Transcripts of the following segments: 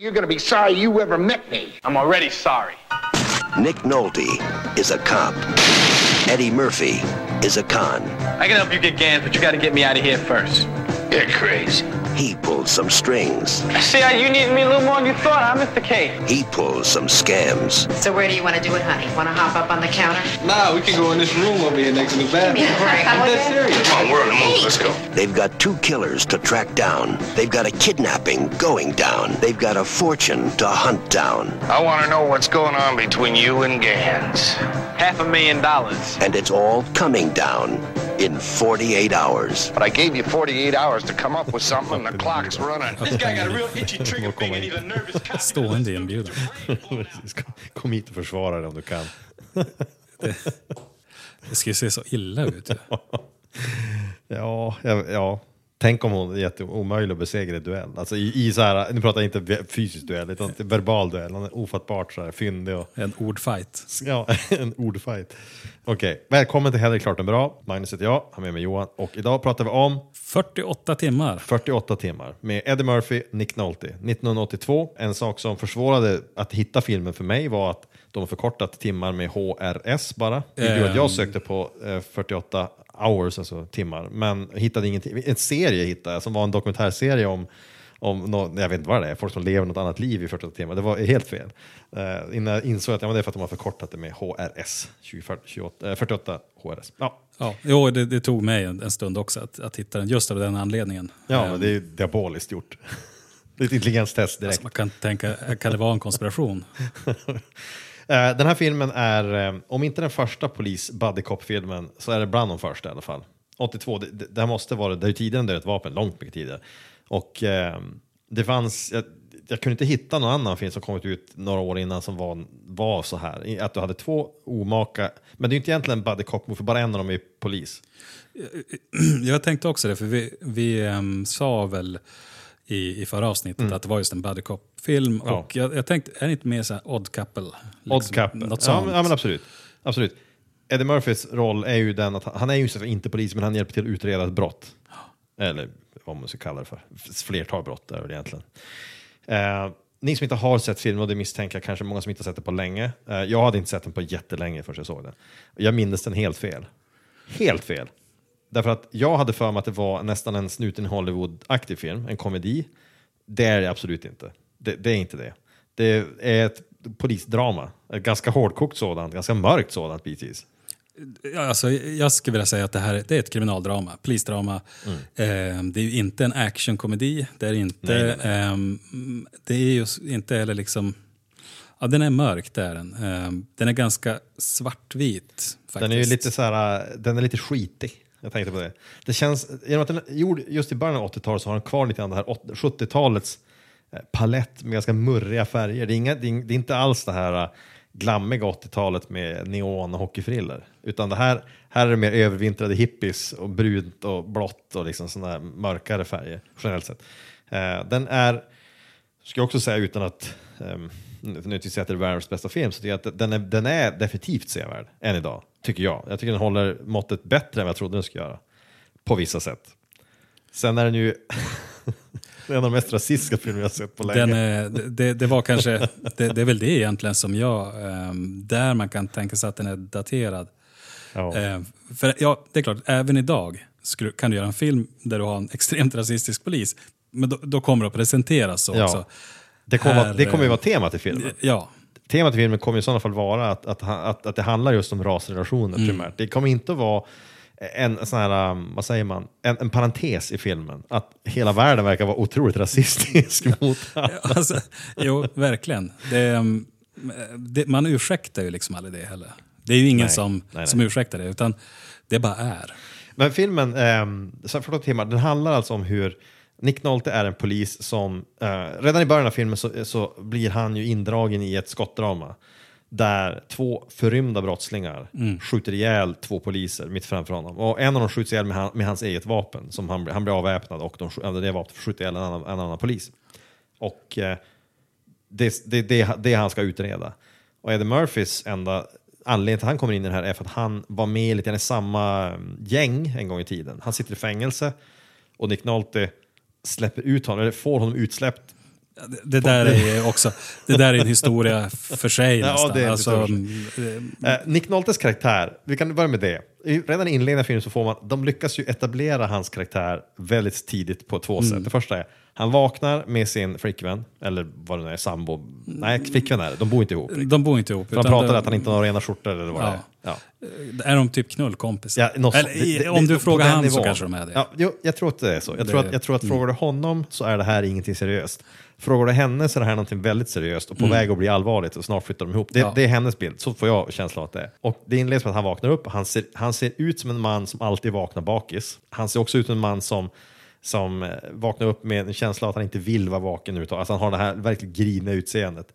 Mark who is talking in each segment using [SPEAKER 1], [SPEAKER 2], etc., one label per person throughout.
[SPEAKER 1] You're gonna be sorry you ever met me.
[SPEAKER 2] I'm already sorry.
[SPEAKER 3] Nick Nolte is a cop. Eddie Murphy is a con.
[SPEAKER 2] I can help you get Gans, but you gotta get me out of here first.
[SPEAKER 1] You're crazy.
[SPEAKER 3] He pulls some strings.
[SPEAKER 2] See, you need me a little more than you thought, huh, Mr. K?
[SPEAKER 3] He pulls some scams.
[SPEAKER 4] So where do you want to do it, honey? Want to hop up on the counter?
[SPEAKER 2] Nah, we can go in this room over here next to the bathroom.
[SPEAKER 4] break.
[SPEAKER 2] I'm dead serious.
[SPEAKER 1] Come on, we're on the move. Let's go.
[SPEAKER 3] They've got two killers to track down. They've got a kidnapping going down. They've got a fortune to hunt down.
[SPEAKER 1] I want to know what's going on between you and Gans.
[SPEAKER 2] Half a million dollars.
[SPEAKER 3] And it's all coming down in 48 hours.
[SPEAKER 1] But I gave you 48 hours to come up with something, and the clock's running.
[SPEAKER 2] This guy got a real itchy trigger finger and he's a nervous.
[SPEAKER 5] Stående inbjudan.
[SPEAKER 6] Kom- hit och försvara det om du kan.
[SPEAKER 5] Det ska ju se så illa ut.
[SPEAKER 6] Ja, ja, ja. Tänk om hon är jätteomöjlig att besegra i duell. Alltså i, i så här, nu pratar jag inte fysisk duell, utan verbal duell. Han är ofattbart så här, fyndig och
[SPEAKER 5] En ordfight.
[SPEAKER 6] ja, en ordfight. Okej, välkommen till Hellre klart än bra. Magnus heter jag, han är med Johan. Och idag pratar vi om
[SPEAKER 5] 48 timmar.
[SPEAKER 6] 48 timmar med Eddie Murphy, Nick Nolte. 1982, en sak som försvårade att hitta filmen för mig var att de har förkortat timmar med HRS bara. Gjorde att jag
[SPEAKER 5] Ehm.
[SPEAKER 6] sökte på eh, 48 hours, alltså timmar, men hittade ingenting. En serie hittade jag som var en dokumentärserie om om nå jag vet inte vad det är, folk som lever något annat liv i 48 timmar. Det var helt fel. Uh, innan jag insåg att ja, det är för att de har förkortat det med HRS, 20, 28, eh, 48 HRS. Ja,
[SPEAKER 5] Ja, jo, det, det tog mig en, en stund också att, att hitta den, just av den anledningen.
[SPEAKER 6] ja
[SPEAKER 5] Ehm,
[SPEAKER 6] men det är diaboliskt gjort. Det är ett intelligenstest direkt.
[SPEAKER 5] alltså, man kan tänka, kan det vara en konspiration?
[SPEAKER 6] Eh, den här filmen är, eh, om inte den första polis buddy cop-filmen, så är det bland de första i alla fall. 82, det, det, här måste vara, det är ju tidigare än Dödligt vapen, långt mycket tidigare. Och eh, det fanns, jag, jag kunde inte hitta någon annan film som kommit ut några år innan som var, var så här. Att du hade två omaka, men det är ju inte egentligen en buddy cop för bara en av dem är polis.
[SPEAKER 5] Eh, jag tänkte också det, för vi, vi ehm, sa väl i, i förra avsnittet att det var just en buddy cop-film.
[SPEAKER 6] Mm. Ja.
[SPEAKER 5] Och jag, jag tänkte, är det inte mer så här odd couple? Liksom,
[SPEAKER 6] Odd couple.
[SPEAKER 5] Något
[SPEAKER 6] ja,
[SPEAKER 5] sånt.
[SPEAKER 6] men, ja men absolut. absolut. Eddie Murphys roll är ju den att han, han är ju inte polis men han hjälper till att utreda ett brott. Eller vad man ska kalla det för. Flertal brott är det egentligen. Eh, ni som inte har sett filmen, och det misstänker jag kanske många som inte har sett den på länge. Eh, jag hade inte sett den på jättelänge förrän jag såg den. Jag minns den helt fel. Helt fel. Därför att jag hade för mig att det var nästan en snuten Hollywood-aktig film, en komedi. Det är det absolut inte. Det, det är inte det. Det är ett polisdrama. Ett ganska hårdkokt sådant, ganska mörkt sådant bitvis.
[SPEAKER 5] Alltså, jag skulle vilja säga att det här är- det är ett kriminaldrama, polisdrama.
[SPEAKER 6] Mm.
[SPEAKER 5] Eh, det är ju inte en actionkomedi. Det är inte...
[SPEAKER 6] Nej, nej,
[SPEAKER 5] ehm, det är ju inte heller liksom... Ja, den är mörk, det är den. Ehm, den är ganska svartvit. Faktiskt.
[SPEAKER 6] Den är ju lite så här, den är lite skitig. Jag tänkte på det. Det känns, genom att den är gjord just i början av 80-talet så har den kvar lite grann det här 70-talets eh, palett med ganska murriga färger. Det är, inga, det är, inte alls det här eh, glammiga 80-talet med neon och hockeyfriller. Utan det här, här är det mer övervintrade hippies och brunt och blått och liksom sådana här mörkare färger generellt sett. Eh, den är, ska jag också säga utan att um, tycker säga att det är världens bästa film, så tycker jag att den är, den är definitivt sevärd än idag. Tycker jag. Jag tycker den håller måttet bättre än vad jag trodde den skulle göra. På vissa sätt. Sen är den ju en av de mest rasistiska filmer jag sett på länge.
[SPEAKER 5] Den är, det, det var kanske, det, det är väl det egentligen som jag, ehm, där man kan tänka sig att den är daterad.
[SPEAKER 6] ja.
[SPEAKER 5] Eh, för ja, det är klart, även idag kan du göra en film där du har en extremt rasistisk polis. Men då, då kommer det att presenteras så
[SPEAKER 6] Ja.
[SPEAKER 5] också.
[SPEAKER 6] det, kommer,
[SPEAKER 5] här,
[SPEAKER 6] det kommer ju
[SPEAKER 5] eh,
[SPEAKER 6] vara temat i filmen.
[SPEAKER 5] Ja,
[SPEAKER 6] Temat i filmen kommer i sådana fall vara att, att, att, att det handlar just om rasrelationer
[SPEAKER 5] Mm.
[SPEAKER 6] primärt. Det kommer inte att vara en sån här, um, vad säger man, en, en parentes i filmen. Att hela världen verkar vara otroligt rasistisk mot alla.
[SPEAKER 5] alltså, jo, verkligen. Det, ehm, det, man ursäktar ju liksom aldrig det heller. Det är ju ingen
[SPEAKER 6] Nej,
[SPEAKER 5] som,
[SPEAKER 6] nej, nej.
[SPEAKER 5] som ursäktar det, utan det bara är.
[SPEAKER 6] Men filmen, eh, för timmar, den handlar alltså om hur Nick Nolte är en polis som, eh, redan i början av filmen så, så blir han ju indragen i ett skottdrama. Där två förrymda brottslingar skjuter ihjäl två poliser mitt framför honom. Och en av dem skjuts ihjäl med, han, med hans eget vapen. Som han, han blir avväpnad och de, eller det vapnet skjuter ihjäl en annan, en annan polis. Och eh, det, det, det, det han ska utreda. Och Eddie Murphys enda anledning till att han kommer in i det här är för att han var med lite i samma mm, gäng en gång i tiden. Han sitter i fängelse och Nick Nolte släpper ut honom, eller får honom utsläppt
[SPEAKER 5] Det, det där är också, det där är en historia för sig
[SPEAKER 6] Ja,
[SPEAKER 5] nästan.
[SPEAKER 6] det är
[SPEAKER 5] alltså, mm,
[SPEAKER 6] Eh, Nick Noltes karaktär, vi kan börja med det. Redan i inledningen av filmen så får man, de lyckas ju etablera hans karaktär väldigt tidigt på två
[SPEAKER 5] Mm.
[SPEAKER 6] sätt. Det första är, han vaknar med sin flickvän, eller vad det nu är, sambo. Nej, flickvän är det, de bor inte ihop.
[SPEAKER 5] de bor inte ihop.
[SPEAKER 6] För han pratar
[SPEAKER 5] de-
[SPEAKER 6] att han inte har rena skjortor eller vad det är.
[SPEAKER 5] Ja.
[SPEAKER 6] Ja.
[SPEAKER 5] Är de typ knullkompisar?
[SPEAKER 6] Ja, något
[SPEAKER 5] Eller.
[SPEAKER 6] Det- det-
[SPEAKER 5] om du frågar han så kanske de är det.
[SPEAKER 6] Ja, jo, jag tror att det är så. Jag
[SPEAKER 5] Det- Mm.
[SPEAKER 6] tror att, jag tror att frågar du honom så är det här ingenting seriöst. Frågar du henne så är det här någonting väldigt seriöst och på väg att bli allvarligt och snart flyttar de ihop. Det,
[SPEAKER 5] Mm. Ja.
[SPEAKER 6] det är hennes bild, så får jag känslan av att det är. Och det inleds med att han vaknar upp, han ser, han ser ut som en man som alltid vaknar bakis. Han ser också ut som en man som som eh, vaknar upp med en känsla av att han inte vill vara vaken överhuvudtaget. Alltså han har det här verkligen griniga utseendet.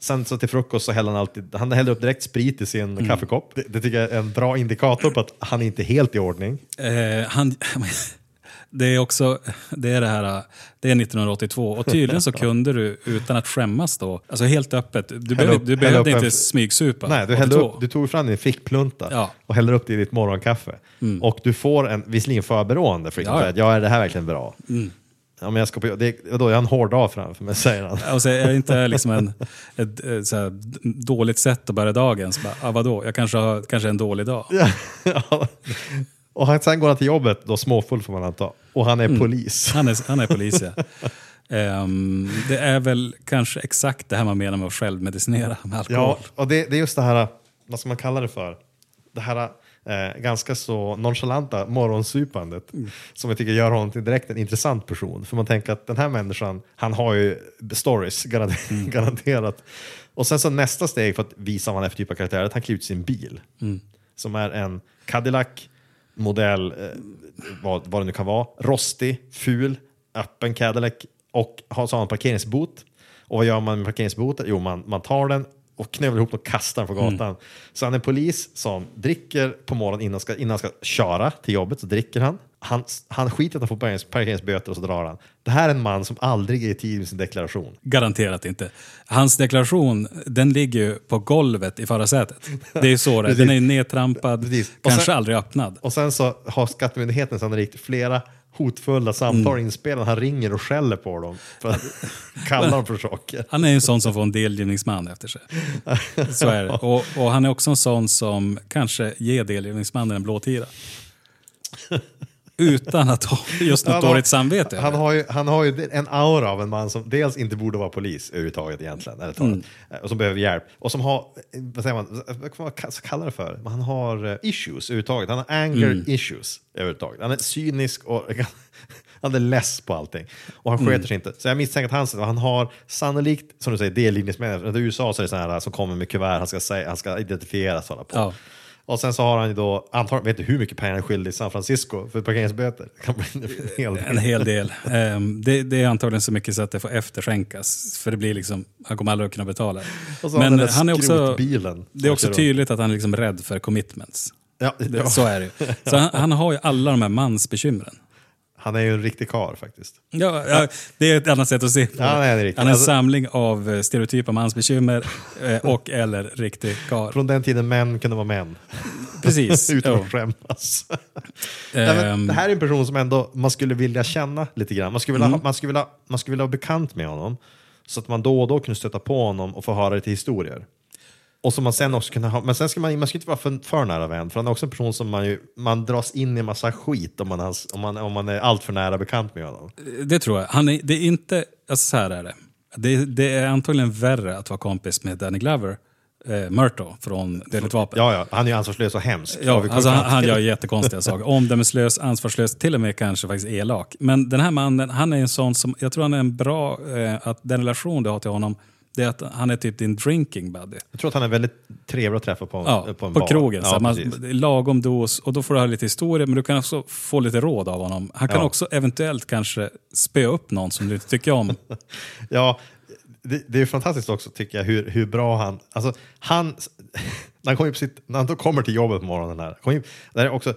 [SPEAKER 6] Sen så till frukost så häller han alltid, han häller upp direkt sprit i sin
[SPEAKER 5] Mm.
[SPEAKER 6] kaffekopp. Det, det tycker jag är en bra indikator på att han inte är helt i ordning.
[SPEAKER 5] Eh, han, det är också det, är det här, det är 1982 och tydligen så kunde du utan att skämmas då, alltså helt öppet, du, behövde,
[SPEAKER 6] upp-
[SPEAKER 5] du behövde
[SPEAKER 6] upp en-
[SPEAKER 5] inte smygsupa.
[SPEAKER 6] Nej, du, hällde
[SPEAKER 5] 82.
[SPEAKER 6] upp, du tog fram din fickplunta
[SPEAKER 5] Ja.
[SPEAKER 6] och hällde upp det i ditt morgonkaffe. Och du får en, visserligen förberoende för
[SPEAKER 5] Ja, ja.
[SPEAKER 6] är det här verkligen bra? Ja, men jag ska på, det, vadå, jag har en hård dag framför mig, säger han.
[SPEAKER 5] Och så är det inte liksom en, ett, ett här dåligt sätt att börja dagen. Så bara, ah, vadå, jag kanske har kanske en dålig dag.
[SPEAKER 6] Ja. Och han, sen går han till jobbet, då småfull får man anta. Och han är
[SPEAKER 5] Mm.
[SPEAKER 6] polis.
[SPEAKER 5] Han är, han är polis, ja. Ehm, det är väl kanske exakt det här man menar med att självmedicinera med alkohol.
[SPEAKER 6] Ja, och det, det är just det här, vad ska man kalla det för? Det här eh, ganska så nonchalanta morgonsupandet som jag tycker gör honom till direkt en intressant person. För man tänker att den här människan, han har ju stories garant- garanterat. Och sen så nästa steg för att visa vad han är för typ av karaktär är att han klär ut sin bil. Som är en Cadillac modell, eh, vad, vad det nu kan vara, rostig, ful, öppen Cadillac och har så har han parkeringsbot. Och vad gör man med parkeringsboten? Jo, man, man tar den och knövar ihop och kastar på gatan. Så han är en polis som dricker på morgonen innan han ska, innan ska köra till jobbet, så dricker han. Han, han skiter i att han får parkerings, parkeringsböter och så drar han. Det här är en man som aldrig är i tid med sin deklaration.
[SPEAKER 5] Garanterat inte. Hans deklaration, den ligger ju på golvet i förarsätet. Det är så det är. Den är nedtrampad,
[SPEAKER 6] Precis. Och
[SPEAKER 5] kanske
[SPEAKER 6] sen-
[SPEAKER 5] aldrig öppnad.
[SPEAKER 6] Och sen så har Skattemyndigheten sannolikt flera hotfulla samtal
[SPEAKER 5] Mm.
[SPEAKER 6] inspelade. Han ringer och skäller på dem för att kalla dem för saker.
[SPEAKER 5] Han är ju en sån som får en delgivningsman efter sig. Så är det. Och, och han är också en sån som kanske ger delgivningsmannen en blåtira. Utan att ha just något dåligt samvete.
[SPEAKER 6] Han har, ju, han har ju en aura av en man som dels inte borde vara polis överhuvudtaget egentligen, eller
[SPEAKER 5] Mm.
[SPEAKER 6] och som behöver hjälp. Och som har, vad säger man, vad man kalla det för? Han har eh, issues överhuvudtaget. Han har anger
[SPEAKER 5] Mm.
[SPEAKER 6] issues överhuvudtaget. Han är cynisk och han är less på allting. Och han
[SPEAKER 5] Mm.
[SPEAKER 6] sköter sig inte. Så jag misstänker att han, han har sannolikt, som du säger, delgivningsmän. I USA så är det sådana här som kommer med kuvert, han ska, säga, han ska identifieras och hålla på.
[SPEAKER 5] Ja.
[SPEAKER 6] Och sen så har han ju då, antagligen, vet inte hur mycket pengar han är skyldig i San Francisco för parkeringsböter. En hel del.
[SPEAKER 5] En hel del. Ehm, det, det är antagligen så mycket så att det får efterskänkas. För det blir liksom, han kommer aldrig att kunna betala
[SPEAKER 6] har han
[SPEAKER 5] han är också, det är också tydligt att han är liksom rädd för commitments.
[SPEAKER 6] Ja, ja.
[SPEAKER 5] Så är det ju. Så han, han har ju alla de här mansbekymren.
[SPEAKER 6] Han är ju en riktig karl faktiskt.
[SPEAKER 5] Ja, ja, det är ett annat sätt att se på.
[SPEAKER 6] Ja, det är riktigt.
[SPEAKER 5] Han är en
[SPEAKER 6] Alltså-
[SPEAKER 5] samling av eh, stereotypa mansbekymmer eh, och eller riktig karl.
[SPEAKER 6] Från den tiden män kunde vara män.
[SPEAKER 5] Precis.
[SPEAKER 6] Utan att skämmas.
[SPEAKER 5] Ehm,
[SPEAKER 6] det här är en person som ändå man skulle vilja känna lite grann. Man skulle vilja,
[SPEAKER 5] Mm.
[SPEAKER 6] man skulle vilja, man skulle vilja vara bekant med honom. Så att man då och då kunde stöta på honom och få höra lite historier. Och som man sen också kunde ha, men sen ska man, man ska inte vara för, för nära vän, för han är också en person som man, ju, man dras in i massa skit om man, hans, om man, om man är allt för nära bekant med honom.
[SPEAKER 5] Det tror jag. Han är, det är inte, alltså så här är det. det. Det är antagligen värre att vara kompis med Danny Glover, eh, Murto från Deligt vapen.
[SPEAKER 6] Ja, ja, han är ju ansvarslös och hemsk.
[SPEAKER 5] Ja, alltså han, han gör jättekonstiga saker. Omdömeslös, ansvarslös, till och med kanske faktiskt elak. Men den här mannen, han är en sån som, jag tror han är en bra, eh, att den relation du har till honom, det är att han är typ din drinking buddy.
[SPEAKER 6] Jag tror att han är väldigt trevlig att träffa på,
[SPEAKER 5] Ja,
[SPEAKER 6] på en
[SPEAKER 5] på
[SPEAKER 6] bar.
[SPEAKER 5] krogen. så
[SPEAKER 6] Ja,
[SPEAKER 5] här, man, lagom dos och då får du höra lite historia men du kan också få lite råd av honom. Han kan
[SPEAKER 6] Ja.
[SPEAKER 5] också eventuellt kanske spöa upp någon som du inte tycker om.
[SPEAKER 6] Ja, det, det är fantastiskt också tycker jag hur, hur bra han... Alltså, han när, han kommer på sitt, när han då kommer till jobbet på morgonen här. kommer in- Det är också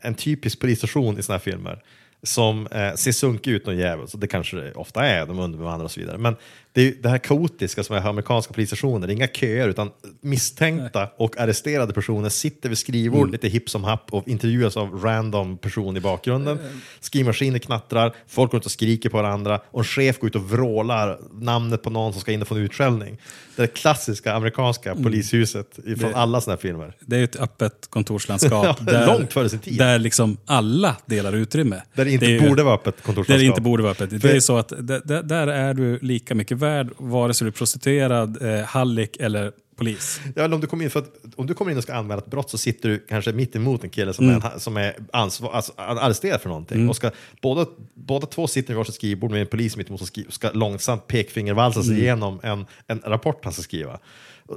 [SPEAKER 6] en typisk polisstation i såna här filmer. Som eh, ser sunkig ut någon jävel, så det kanske det ofta är, de underbemannade och så vidare. Men det det, är, det här kaotiska som är amerikanska polisstationer, det är inga köer utan misstänkta och arresterade personer sitter vid skrivbord
[SPEAKER 5] Mm.
[SPEAKER 6] lite hipp som happ och intervjuas av random person i bakgrunden. Skrivmaskiner knattrar, folk går ut och skriker på varandra och en chef går ut och vrålar namnet på någon som ska in och få en utskällning. Det är det klassiska amerikanska
[SPEAKER 5] Mm.
[SPEAKER 6] polishuset från alla sådana här filmer.
[SPEAKER 5] Det är ett öppet kontorslandskap.
[SPEAKER 6] Ja, långt före sin tid.
[SPEAKER 5] Där liksom alla delar utrymme.
[SPEAKER 6] Där det inte
[SPEAKER 5] är ju-
[SPEAKER 6] borde vara öppet
[SPEAKER 5] Där
[SPEAKER 6] kontorslandskap.
[SPEAKER 5] det inte borde vara öppet.
[SPEAKER 6] För-
[SPEAKER 5] Det är så att där, där- där är du lika mycket värd vare sig du är prostituerad, eh, hallick eller polis.
[SPEAKER 6] Ja, eller om, du kommer in för att, om du kommer in och ska anmäla ett brott så sitter du kanske mitt emot en kille som
[SPEAKER 5] Mm.
[SPEAKER 6] är, som är ansvar, alltså, arresterad för någonting. Och ska, båda, båda två sitter vid varsitt skrivbord med en polis mitt emot och skri- ska långsamt pekfingervalsa sig
[SPEAKER 5] Mm.
[SPEAKER 6] igenom en, en rapport han ska skriva.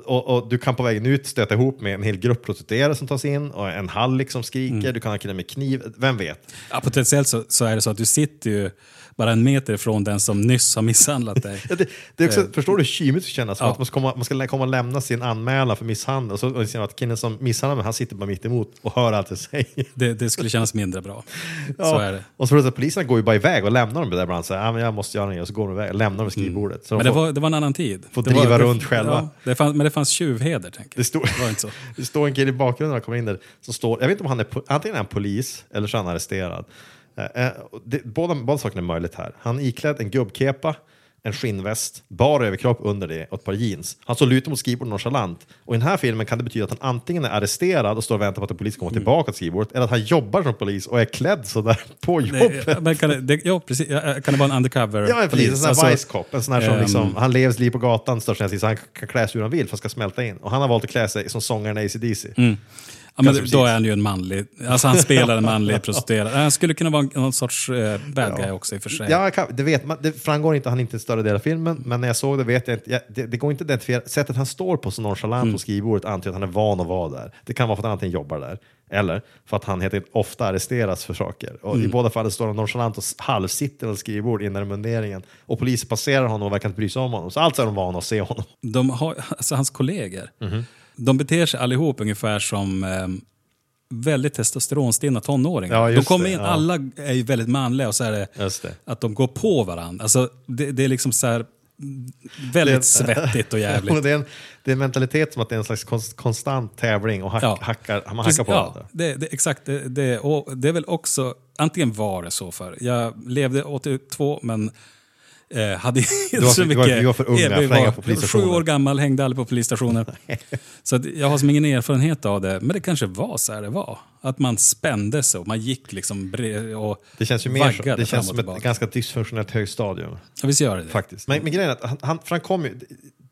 [SPEAKER 6] Och, och du kan på vägen ut stöta ihop med en hel grupp prostituerade som tas in och en hallick som skriker,
[SPEAKER 5] Mm.
[SPEAKER 6] du kan ha killar med kniv, vem vet?
[SPEAKER 5] Ja, potentiellt så, så är det så att du sitter ju bara en meter ifrån den som nyss har misshandlat dig.
[SPEAKER 6] Ja, det, det också, Förstår du hur kymigt det kännas? Som
[SPEAKER 5] Ja.
[SPEAKER 6] att man ska, komma, man ska komma och lämna sin anmälan för misshandel och så och ser att killen som misshandlar mig, han sitter bara mitt emot och hör allt jag säger.
[SPEAKER 5] Det, det skulle kännas mindre bra. Så
[SPEAKER 6] Ja,
[SPEAKER 5] är det.
[SPEAKER 6] Och så att poliserna går ju bara iväg och lämnar dem där ibland. Så ah, men jag måste göra något och så går de iväg och lämnar dem vid skrivbordet. Så de
[SPEAKER 5] Mm. Men det
[SPEAKER 6] får-
[SPEAKER 5] var, det var en annan tid.
[SPEAKER 6] får
[SPEAKER 5] det
[SPEAKER 6] driva
[SPEAKER 5] var,
[SPEAKER 6] runt själva.
[SPEAKER 5] Ja, det fanns, men det fanns tjuvheder, tänker
[SPEAKER 6] det,
[SPEAKER 5] jag.
[SPEAKER 6] står,
[SPEAKER 5] Det var inte så.
[SPEAKER 6] det står en kille i bakgrunden när han kommer in där. Som står, jag vet inte om han är, antingen är han polis eller så är han arresterad. Eh, eh, det, båda, båda sakerna är möjligt här. Han är iklädd en gubbkepa, en skinnväst, bara överkropp under det och ett par jeans. Han står lutad mot skrivbordet nonchalant. Och i den här filmen kan det betyda att han antingen är arresterad och står och väntar på att en polis kommer tillbaka till skrivbordet, eller att han jobbar som polis och är klädd sådär på jobbet.
[SPEAKER 5] Men kan det, det, ja, precis. Ja, Kan det vara en undercover
[SPEAKER 6] Ja, precis. En sån här
[SPEAKER 5] Alltså,
[SPEAKER 6] vice cop. En sån här som
[SPEAKER 5] ehm,
[SPEAKER 6] liksom, han lever sitt liv på gatan största så han kan klä sig hur han vill för att ska smälta in. Och han har valt att klä sig som sångaren i AC/DC.
[SPEAKER 5] Mm. Ja, men då är han ju en manlig, alltså han spelar en manlig prostituerad. Han skulle kunna vara någon sorts eh, bad guy också i och för sig.
[SPEAKER 6] Ja, kan, det, vet man, det framgår inte, han är inte en större del av filmen, men när jag såg det vet jag inte, jag, det, det går inte att identifiera, sättet han står på så nonchalant
[SPEAKER 5] Mm.
[SPEAKER 6] på skrivbordet antyder att han är van att vara där. Det kan vara för att han antingen jobbar där, eller för att han helt enkelt ofta arresteras för saker. Och
[SPEAKER 5] Mm.
[SPEAKER 6] I båda fallen står han nonchalant och halvsitter vid skrivbord innan munderingen. Och polisen passerar honom och verkar inte bry sig om honom. Så alltså är de vana att se honom.
[SPEAKER 5] De har, alltså hans kollegor,
[SPEAKER 6] Mhm.
[SPEAKER 5] De beter sig allihop ungefär som eh, väldigt testosteronstinna tonåringar.
[SPEAKER 6] Ja,
[SPEAKER 5] de kommer
[SPEAKER 6] det,
[SPEAKER 5] in,
[SPEAKER 6] ja.
[SPEAKER 5] alla är ju väldigt manliga och så är det
[SPEAKER 6] det.
[SPEAKER 5] att de går på varandra. Alltså, det, det är liksom så här väldigt
[SPEAKER 6] Det-
[SPEAKER 5] svettigt och jävligt.
[SPEAKER 6] det, är en, det är en mentalitet som att det är en slags konst, konstant tävling och hack,
[SPEAKER 5] Ja.
[SPEAKER 6] hackar, man hackar på
[SPEAKER 5] ja,
[SPEAKER 6] varandra.
[SPEAKER 5] det, det, exakt. Det, det, och det är väl också, antingen var det så för Jag levde 82 men eh, hade inte så
[SPEAKER 6] du
[SPEAKER 5] mycket...
[SPEAKER 6] var- vi var för unga för att hänga på
[SPEAKER 5] Sju
[SPEAKER 6] polisstationer.
[SPEAKER 5] år gammal, hängde aldrig på polisstationer. så att jag har som ingen erfarenhet av det. Men det kanske var så här det var. Att man spände sig och man gick liksom och
[SPEAKER 6] Det känns ju mer
[SPEAKER 5] vaggade
[SPEAKER 6] det känns som ett ganska dysfunktionellt högstadium.
[SPEAKER 5] Ja, visst gör det.
[SPEAKER 6] Faktiskt. Men, men grejen är att han, han, för han kom ju,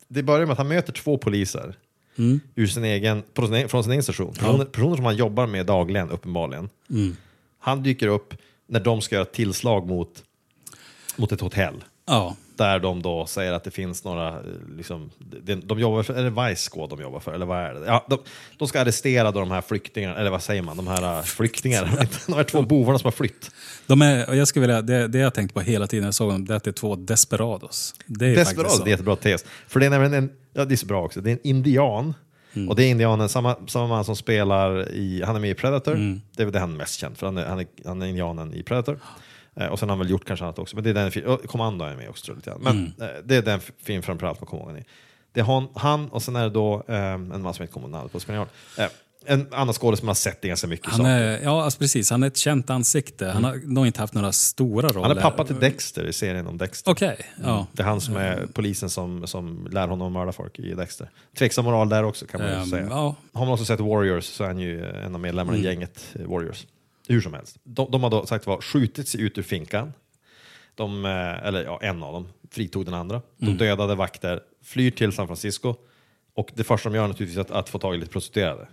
[SPEAKER 6] det börjar med att han möter två poliser
[SPEAKER 5] Mm.
[SPEAKER 6] ur sin egen, sin, från sin egen station. Personer, personer som han jobbar med dagligen, uppenbarligen.
[SPEAKER 5] Mm.
[SPEAKER 6] Han dyker upp när de ska göra tillslag mot, mot ett hotell.
[SPEAKER 5] Ja,
[SPEAKER 6] Där de då säger att det finns några, eh, liksom, de, de jobbar för, är det Vice Squad de jobbar för, eller vad är det? Ja, de, de ska arrestera då de här flyktingarna, eller vad säger man, de här eh, flyktingarna, de här två bovarna som har flytt.
[SPEAKER 5] de är, jag skulle vilja, det, det jag tänkte på hela tiden jag såg dem, det är att det är två desperados. Det är så.
[SPEAKER 6] det är jättebra tes. För det är nämligen en, ja det är så bra också, det är en indian.
[SPEAKER 5] Mm.
[SPEAKER 6] Och det är indianen, samma, samma man som spelar i, han är med i Predator.
[SPEAKER 5] Mm.
[SPEAKER 6] Det är väl det han är mest känd för, han är, han är, han är indianen i Predator. Eh, och sen har han väl gjort kanske annat också, men det är den fi- och Commando är med också tror jag, lite grann. Men
[SPEAKER 5] Mm.
[SPEAKER 6] eh, det är den film framförallt man kommer ihåg. Det är han, han och sen är det då eh, en man som inte kommer ihåg namnet på, spelar. Eh, en annan skådespelare som har sett ganska mycket
[SPEAKER 5] Han
[SPEAKER 6] saker.
[SPEAKER 5] är, ja, alltså precis. Han är ett känt ansikte. Han har nog inte haft några stora roller.
[SPEAKER 6] Han är pappa till Dexter i serien om Dexter.
[SPEAKER 5] Okej, ja.
[SPEAKER 6] Det är han som är polisen som, som lär honom att mörda folk i Dexter. Tveksam moral där också kan man ju
[SPEAKER 5] Ehm,
[SPEAKER 6] säga.
[SPEAKER 5] ja. Mm.
[SPEAKER 6] Har man också sett Warriors så är han ju en av medlemmarna i gänget Warriors. Hur som helst. De, de har då sagt var skjutit sig ut ur finkan. De, eh, eller ja, en av dem fritog den andra. De
[SPEAKER 5] Mm.
[SPEAKER 6] dödade vakter, flyr till San Francisco. Och det första de gör är naturligtvis att, att få tag i lite prostituerade.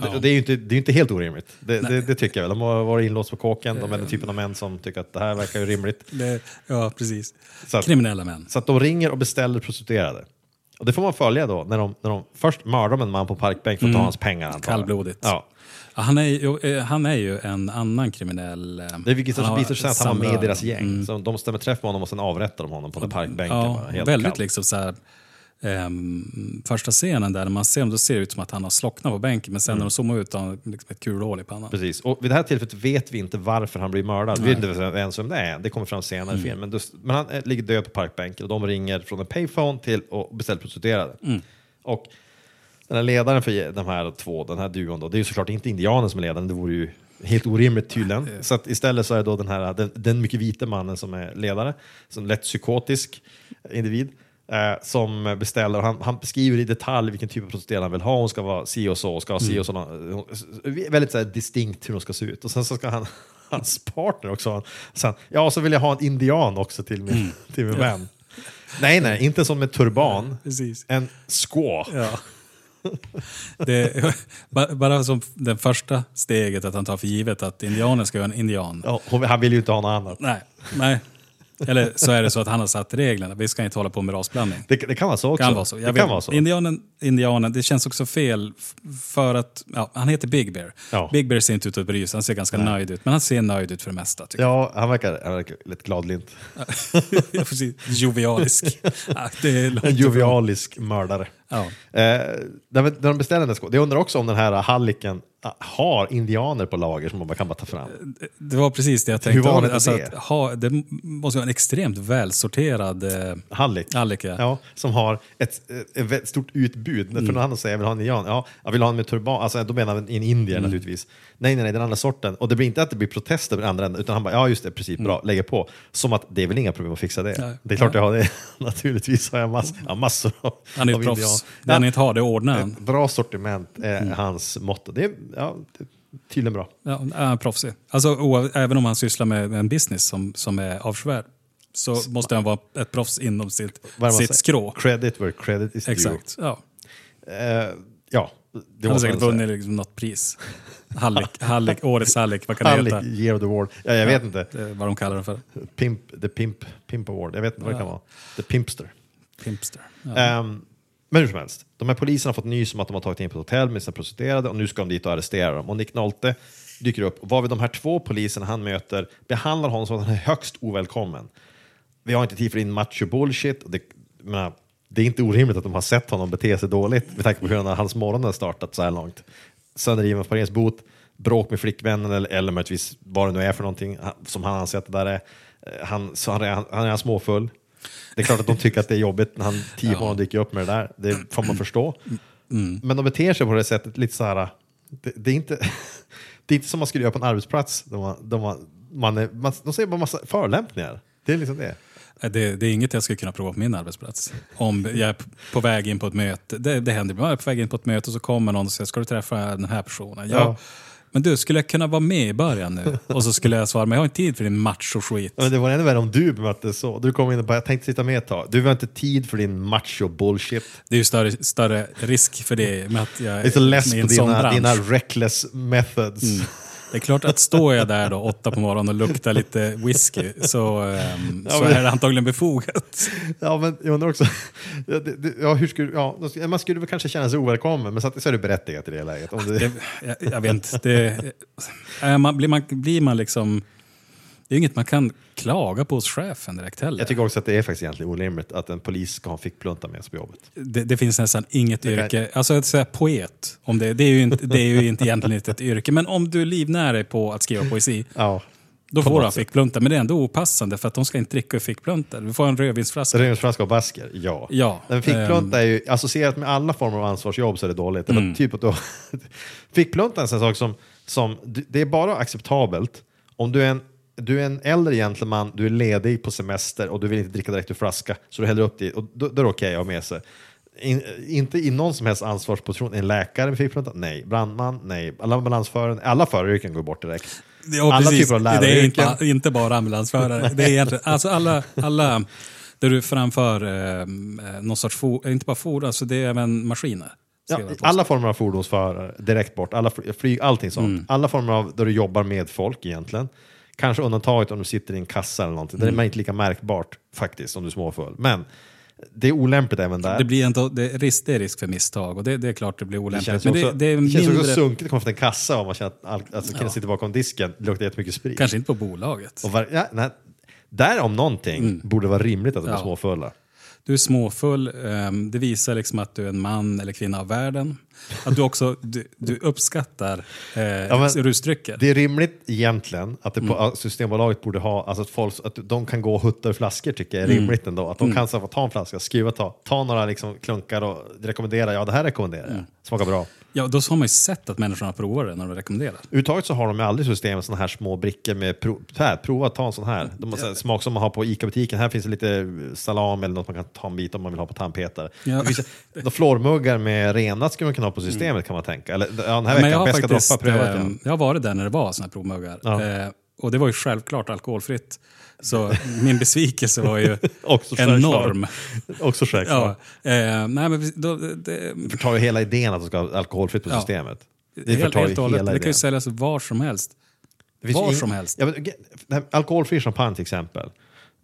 [SPEAKER 6] Det, det är ju inte, det är inte helt orimligt. Det, det, det tycker jag väl. De har varit inlåsta på kåken. De är den typen av män som tycker att det här verkar ju rimligt.
[SPEAKER 5] Ja, precis.
[SPEAKER 6] Så att-
[SPEAKER 5] Kriminella män.
[SPEAKER 6] Så att de ringer och beställer prostituerade. Och det får man följa då, när de, när de först mördar en man på parkbänk för att ta hans pengar.
[SPEAKER 5] Kallblodigt.
[SPEAKER 6] Ja.
[SPEAKER 5] Han, är, ju- eh, han är ju en annan kriminell... eh,
[SPEAKER 6] Det
[SPEAKER 5] han har
[SPEAKER 6] visar sig att han var med i deras gäng. Så de stämmer träff med honom och sen avrättar de honom på den parkbänken.
[SPEAKER 5] Ja,
[SPEAKER 6] helt
[SPEAKER 5] väldigt
[SPEAKER 6] kallt.
[SPEAKER 5] liksom så här, ehm, första scenen där när man ser honom, då ser det ut som att han har slocknat på bänken. Men sen
[SPEAKER 6] Mm.
[SPEAKER 5] när de zoomar ut har han liksom ett kulhål i pannan.
[SPEAKER 6] Precis. Och vid det här tillfället vet vi inte varför han blir mördad. Vi vet inte ens vem det är. Det kommer fram senare
[SPEAKER 5] Mm.
[SPEAKER 6] i filmen. Men, men han eh, ligger död på parkbänken och de ringer från en payphone till och beställer prostituerade.
[SPEAKER 5] Mm.
[SPEAKER 6] Och den här ledaren för de här två, den här duon, då, det är ju såklart inte indianen som är ledaren. Det vore ju helt orimligt tydligen. Så att istället så är det då den här den, den mycket vita mannen som är ledare, som lätt psykotisk individ. Eh, som beställer, han, han beskriver i detalj vilken typ av prostituerad han vill ha. Hon ska vara si och så, ska ha si och så. Hon- Väldigt så här, distinkt hur hon ska se ut. Och sen så ska han, hans partner också sen, ja så vill jag ha en indian också till min, till min vän. Nej, nej, inte som med turban.
[SPEAKER 5] Precis.
[SPEAKER 6] En squaw.
[SPEAKER 5] Ja. Det, ba- bara som den första steget att han tar för givet att indianen ska vara en indian.
[SPEAKER 6] Ja, han vill ju inte ha något annat.
[SPEAKER 5] Nej, nej. Eller så är det så att han har satt reglerna. Vi ska inte hålla på med rasblandning.
[SPEAKER 6] Det, det kan vara så också.
[SPEAKER 5] Kan vara så. Jag
[SPEAKER 6] det kan vara så.
[SPEAKER 5] Indianen, indianen, det känns också fel för att ja, han heter Big Bear.
[SPEAKER 6] Ja.
[SPEAKER 5] Big Bear ser inte ut att bry sig, han ser ganska nöjd ut. Men han ser nöjd ut för det mesta.
[SPEAKER 6] Ja, han verkar, han verkar lite gladlynt.
[SPEAKER 5] Jovialisk. ja,
[SPEAKER 6] En jovialisk mördare.
[SPEAKER 5] Ja.
[SPEAKER 6] Eh, när de beställer den skålen, jag undrar också om den här halliken har indianer på lager som man kan bara ta fram.
[SPEAKER 5] Det var precis det jag tänkte.
[SPEAKER 6] Hur vanligt är
[SPEAKER 5] alltså,
[SPEAKER 6] det?
[SPEAKER 5] Att ha, det måste vara en extremt välsorterad eh,
[SPEAKER 6] Hallick.
[SPEAKER 5] Hallick, ja.
[SPEAKER 6] Ja, som har ett, ett, ett stort utbud.
[SPEAKER 5] Mm.
[SPEAKER 6] För någon annan säger jag vill ha en indian. Ja, jag vill ha en med turban. Alltså, då menar han en indier
[SPEAKER 5] Mm.
[SPEAKER 6] naturligtvis. Nej, nej, nej, den andra sorten. Och det blir inte att det blir protester på den andra änden, utan han bara, ja just det, precis, bra, lägger på. Som att det är väl inga problem att fixa det.
[SPEAKER 5] Mm. Nej.
[SPEAKER 6] Det är klart jag har det. naturligtvis har jag mass, ja, massor av
[SPEAKER 5] Han är ett proffs. Det han
[SPEAKER 6] Ja,
[SPEAKER 5] inte har, det ordnar han.
[SPEAKER 6] bra sortiment är
[SPEAKER 5] Mm.
[SPEAKER 6] hans motto. Det är, ja, det tydligen bra.
[SPEAKER 5] Ja, han är proffsig. Alltså, oav- även om han sysslar med en business som, som är avskyvärd så måste han vara ett proffs inom sitt,
[SPEAKER 6] det
[SPEAKER 5] sitt skrå.
[SPEAKER 6] Credit where credit is due.
[SPEAKER 5] Exakt. Ja.
[SPEAKER 6] Eh, ja, det
[SPEAKER 5] Han har säkert vunnit liksom något pris. Hallick, Hallick, årets Hallick, vad kan det
[SPEAKER 6] Hallick
[SPEAKER 5] heta?
[SPEAKER 6] Year of the Award. Ja, jag vet inte.
[SPEAKER 5] Det vad de kallar det för.
[SPEAKER 6] Pimp, the Pimp, Pimp Award. Jag vet inte vad det kan vara. The Pimpster.
[SPEAKER 5] Pimpster. Ja.
[SPEAKER 6] Ehm, men hur som helst, de här poliserna har fått nys om att de har tagit in på ett hotell med sina prostituerade och nu ska de dit och arrestera dem. Och Nick Nolte dyker upp, varvid de här två poliserna han möter behandlar honom som att han är högst ovälkommen. Vi har inte tid för din macho bullshit. Det, menar, det är inte orimligt att de har sett honom bete sig dåligt med tanke på hur hans morgon har startat så här långt. Sönderriven parkeringsbot, bråk med flickvännen eller, eller möjligtvis vad det nu är för någonting som han anser att det där är. Eh, han, så han, han, han är småfull. Det är klart att de tycker att det är jobbigt när han tio månader dyker upp med det där. Det får man förstå. Men de beter sig på det sättet lite så här. Det, det, är inte, det är inte som man skulle göra på en arbetsplats. De, de, man är, man, de säger bara massa förolämpningar. Det är liksom det.
[SPEAKER 5] Det, det är inget jag skulle kunna prova på min arbetsplats. Om jag är på väg in på ett möte. Det, det händer. Jag är på väg in på ett möte och så kommer någon och säger ska du träffa den här personen? Ja.
[SPEAKER 6] Ja.
[SPEAKER 5] Men du, skulle jag kunna vara med i början nu? Och så skulle jag svara, men jag har inte tid för din macho-skit.
[SPEAKER 6] Men det var ännu värre om du bemötte så. Du kom in och bara, jag tänkte sitta med ett tag. Du har inte tid för din macho bullshit.
[SPEAKER 5] Det är ju större, större risk för det med att jag
[SPEAKER 6] Jag är så less på dina, dina reckless methods.
[SPEAKER 5] Det är klart att står jag där då åtta på morgonen och luktar lite whisky så, ehm,
[SPEAKER 6] Ja,
[SPEAKER 5] så
[SPEAKER 6] men-
[SPEAKER 5] är det antagligen befogat.
[SPEAKER 6] Ja, men jag undrar också, ja, det, ja, hur skulle, ja, man skulle väl kanske känna sig ovälkommen, men samtidigt så är det berättigat i det läget. Om det,
[SPEAKER 5] Det, jag, jag vet inte. Det, man, blir, man, blir man liksom... Det är inget man kan klaga på hos chefen direkt heller.
[SPEAKER 6] jag tycker också att det är faktiskt egentligen orimligt att en polis ska ha en fickplunta med sig på jobbet.
[SPEAKER 5] det, det finns nästan inget
[SPEAKER 6] Det kan-
[SPEAKER 5] yrke. Alltså att säga poet, om det, det, är ju inte, det är ju inte egentligen ett yrke. Men om du livnär dig på att skriva poesi,
[SPEAKER 6] Ja.
[SPEAKER 5] då får du ha
[SPEAKER 6] sätt.
[SPEAKER 5] fickplunta. Men det är ändå opassande för att de ska inte dricka ur fickpluntor. Du får en rödvinsflaska.
[SPEAKER 6] Rödvinsflaska och basker, ja.
[SPEAKER 5] Ja,
[SPEAKER 6] En fickplunta
[SPEAKER 5] ehm.
[SPEAKER 6] är ju associerat med alla former av ansvarsjobb så är det dåligt.
[SPEAKER 5] Mm.
[SPEAKER 6] typ att då, fickplunta är en sån sak som, som, det är bara acceptabelt om du är en du är en äldre gentleman, du är ledig på semester och du vill inte dricka direkt ur flaska, så du häller upp det och då, då är det okej att ha med sig. In, inte i någon som helst ansvarsposition. En läkare med fickplunta? Nej. Brandman? Nej. Alla ambulansförare? Alla föraryrken går bort direkt.
[SPEAKER 5] Ja,
[SPEAKER 6] alla
[SPEAKER 5] precis.
[SPEAKER 6] typer av
[SPEAKER 5] Det är
[SPEAKER 6] läraryrken.
[SPEAKER 5] inte, inte bara ambulansförare. Det är egentligen, alltså alla, alla där du framför eh, någon sorts, for, inte bara fordon, alltså det är även maskiner.
[SPEAKER 6] Ja, alla former av fordonsförare, direkt bort. Alla fly- flyg, allting sånt.
[SPEAKER 5] Mm.
[SPEAKER 6] Alla former av där du jobbar med folk egentligen. Kanske undantaget om du sitter i en kassa eller någonting.
[SPEAKER 5] Mm.
[SPEAKER 6] Det är inte lika märkbart faktiskt om du är småfull. Men det är olämpligt även där.
[SPEAKER 5] Det, blir ändå, det, är risk, det är risk för misstag och det, det är klart det blir
[SPEAKER 6] Det
[SPEAKER 5] olämpligt.
[SPEAKER 6] känns,
[SPEAKER 5] Men
[SPEAKER 6] också,
[SPEAKER 5] det, det är
[SPEAKER 6] det känns
[SPEAKER 5] mindre,
[SPEAKER 6] också sunkigt att komma från en kassa om man känner att all, alltså, killen
[SPEAKER 5] Ja.
[SPEAKER 6] sitter bakom disken, det luktar jättemycket sprit.
[SPEAKER 5] kanske inte på bolaget.
[SPEAKER 6] Och var, ja, nej, där om någonting borde vara rimligt att de är
[SPEAKER 5] Mm. Ja.
[SPEAKER 6] småfulla.
[SPEAKER 5] du är småfull, ehm, det visar liksom att du är en man eller kvinna av världen. Att du också du, du uppskattar eh,
[SPEAKER 6] men
[SPEAKER 5] rusdrycker.
[SPEAKER 6] Det är rimligt egentligen att det på
[SPEAKER 5] Mm.
[SPEAKER 6] Systembolaget borde ha, alltså att, folk, att de kan gå och hutta ur flaskor tycker jag är
[SPEAKER 5] Mm.
[SPEAKER 6] rimligt ändå. Att de kan så, ta en flaska, skriva ta, ta några liksom, klunkar och rekommendera, ja det här rekommenderar
[SPEAKER 5] Mm.
[SPEAKER 6] jag, smakar bra.
[SPEAKER 5] Ja, då har man ju sett att människorna provar det när de rekommenderar.
[SPEAKER 6] Överhuvudtaget så har de ju aldrig i systemet sådana här små brickor med pro, här, prova att ta en sån här. De har så här smak som man har på ICA-butiken. Här finns det lite salami eller något man kan ta en bit om man vill ha på tandpetare.
[SPEAKER 5] Ja.
[SPEAKER 6] Det finns de flormuggar med renat skulle man kunna ha på systemet kan man tänka. Eller ja, den här
[SPEAKER 5] Men jag
[SPEAKER 6] veckan,
[SPEAKER 5] har faktiskt
[SPEAKER 6] droppar, prövat
[SPEAKER 5] eh, jag har varit där när det var såna här provmuggar.
[SPEAKER 6] Ja.
[SPEAKER 5] Eh, och det var ju självklart alkoholfritt. Så min besvikelse var ju
[SPEAKER 6] Också
[SPEAKER 5] enorm.
[SPEAKER 6] Också
[SPEAKER 5] Ja,
[SPEAKER 6] självklart.
[SPEAKER 5] eh, nej, men då, det,
[SPEAKER 6] förtar ju hela idén att det ska vara alkoholfritt på
[SPEAKER 5] Ja.
[SPEAKER 6] systemet. Det
[SPEAKER 5] helt,
[SPEAKER 6] förtar ju
[SPEAKER 5] helt
[SPEAKER 6] hela
[SPEAKER 5] Det kan ju
[SPEAKER 6] idén.
[SPEAKER 5] säljas var som helst. Var som helst.
[SPEAKER 6] Ja, men, alkoholfri champagne till exempel,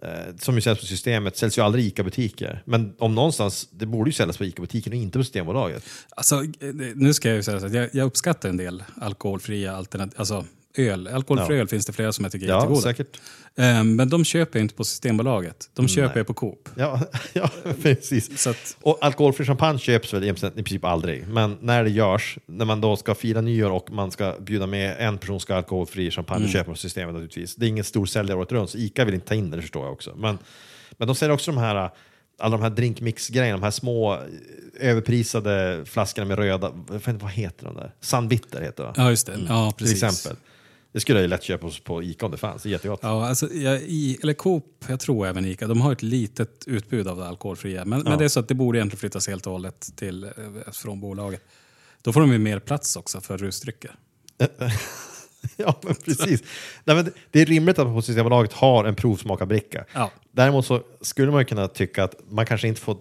[SPEAKER 6] Eh, som ju säljs på systemet, säljs ju aldrig i ICA-butiker. Men om någonstans, det borde ju säljas på ICA-butiken och inte på Systembolaget.
[SPEAKER 5] Alltså, eh, nu ska jag ju säga så att jag, jag uppskattar en del alkoholfria alternativ. Alltså öl. Alkoholfri
[SPEAKER 6] Ja.
[SPEAKER 5] öl finns det flera som jag tycker är
[SPEAKER 6] Ja,
[SPEAKER 5] jättegoda.
[SPEAKER 6] säkert.
[SPEAKER 5] Eh, men de köper jag inte på Systembolaget. De köper jag på Coop.
[SPEAKER 6] Ja, ja precis.
[SPEAKER 5] Att-
[SPEAKER 6] Och alkoholfri champagne köps väl i princip aldrig. Men när det görs, när man då ska fira nyår och man ska bjuda med en person ska alkoholfri champagne,
[SPEAKER 5] Mm.
[SPEAKER 6] köper på systemet naturligtvis. Det är ingen stor säljare året runt, så ICA vill inte ta in det, det förstår jag också. Men, men de säljer också de här, alla de här drinkmix-grejerna, de här små eh, överprisade flaskorna med röda, vad heter de där? Sandbitter heter det va?
[SPEAKER 5] Ja, just det. Ja,
[SPEAKER 6] Till
[SPEAKER 5] precis.
[SPEAKER 6] exempel. Det skulle jag ju lätt köpa på- ICA om det fanns, det är jättegott.
[SPEAKER 5] Ja, alltså, jag, i, eller Coop, jag tror även Ica, de har ett litet utbud av det alkoholfria. Men, men det är så att det borde egentligen flyttas helt och hållet till, eh, från bolaget. Då får de ju mer plats också för rusdrycker.
[SPEAKER 6] Ja, men precis. Nej, men det- är rimligt att man på Systembolaget har en provsmakarbricka.
[SPEAKER 5] Ja.
[SPEAKER 6] Däremot så skulle man ju kunna tycka att man kanske inte får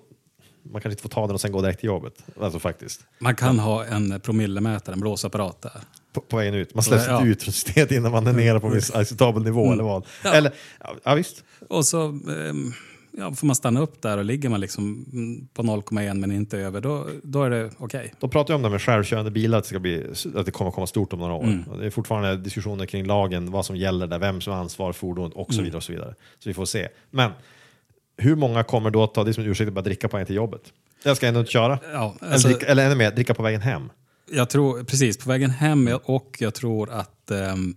[SPEAKER 6] man kanske inte får ta den och sen gå direkt till jobbet. Alltså faktiskt.
[SPEAKER 5] Man kan ha en promillemätare, en blåsapparat där.
[SPEAKER 6] På, på vägen ut. Man släpps
[SPEAKER 5] Ja.
[SPEAKER 6] ut från stedet innan man är nere på en viss acceptabel nivå eller vad.
[SPEAKER 5] Ja.
[SPEAKER 6] Eller, ja, visst.
[SPEAKER 5] Och så ehm, ja, får man stanna upp där och ligger man liksom mm, på 0,1 men inte över, då, då är det okej.
[SPEAKER 6] De pratar ju om det med självkörande bilar, att det, ska bli, att det kommer komma stort om några år.
[SPEAKER 5] Mm.
[SPEAKER 6] Det är fortfarande diskussioner kring lagen, vad som gäller där, vem som har ansvar för fordonet och så
[SPEAKER 5] Mm.
[SPEAKER 6] vidare. och Så vidare. Så vi får se. Men hur många kommer då att ta det som en ursäkt att bara dricka på vägen till jobbet? Jag ska ändå inte köra.
[SPEAKER 5] Ja, alltså-
[SPEAKER 6] eller, dricka, eller ännu mer, dricka på vägen hem.
[SPEAKER 5] Jag tror, precis, på vägen hem ja, och jag tror att ehm,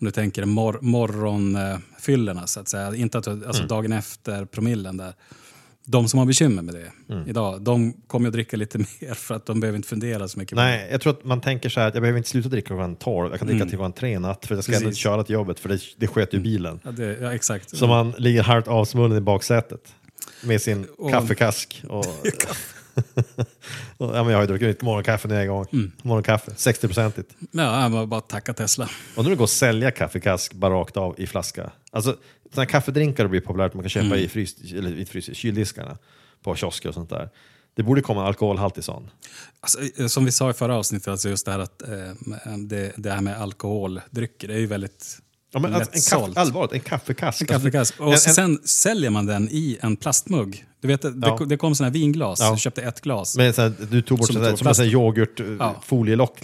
[SPEAKER 5] om du tänker mor morgonfyllorna så att säga, inte att, alltså
[SPEAKER 6] Mm.
[SPEAKER 5] dagen efter promillen där. De som har bekymmer med det
[SPEAKER 6] Mm.
[SPEAKER 5] idag, de kommer att dricka lite mer för att de behöver inte fundera så mycket.
[SPEAKER 6] Nej, jag tror att man tänker så här att jag behöver inte sluta dricka klockan 12, jag kan dricka till klockan 3 i natt för jag ska ändå köra till jobbet för det, det sköter ju bilen.
[SPEAKER 5] Ja, det, ja, exakt.
[SPEAKER 6] Så man ligger halvt avsvullen i baksätet med sin
[SPEAKER 5] Och-
[SPEAKER 6] kaffekask. Och, ja, men jag har ju druckit mitt morgonkaffe en gång.
[SPEAKER 5] Mm.
[SPEAKER 6] Morgonkaffe, 60-procentigt.
[SPEAKER 5] Ja, jag bara, tacka Tesla.
[SPEAKER 6] Och nu går att sälja kaffekask bara rakt av i flaska. Alltså, här kaffedrinkar blir populärt man kan köpa
[SPEAKER 5] Mm.
[SPEAKER 6] i, frys, eller i frys, kyldiskarna på kiosker och sånt där. Det borde komma en alkoholhaltig sån.
[SPEAKER 5] Alltså, eh, som vi sa i förra avsnittet, alltså just det här, att, eh, det, det här med alkoholdrycker, det är ju väldigt
[SPEAKER 6] Ja, men alltså, en kaffe, allvarligt, en kaffekask.
[SPEAKER 5] En kaffekask. Och
[SPEAKER 6] Alltså, en, en,
[SPEAKER 5] sen säljer man den i en plastmugg. Du vet, det,
[SPEAKER 6] Ja.
[SPEAKER 5] det kom såna här vinglas,
[SPEAKER 6] Ja.
[SPEAKER 5] jag köpte ett glas.
[SPEAKER 6] men, här, du tog bort
[SPEAKER 5] Som
[SPEAKER 6] sådär,
[SPEAKER 5] tog
[SPEAKER 6] som en sån här
[SPEAKER 5] plast.
[SPEAKER 6] yoghurt eh,
[SPEAKER 5] Ja.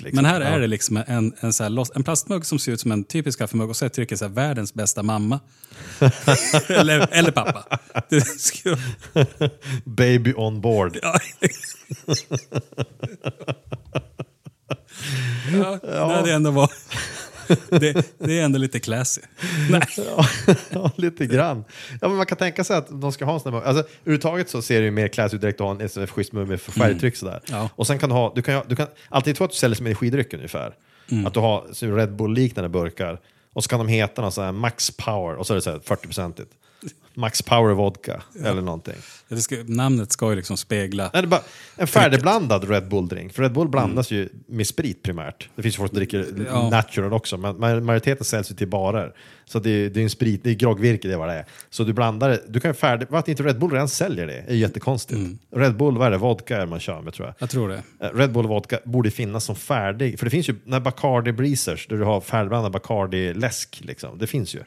[SPEAKER 6] Liksom.
[SPEAKER 5] Men här är det liksom en, en, så här en plastmugg som ser ut som en typisk kaffemugg och så så här, världens bästa mamma. eller, eller pappa.
[SPEAKER 6] Baby on board.
[SPEAKER 5] ja. ja. Det, ändå var, det, det är ändå lite classy. Nej.
[SPEAKER 6] Ja, ja, lite grann. Ja, men man kan tänka sig att de ska ha en sån här... Alltså, överhuvudtaget så ser det ju mer classy ut direkt att ha en SNF-schysst mugg med färgtryck sådär.
[SPEAKER 5] Ja.
[SPEAKER 6] Och sen kan du ha... Du kan, du kan alltid tro att du säljer som energidryck ungefär. Att du har så Red Bull-liknande burkar. Och så kan de heta någon sån här Max Power och så är det så här 40-procentigt. Max Power Vodka eller någonting.
[SPEAKER 5] Det ska, namnet ska ju liksom spegla...
[SPEAKER 6] Nej, det är bara en färdigblandad Red Bull-drink. För Red Bull blandas ju med sprit primärt. Det finns ju folk som dricker
[SPEAKER 5] Ja.
[SPEAKER 6] natural också, men ma- majoriteten säljs ju till barer. Så det är, det är en sprit, det är groggvirke, det är vad det är. Så du blandar det, du kan ju färdig, varför inte Red Bull redan säljer det är ju jättekonstigt. Red Bull, vad är det, vodka är man kör med tror jag.
[SPEAKER 5] Jag tror det.
[SPEAKER 6] Eh, Red Bull vodka borde finnas som färdig, för det finns ju när Bacardi Breezers, där du har färdigblandad Bacardi-läsk, liksom. det finns ju.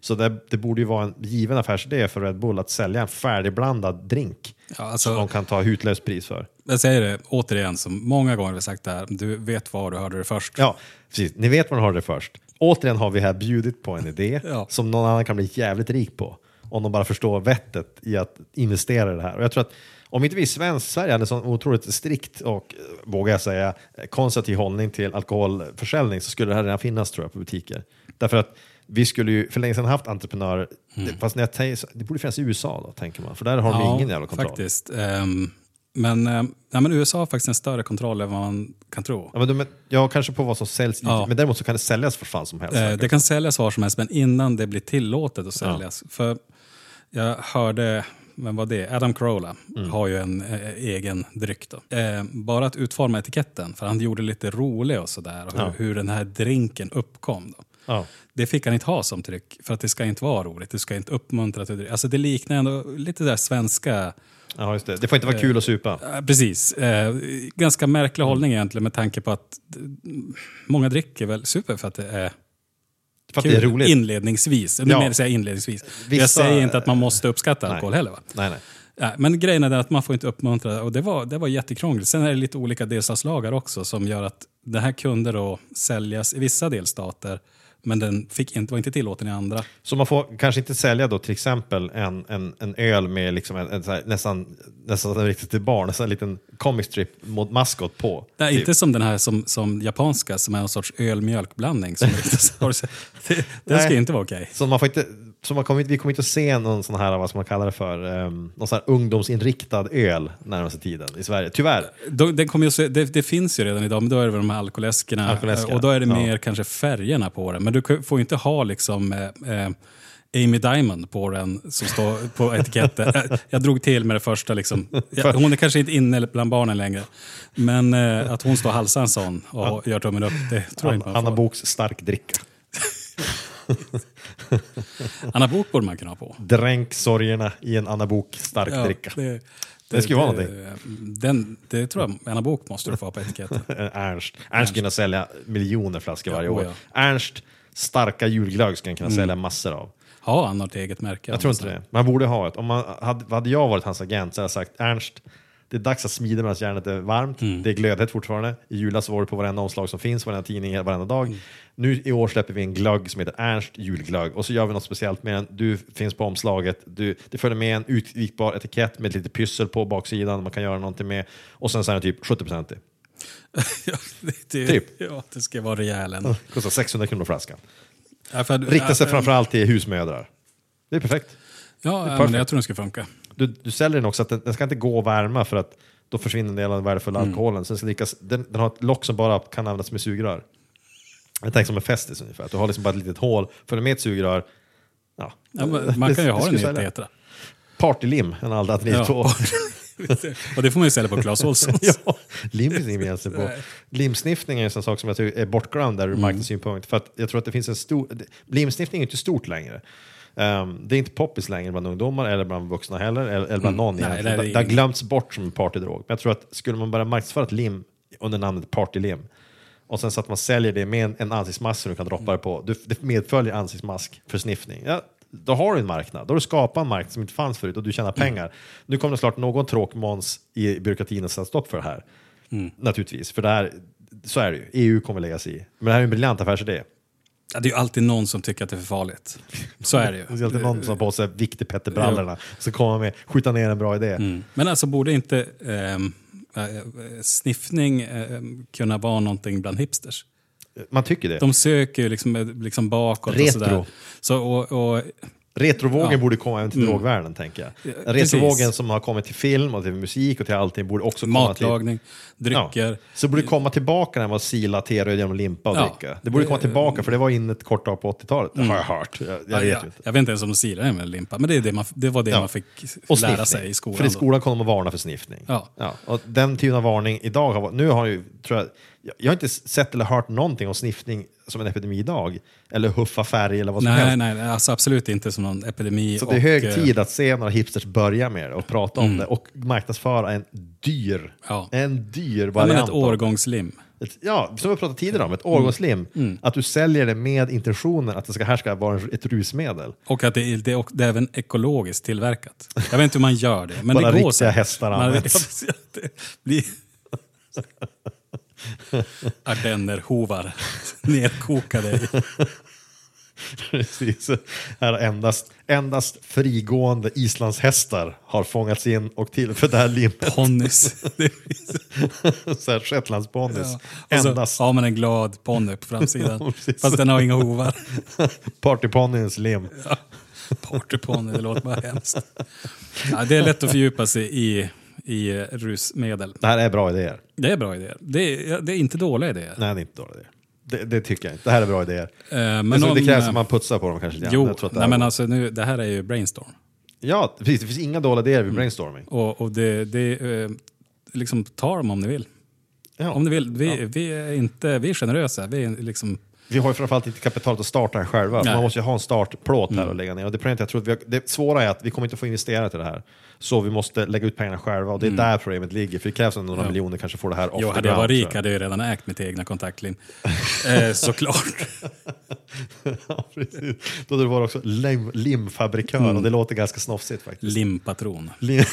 [SPEAKER 6] Så det, det borde ju vara en given affärsidé för Red Bull att sälja en färdigblandad drink
[SPEAKER 5] Ja, alltså-
[SPEAKER 6] som de kan ta hutlöst pris för.
[SPEAKER 5] Jag säger det återigen, som många gånger har vi sagt det här, du vet var du hörde det först.
[SPEAKER 6] Ja, precis. Ni vet var ni har det först. Återigen har vi här bjudit på en idé
[SPEAKER 5] Ja.
[SPEAKER 6] som någon annan kan bli jävligt rik på. om de bara förstår vettet i att investera i det här. Och jag tror att om inte vi i Sverige hade sån otroligt strikt och, eh, vågar jag säga, konservativ hållning till alkoholförsäljning så skulle det här redan finnas tror jag på butiker. Därför att vi skulle ju för länge sedan haft entreprenörer, det, fast när jag tänker, det borde finnas i USA då, tänker man, för där har de ingen jävla kontroll.
[SPEAKER 5] faktiskt. Ehm, men, ehm, nej, men USA har faktiskt en större kontroll än vad man kan tro.
[SPEAKER 6] Ja, men de, ja, kanske på vad som säljs,
[SPEAKER 5] Ja.
[SPEAKER 6] men däremot så kan det säljas för fan som helst.
[SPEAKER 5] Eh,
[SPEAKER 6] säkert.
[SPEAKER 5] det kan säljas var som helst, men innan det blir tillåtet att säljas. För jag hörde, vem var det? Adam Carolla
[SPEAKER 6] Mm.
[SPEAKER 5] har ju en eh, egen dryck. Eh, bara att utforma etiketten, för han gjorde lite rolig och sådär. Och hur,
[SPEAKER 6] Ja.
[SPEAKER 5] hur den här drinken uppkom. Då.
[SPEAKER 6] Ja.
[SPEAKER 5] Det fick han inte ha som tryck, för att det ska inte vara roligt. Du ska inte uppmuntra till det. Alltså det liknar ändå lite där svenska...
[SPEAKER 6] Ja, just det. Det får inte vara kul att supa.
[SPEAKER 5] Eh, precis. Eh, ganska märklig hållning egentligen med tanke på att eh, många dricker väl super för att det är
[SPEAKER 6] För att
[SPEAKER 5] kul
[SPEAKER 6] det är roligt.
[SPEAKER 5] inledningsvis. Nu
[SPEAKER 6] Ja.
[SPEAKER 5] menar jag inledningsvis.
[SPEAKER 6] Vissa-
[SPEAKER 5] jag säger inte att man måste uppskatta
[SPEAKER 6] Nej.
[SPEAKER 5] alkohol heller. Va?
[SPEAKER 6] Nej, nej.
[SPEAKER 5] Ja, men grejen är att man får inte uppmuntra och det var, det var jättekrångligt. Sen är det lite olika delstatslagar också som gör att det här kunde då säljas i vissa delstater men den fick inte, var inte tillåten i andra.
[SPEAKER 6] Så man får kanske inte sälja då till exempel en, en, en öl med liksom en, en här, nästan, nästan riktigt till barn, nästan en liten comic strip mot maskot på.
[SPEAKER 5] Nej,
[SPEAKER 6] Typ.
[SPEAKER 5] inte som den här som, som japanska som är en sorts öl-mjölkblandning. Det, den ska
[SPEAKER 6] Nej.
[SPEAKER 5] inte vara okej.
[SPEAKER 6] Så man får inte, så man kommer, inte- vi kommer inte att se någon sån här, vad man kalla det för, um, någon sån här ungdomsinriktad öl närmaste tiden i Sverige. Tyvärr.
[SPEAKER 5] Då, den kommer se- det, det finns ju redan idag, men då är det väl de här alkoläskerna.
[SPEAKER 6] Alkoläskarna,
[SPEAKER 5] Och då är det
[SPEAKER 6] ja.
[SPEAKER 5] mer kanske färgerna på den. Men du får ju inte ha liksom eh, eh, Amy Diamond på den som står på etiketten. Jag, jag drog till med det första. Liksom. Jag, hon är kanske inte inne bland barnen längre. Men eh, att hon står och halsar en sån och gör tummen upp, det tror jag inte man
[SPEAKER 6] Anna
[SPEAKER 5] får.
[SPEAKER 6] Boks stark dricka.
[SPEAKER 5] Anna Bok borde man kunna ha på.
[SPEAKER 6] Dränk sorgerna i en Anna Bok stark dricka.
[SPEAKER 5] det,
[SPEAKER 6] Det ska ju vara
[SPEAKER 5] Den, det tror jag, Anna Bok måste du få ha på etiketten.
[SPEAKER 6] En Ernst. Ernst skulle kunna sälja miljoner flaskor varje
[SPEAKER 5] Ja,
[SPEAKER 6] år.
[SPEAKER 5] oh
[SPEAKER 6] Ernst starka julglögg skulle han kunna sälja massor av.
[SPEAKER 5] Har han något eget märke?
[SPEAKER 6] Jag tror inte det. Man borde ha ett. Om man hade, hade jag varit hans agent så hade jag sagt Ernst, det är dags att smida medan järnet är varmt. Det är glödhett fortfarande. I julas var det på varenda omslag som finns, varenda tidning, varenda dag. Nu i år släpper vi en glögg som heter Ernst julglögg och så gör vi något speciellt med den. Du finns på omslaget. Du, det följer med en utvikbar etikett med lite pyssel på baksidan man kan göra någonting med. Och sen så är den typ 70% i.
[SPEAKER 5] ja, det, det,
[SPEAKER 6] Typ.
[SPEAKER 5] Ja, det ska vara rejälen.
[SPEAKER 6] Kostar 600 kronor flaskan.
[SPEAKER 5] Ja, för,
[SPEAKER 6] Riktar sig
[SPEAKER 5] ja,
[SPEAKER 6] framförallt till husmödrar. Det är perfekt.
[SPEAKER 5] Ja,
[SPEAKER 6] Det är perfekt.
[SPEAKER 5] jag tror den ska funka.
[SPEAKER 6] Du, du säljer den också att den, den ska inte gå att värma för att då försvinner en del av den värdefulla
[SPEAKER 5] Mm.
[SPEAKER 6] alkoholen. Sen ska drickas, den, den har ett lock som bara kan användas med sugrör. Jag tänker som en Festis ungefär. Att du har liksom bara ett litet hål, följer med ett sugrör. Ja.
[SPEAKER 5] Ja, man kan ju
[SPEAKER 6] Det-
[SPEAKER 5] ha
[SPEAKER 6] det
[SPEAKER 5] den i ett tetra.
[SPEAKER 6] Partylim, en alternativ
[SPEAKER 5] Ja.
[SPEAKER 6] två.
[SPEAKER 5] och det får man ju sälja på Clas Ohlsons.
[SPEAKER 6] ja, lim finns ingen begränsning på. Limsniffning är en sån sak som jag tycker är bortglömd där ur
[SPEAKER 5] Mm.
[SPEAKER 6] marknadssynpunkt. För att jag tror att det finns en stor... Limsniffning är inte stort längre. Ehm, det är inte poppis längre bland ungdomar eller bland vuxna heller, eller, eller bland någon
[SPEAKER 5] Mm. Nej,
[SPEAKER 6] egentligen.
[SPEAKER 5] det
[SPEAKER 6] Det, har glömts bort som partydrog. Men jag tror att skulle man börja marknadsföra ett lim under namnet partylim och sen så att man säljer det med en, en ansiktsmask som du kan droppa det på. Du, det medföljer ansiktsmask för sniffning. Ja, då har du en marknad. Då har du skapat en marknad som inte fanns förut och du tjänar pengar. Nu kommer det snart någon tråkmåns i byråkratin att sätta stopp för det här. Naturligtvis, för det här, så är det ju. EU kommer lägga sig i. Men det här är en briljant affärsidé.
[SPEAKER 5] Ja, det är ju alltid någon som tycker att det är för farligt. Så är det ju.
[SPEAKER 6] Det är alltid någon som har på sig Viktig Petter-brallorna. Så kommer man med, skjuta ner en bra idé.
[SPEAKER 5] Mm. Men alltså borde inte ehm, äh, sniffning ehm, kunna vara någonting bland hipsters?
[SPEAKER 6] Man tycker det.
[SPEAKER 5] De söker ju liksom, liksom bakåt
[SPEAKER 6] Retro.
[SPEAKER 5] och sådär. Så, och, och,
[SPEAKER 6] Retrovågen
[SPEAKER 5] Ja.
[SPEAKER 6] borde komma även till drogvärlden, tänker jag.
[SPEAKER 5] Ja,
[SPEAKER 6] Retrovågen
[SPEAKER 5] precis.
[SPEAKER 6] som har kommit till film och till musik och till allting borde också komma till...
[SPEAKER 5] matlagning, drycker.
[SPEAKER 6] Ja. Så borde det komma tillbaka när man sila teröd genom limpa och
[SPEAKER 5] Ja.
[SPEAKER 6] dricka. Det borde komma tillbaka, för det var inne ett kort tag på 80-talet. Det har jag hört. Jag, jag
[SPEAKER 5] Ja,
[SPEAKER 6] vet inte.
[SPEAKER 5] jag vet inte ens om de silar det med limpa, men det, är det, man, det var det man fick
[SPEAKER 6] Och
[SPEAKER 5] lära
[SPEAKER 6] sniffning.
[SPEAKER 5] sig i skolan.
[SPEAKER 6] För i skolan kommer de att varna för sniffning.
[SPEAKER 5] Ja.
[SPEAKER 6] Och den typen av varning idag har nu har ju, tror jag- jag har inte sett eller hört någonting om sniffning som en epidemi idag. Eller huffa färg eller vad som
[SPEAKER 5] Nej,
[SPEAKER 6] helst.
[SPEAKER 5] nej, alltså absolut inte som någon epidemi.
[SPEAKER 6] Så det är hög
[SPEAKER 5] och, eh,
[SPEAKER 6] tid att se några hipsters börja med det och prata om det och marknadsföra en dyr,
[SPEAKER 5] Ja.
[SPEAKER 6] en dyr
[SPEAKER 5] Ja, men
[SPEAKER 6] variant.
[SPEAKER 5] ett
[SPEAKER 6] av-
[SPEAKER 5] årgångslim.
[SPEAKER 6] Ett, ja, som vi pratade tidigare om, ett årgångslim.
[SPEAKER 5] Mm.
[SPEAKER 6] Att du säljer det med intentionen att det ska, här ska vara ett rusmedel.
[SPEAKER 5] Och att det är, det, är, det är även ekologiskt tillverkat. Jag vet inte hur man gör det, men
[SPEAKER 6] Bara
[SPEAKER 5] det går
[SPEAKER 6] riktiga
[SPEAKER 5] säkert.
[SPEAKER 6] hästar används.
[SPEAKER 5] Ardennerhovar nerkokade i
[SPEAKER 6] Precis. Här endast, endast frigående islandshästar har fångats in och till för det här limmet.
[SPEAKER 5] Ponnys.
[SPEAKER 6] Shetlandsponnys.
[SPEAKER 5] ja. Och så
[SPEAKER 6] Endast
[SPEAKER 5] har man en glad ponny på framsidan. Fast den har inga hovar.
[SPEAKER 6] partyponnyns lim.
[SPEAKER 5] Partyponny, det låter bara hemskt. Ja, det är lätt att fördjupa sig i, i eh, rusmedel.
[SPEAKER 6] Det här är bra idéer.
[SPEAKER 5] Det är bra idéer. Det är, det är inte dåliga idéer.
[SPEAKER 6] Nej, det är inte dåliga idéer. Det, det tycker jag inte. Det här är bra idéer.
[SPEAKER 5] Eh,
[SPEAKER 6] Men
[SPEAKER 5] Men
[SPEAKER 6] så
[SPEAKER 5] om,
[SPEAKER 6] det krävs att man putsar på dem kanske.
[SPEAKER 5] Jo, nej, men alltså nu, det här är ju brainstorm.
[SPEAKER 6] Ja, precis. Det finns inga dåliga idéer vid brainstorming.
[SPEAKER 5] Och, och det, det eh, liksom ta dem om ni vill.
[SPEAKER 6] Ja.
[SPEAKER 5] Om ni vill. Vi, vi, är, inte, vi är generösa. Vi är liksom,
[SPEAKER 6] Vi har ju framförallt inte kapitalet att starta den själva.
[SPEAKER 5] Nej. Mm.
[SPEAKER 6] Man måste ju ha en startplåt här och lägga ner. Och det, problemet, jag tror att vi har, det svåra är att vi kommer inte få investera till det här. Så vi måste lägga ut pengarna själva och det är där problemet ligger. För det krävs ändå några
[SPEAKER 5] Mm. Ja.
[SPEAKER 6] miljoner kanske för det här off
[SPEAKER 5] jo, hade jag varit rik hade jag redan ägt mitt egna kontaktlim. eh, såklart.
[SPEAKER 6] Ja, precis. Då hade du varit också lim, limfabrikör
[SPEAKER 5] Mm.
[SPEAKER 6] och det låter ganska snofsigt faktiskt.
[SPEAKER 5] Limpatron.
[SPEAKER 6] Lim,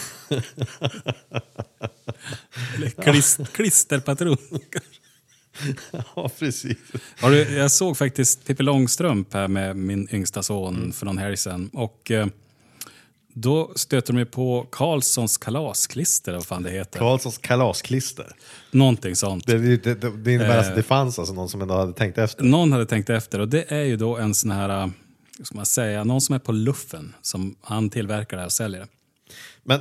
[SPEAKER 5] Eller klist, klisterpatron.
[SPEAKER 6] ja, precis.
[SPEAKER 5] Har du, jag såg faktiskt Pippi Långstrump här med min yngsta son
[SPEAKER 6] Mm.
[SPEAKER 5] för någon helg sedan. Och eh, då stöter de på Karlssons kalasklister, vad fan det heter.
[SPEAKER 6] Karlssons kalasklister.
[SPEAKER 5] Någonting sånt.
[SPEAKER 6] Det, det, det, det innebär
[SPEAKER 5] Eh.
[SPEAKER 6] alltså att det fanns alltså någon som ändå hade tänkt efter.
[SPEAKER 5] Någon hade tänkt efter och det är ju då en sån här, eh, ska man säga, någon som är på luffen. Som han tillverkar det här och säljer det.
[SPEAKER 6] Men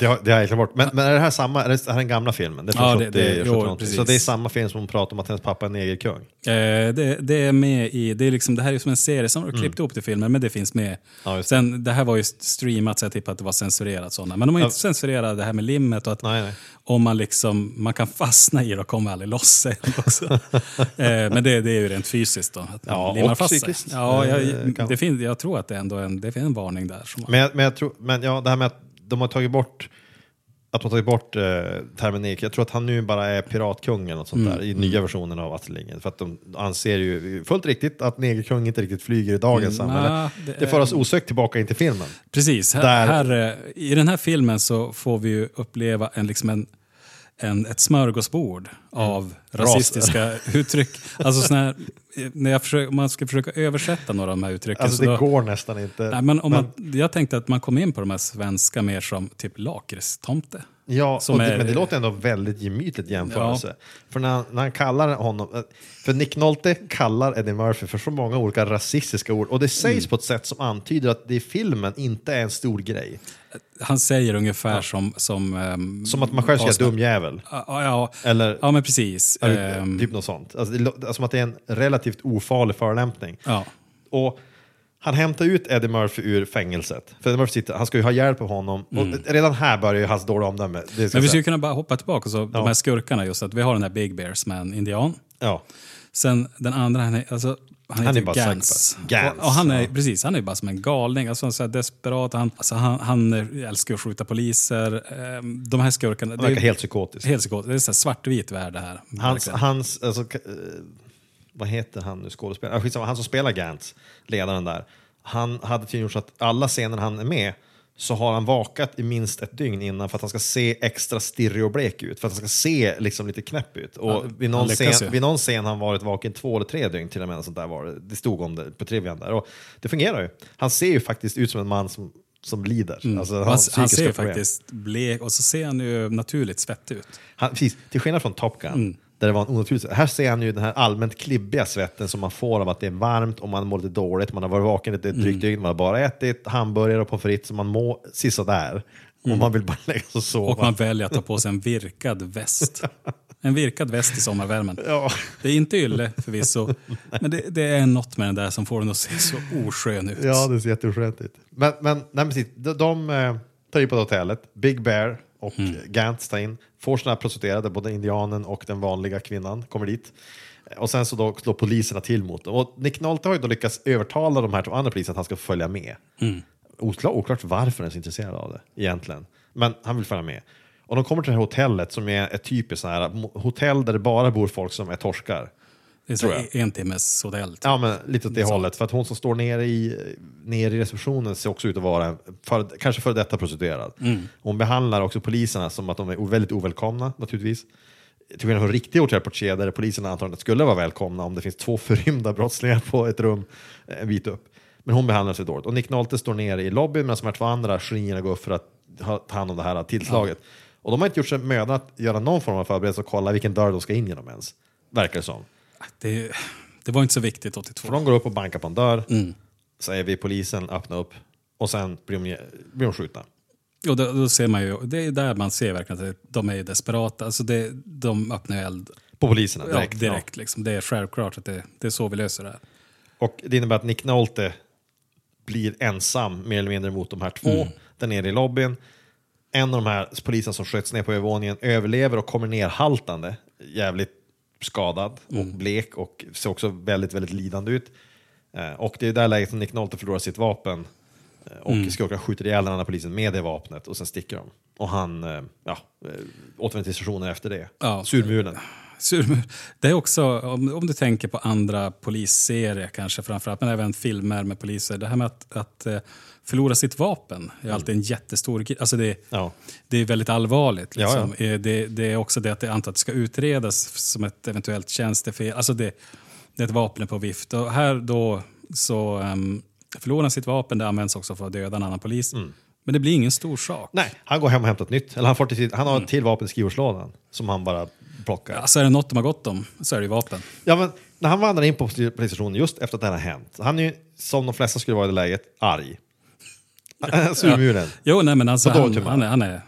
[SPEAKER 6] det har, det har jag glömt bort. Men, men är det här samma, är det här den gamla filmen? Det är
[SPEAKER 5] Ja, det-
[SPEAKER 6] 70,
[SPEAKER 5] det-
[SPEAKER 6] 70
[SPEAKER 5] jo.
[SPEAKER 6] Så det är samma film som hon pratar om att hennes pappa är negerkung?
[SPEAKER 5] Eh, det, det är med i, det, är liksom, det här är som en serie som har klippt ihop till filmen, men det finns med.
[SPEAKER 6] Mm. Ja, det.
[SPEAKER 5] Sen, det här var ju streamat så jag tippar att det var censurerat sådana. Men de har ju inte censurerat det här med limmet och att
[SPEAKER 6] Nej, nej.
[SPEAKER 5] om man liksom, man kan fastna i det och kommer aldrig loss också. eh, men det, det är ju rent fysiskt då. Att
[SPEAKER 6] Ja,
[SPEAKER 5] limmar
[SPEAKER 6] och
[SPEAKER 5] fast sig.
[SPEAKER 6] psykiskt.
[SPEAKER 5] Ja,
[SPEAKER 6] Eh,
[SPEAKER 5] jag,
[SPEAKER 6] kan-
[SPEAKER 5] det finns, jag tror att det ändå är en, det finns en varning där. Som
[SPEAKER 6] Men, jag- men, jag tror, men ja, det här med att de har tagit bort att har tagit bort eh, termen neger. Jag tror att han nu bara är piratkung eller något sånt
[SPEAKER 5] Mm.
[SPEAKER 6] där i nya versionen av Astrid Lindgren. För att de anser ju fullt riktigt att negerkung inte riktigt flyger i dagens
[SPEAKER 5] Mm,
[SPEAKER 6] samhälle.
[SPEAKER 5] nja,
[SPEAKER 6] det
[SPEAKER 5] det
[SPEAKER 6] för oss osökt tillbaka in till filmen.
[SPEAKER 5] Precis. Här,
[SPEAKER 6] Där-
[SPEAKER 5] här, eh, I den här filmen så får vi ju uppleva en, liksom en, en, ett smörgåsbord av rasistiska uttryck. Alltså såna här, när jag försöker, man ska försöka översätta några av de här uttrycken.
[SPEAKER 6] Alltså
[SPEAKER 5] så
[SPEAKER 6] det
[SPEAKER 5] då,
[SPEAKER 6] går nästan inte.
[SPEAKER 5] nej, men om man, jag tänkte att man kom in på de här svenska mer som typ lakritstomte.
[SPEAKER 6] Ja, det,
[SPEAKER 5] är-
[SPEAKER 6] men det låter ändå väldigt gemytligt jämförelse. För när han, när han kallar honom, eh, för Nick Nolte kallar Eddie Murphy för så många olika rasistiska ord och det sägs
[SPEAKER 5] Mm.
[SPEAKER 6] på ett sätt som antyder att det i filmen inte är en stor grej.
[SPEAKER 5] Han säger ungefär som... Som, ehm,
[SPEAKER 6] Som att man själv ska dum jävel.
[SPEAKER 5] Ja, ja,
[SPEAKER 6] Eller
[SPEAKER 5] ja, men precis. Ehm,
[SPEAKER 6] typ något sånt. Alltså, det, som att det är en relativt ofarlig förolämpning.
[SPEAKER 5] ja.
[SPEAKER 6] Och han hämtar ut Eddie Murphy ur fängelset. För Eddie Murphy sitter, han ska ju ha hjälp av honom. Och redan här börjar ju hans dåliga omdöme.
[SPEAKER 5] Mm. Men vi skulle
[SPEAKER 6] säga.
[SPEAKER 5] kunna bara hoppa tillbaka. Så De här skurkarna, just att vi har den här Big Bear som är en indian.
[SPEAKER 6] Ja.
[SPEAKER 5] Sen den andra, han är, alltså, han
[SPEAKER 6] Han är bara
[SPEAKER 5] Gans.
[SPEAKER 6] Gans,
[SPEAKER 5] och, och han är,
[SPEAKER 6] ja.
[SPEAKER 5] precis, han är bara som en galning. Alltså, så desperat. Han, alltså, han, han älskar att skjuta poliser. Ehm, De här skurkarna.
[SPEAKER 6] Han verkar helt psykotisk.
[SPEAKER 5] helt psykotiskt. Det är så svartvit värld det här.
[SPEAKER 6] Hans, hans alltså, eh, vad heter han nu skådespelaren? Ah, han som spelar Gantz, ledaren där. Han hade tydligen gjort så att alla scener han är med så har han vakat i minst ett dygn innan för att han ska se extra stirrig och blek ut. För att han ska se liksom lite knäpp ut. Och
[SPEAKER 5] Ja,
[SPEAKER 6] vid, någon
[SPEAKER 5] han
[SPEAKER 6] scen,
[SPEAKER 5] ju.
[SPEAKER 6] vid någon scen har han varit vaken två eller tre dygn till och med. Sånt där var det. det stod om det på trivian där. Och det fungerar ju. Han ser ju faktiskt ut som en man som, som lider. Alltså, han,
[SPEAKER 5] Mm. han, han
[SPEAKER 6] psykiska
[SPEAKER 5] ser
[SPEAKER 6] problem.
[SPEAKER 5] faktiskt blek och så ser han ju naturligt svettig ut.
[SPEAKER 6] Han, precis, till skillnad från Top Gun,
[SPEAKER 5] Mm.
[SPEAKER 6] Där det var en onaturlig. Här ser han ju den här allmänt klibbiga svetten som man får av att det är varmt och man mår lite dåligt, man har varit vaken ett
[SPEAKER 5] Mm.
[SPEAKER 6] drygt dygn, man har bara ätit hamburgare och pommes frites, så man mår sisådär. Och man vill bara lägga sig och sova.
[SPEAKER 5] Mm. Och man väljer att ta på sig en virkad väst. En virkad väst i sommarvärmen.
[SPEAKER 6] Ja.
[SPEAKER 5] Det är inte ylle förvisso, men det, det är något med den där som får den att se så oskön ut.
[SPEAKER 6] Ja, det ser jätteoskönt ut. Men, men nej, precis, de, de eh, tar in på hotellet, Big Bear och
[SPEAKER 5] Mm.
[SPEAKER 6] Gantz tar in, får sådana här prostituerade, både indianen och den vanliga kvinnan kommer dit. Och sen så då slår poliserna till mot dem. Och Nick Nolte har ju då lyckats övertala de här två andra poliserna att han ska följa med.
[SPEAKER 5] Mm.
[SPEAKER 6] Oklart, oklart varför han är så intresserad av det egentligen. Men han vill följa med. Och de kommer till det här hotellet som är ett typiskt så här, hotell där det bara bor folk som är torskar.
[SPEAKER 5] Det är så en timmes hotell.
[SPEAKER 6] Ja, men lite åt det hållet. För att hon som står nere i, nere i receptionen ser också ut att vara en för, kanske före detta prostituerad. Hon behandlar också poliserna som att de är väldigt ovälkomna naturligtvis. till skillnad från riktiga hotell Portier där polisen antagligen skulle vara välkomna om det finns två förrymda brottslingar på ett rum en bit upp. Men hon behandlar sig dåligt. Och Nick Nolte står nere i lobbyn medan de här två andra genierna går upp för att ta hand om det här tillslaget. Och de har inte gjort sig mödan att göra någon form av förberedelse och kolla vilken dörr de ska in genom ens. Verkar det som.
[SPEAKER 5] Det, det var inte så viktigt 82.
[SPEAKER 6] För de går upp och bankar på en dörr, säger vi polisen, öppna upp och sen blir de, blir de skjutna.
[SPEAKER 5] Och då, då ser man ju, det är där man ser verkligen att de är desperata. Alltså det, de öppnar ju eld
[SPEAKER 6] På poliserna direkt.
[SPEAKER 5] direkt. Ja, direkt liksom. Det är självklart att det, det är så vi löser det här.
[SPEAKER 6] Och det innebär att Nick Nolte blir ensam mer eller mindre mot de här två där nere i lobbyn. En av de här polisen som sköts ner på övervåningen överlever och kommer ner haltande, jävligt skadad och blek och ser också väldigt, väldigt lidande ut. Eh, och det är där läget som Nick Nolte förlorar sitt vapen eh, och mm. skurkarna skjuter ihjäl den andra polisen med det vapnet och sen sticker de. Och han eh, ja, återvänder till stationen efter det.
[SPEAKER 5] Ja.
[SPEAKER 6] Surmulen.
[SPEAKER 5] Sur- Det är också, om, om du tänker på andra polisserier kanske framförallt, men även filmer med poliser. Det här med att, att förlora sitt vapen är alltid en jättestor. Alltså det,
[SPEAKER 6] Ja.
[SPEAKER 5] det är väldigt allvarligt.
[SPEAKER 6] Ja,
[SPEAKER 5] Liksom. Eh, Det, det är också det att det antar att det ska utredas som ett eventuellt tjänstefel. Alltså det, det är ett vapen på vift. Och här då så um, förlorar han sitt vapen. Det används också för att döda en annan polis. Men det blir ingen stor sak.
[SPEAKER 6] Nej, han går hem och hämtar ett nytt. Eller han, får till, han har ett till vapen i skrivbordslådan som han bara plockar.
[SPEAKER 5] Alltså är det något de har gått om så är det ju vapen.
[SPEAKER 6] Ja, men när han vandrar in på polisstationen just efter att det här har hänt, han är ju som de flesta skulle vara i det läget, arg. Surmulen.
[SPEAKER 5] Jo, nej men alltså
[SPEAKER 6] På
[SPEAKER 5] han,
[SPEAKER 6] humör.
[SPEAKER 5] han är... Han är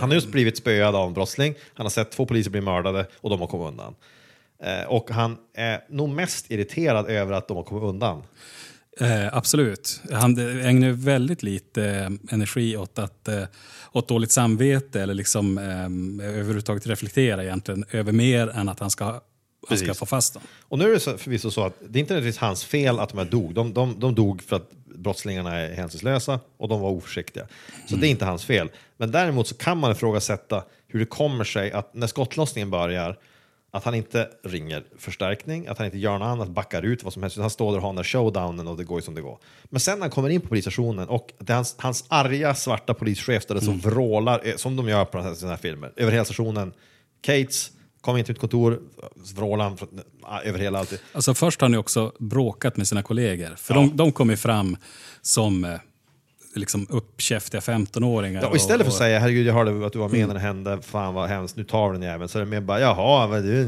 [SPEAKER 6] Han har just blivit spöad av en brottsling, han har sett två poliser bli mördade och de har kommit undan. Eh, och han är nog mest irriterad över att de har kommit undan.
[SPEAKER 5] Eh, absolut. Han ägnar väldigt lite eh, energi åt, att, eh, åt dåligt samvete eller liksom, eh, överhuvudtaget reflektera egentligen över mer än att han ska, han ska
[SPEAKER 6] Precis.
[SPEAKER 5] få fast dem.
[SPEAKER 6] Och nu är det förvisso så att det är inte nödvändigtvis hans fel att de här dog. De, de, de dog för att brottslingarna är hänsynslösa och de var oförsiktiga. Så det är inte hans fel. Men däremot så kan man ifrågasätta hur det kommer sig att när skottlossningen börjar att han inte ringer förstärkning, att han inte gör något annat, backar ut vad som helst. Han står där och har den där showdownen och det går ju som det går. Men sen när han kommer in på polisstationen och det är hans, hans arga svarta polischef där det så vrålar, eh, som de gör på den här, såna här filmer, över hela stationen. Kates, kom in till mitt kontor, han ah, över hela allt.
[SPEAKER 5] Alltså först har ju också bråkat med sina kollegor. För de, de kom ju fram som eh, liksom uppkäftiga 15-åringar.
[SPEAKER 6] Ja, och istället för att säga herregud jag hörde att du var med när det hände, fan vad hemskt, nu tar vi den jäveln. Så är det mer bara jaha, vad du,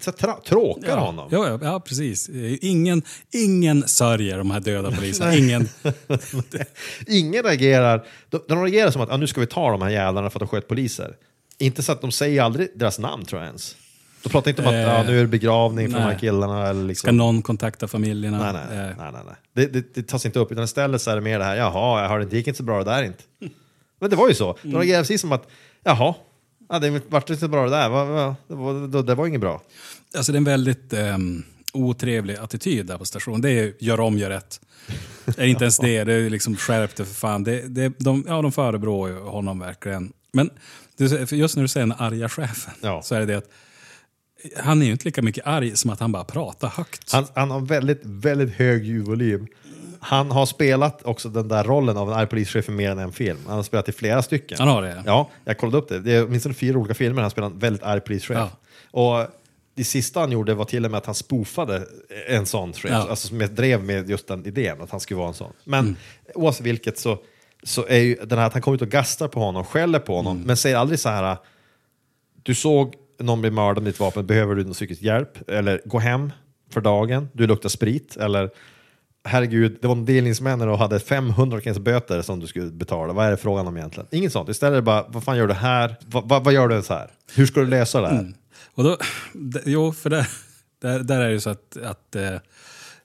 [SPEAKER 6] så tra- tråkar
[SPEAKER 5] Ja,
[SPEAKER 6] honom.
[SPEAKER 5] ja, ja, ja, precis. Ingen, ingen sörjer de här döda poliserna. Ingen,
[SPEAKER 6] Ingen reagerar, de, de reagerar som att ah, nu ska vi ta de här jävlarna för att de sköt poliser. Inte så att de säger aldrig deras namn tror jag ens. De pratar inte om att
[SPEAKER 5] Eh,
[SPEAKER 6] ja, nu är det begravning för de här
[SPEAKER 5] nej.
[SPEAKER 6] killarna. Eller
[SPEAKER 5] ska
[SPEAKER 6] liksom.
[SPEAKER 5] någon kontakta familjerna?
[SPEAKER 6] Nej, nej,
[SPEAKER 5] Eh,
[SPEAKER 6] nej, nej, nej. Det, det, det tas inte upp, utan istället så är det mer det här, jaha, jag hörde det gick inte så bra det där inte. Men det var ju så. De reagerade precis som att, jaha, ja, det vart inte så bra det där, det, var, det, det var inget bra.
[SPEAKER 5] Alltså det är en väldigt um, otrevlig attityd där på stationen. Det är gör om, gör rätt. Det är inte ens det, det är liksom skärp dig för fan. Det, det, de, ja, de förebrår ju honom verkligen. Men du- för just när du säger den arga chefen
[SPEAKER 6] Ja.
[SPEAKER 5] så är det det att han är ju inte lika mycket arg som att han bara pratar högt.
[SPEAKER 6] Han, han har väldigt, väldigt hög ljudvolym. Han har spelat också den där rollen av en arg polischef i mer än en film. Han har spelat i flera stycken.
[SPEAKER 5] Han har det?
[SPEAKER 6] Ja, jag kollade upp det. Det är åtminstone fyra olika filmer han spelar en väldigt arg polischef.
[SPEAKER 5] Ja.
[SPEAKER 6] Och det sista han gjorde var till och med att han spoofade en sån chef.
[SPEAKER 5] Ja.
[SPEAKER 6] Alltså som drev med just den idén, att han skulle vara en sån. Men
[SPEAKER 5] Mm.
[SPEAKER 6] oavsett vilket så, så är ju den här att han kommer ut och gastar på honom, skäller på honom,
[SPEAKER 5] Mm.
[SPEAKER 6] men säger aldrig så här du såg någon bli mördad med ditt vapen, behöver du någon psykisk hjälp? Eller gå hem för dagen, du luktar sprit. Eller herregud, det var en delningsmän och hade 500 kronors böter som du skulle betala. Vad är det frågan om egentligen? Inget sånt. Istället är det bara, vad fan gör du här? Vad, vad, vad gör du ens här? Hur ska du lösa det här?
[SPEAKER 5] Och då, jo, för där, där, där är det ju så att, att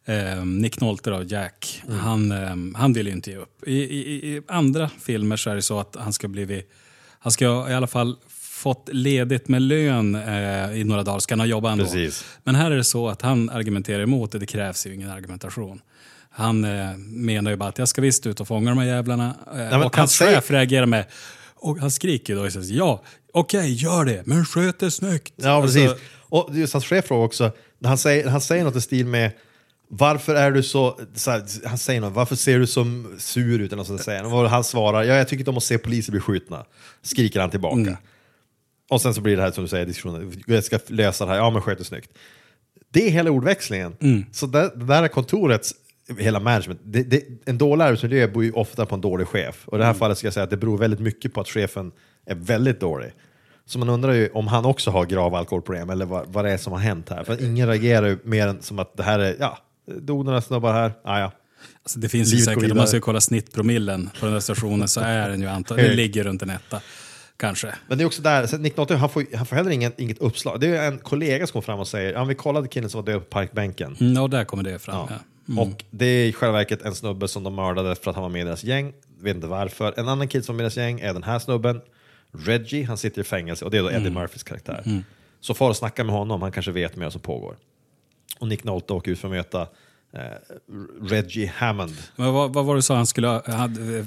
[SPEAKER 5] eh, Nick Nolte, då, Jack, han, eh, han vill ju inte ge upp. I, i, I andra filmer så är det så att han ska blivit, han ska i alla fall fått ledigt med lön eh, i några dagar, ska han ha jobbat ändå.
[SPEAKER 6] Precis.
[SPEAKER 5] Men här är det så att han argumenterar emot det, det krävs ju ingen argumentation. Han eh, menar ju bara att jag ska visst ut och fånga de här jävlarna. Eh,
[SPEAKER 6] men
[SPEAKER 5] och
[SPEAKER 6] han
[SPEAKER 5] hans
[SPEAKER 6] säger-
[SPEAKER 5] chef reagerar med, och han skriker då, och säger, ja, okej, gör det, men sköt det snyggt.
[SPEAKER 6] Ja, precis.
[SPEAKER 5] Alltså,
[SPEAKER 6] och just hans chef frågar också, han säger, han säger något i stil med varför är du så, så här, han säger något, varför ser du så sur ut? Eller något sånt säger han. Och han svarar, ja, jag tycker inte om att se poliser bli skjutna. Skriker han tillbaka.
[SPEAKER 5] Mm.
[SPEAKER 6] Och sen så blir det här som du säger, diskussionen, jag ska lösa det här, ja men sköt det snyggt. Det är hela ordväxlingen. Så där, det där är kontorets hela management. Det, det, en dålig arbetsmiljö beror ju ofta på en dålig chef. Och i det här fallet ska jag säga att det beror väldigt mycket på att chefen är väldigt dålig. Så man undrar ju om han också har grava alkoholproblem eller vad, vad det är som har hänt här. För ingen reagerar ju mer än som att det här är, ja, dog några snubbar här, ah, ja.
[SPEAKER 5] Alltså det finns ju
[SPEAKER 6] Livet går
[SPEAKER 5] säkert, om man ska kolla snittpromillen på den där stationen så är den ju antagligen, den ligger runt en etta. Kanske.
[SPEAKER 6] Men det är också där, Nick Nolte, han får, han får heller ingen, inget uppslag. Det är en kollega som kommer fram och säger, ja vi kollade killen som var död på parkbänken.
[SPEAKER 5] Mm, och där kommer det fram.
[SPEAKER 6] Ja.
[SPEAKER 5] Ja.
[SPEAKER 6] Och det är i själva verket en snubbe som de mördade för att han var med i deras gäng. Vet inte varför. En annan kid som var med i deras gäng är den här snubben. Reggie, han sitter i fängelse och det är då Eddie Murphys karaktär. Så far och snacka med honom, han kanske vet mer vad som pågår. Och Nick Nolte åker ut för att möta eh, Reggie Hammond.
[SPEAKER 5] Men vad, vad var det du sa han skulle ha? Hade,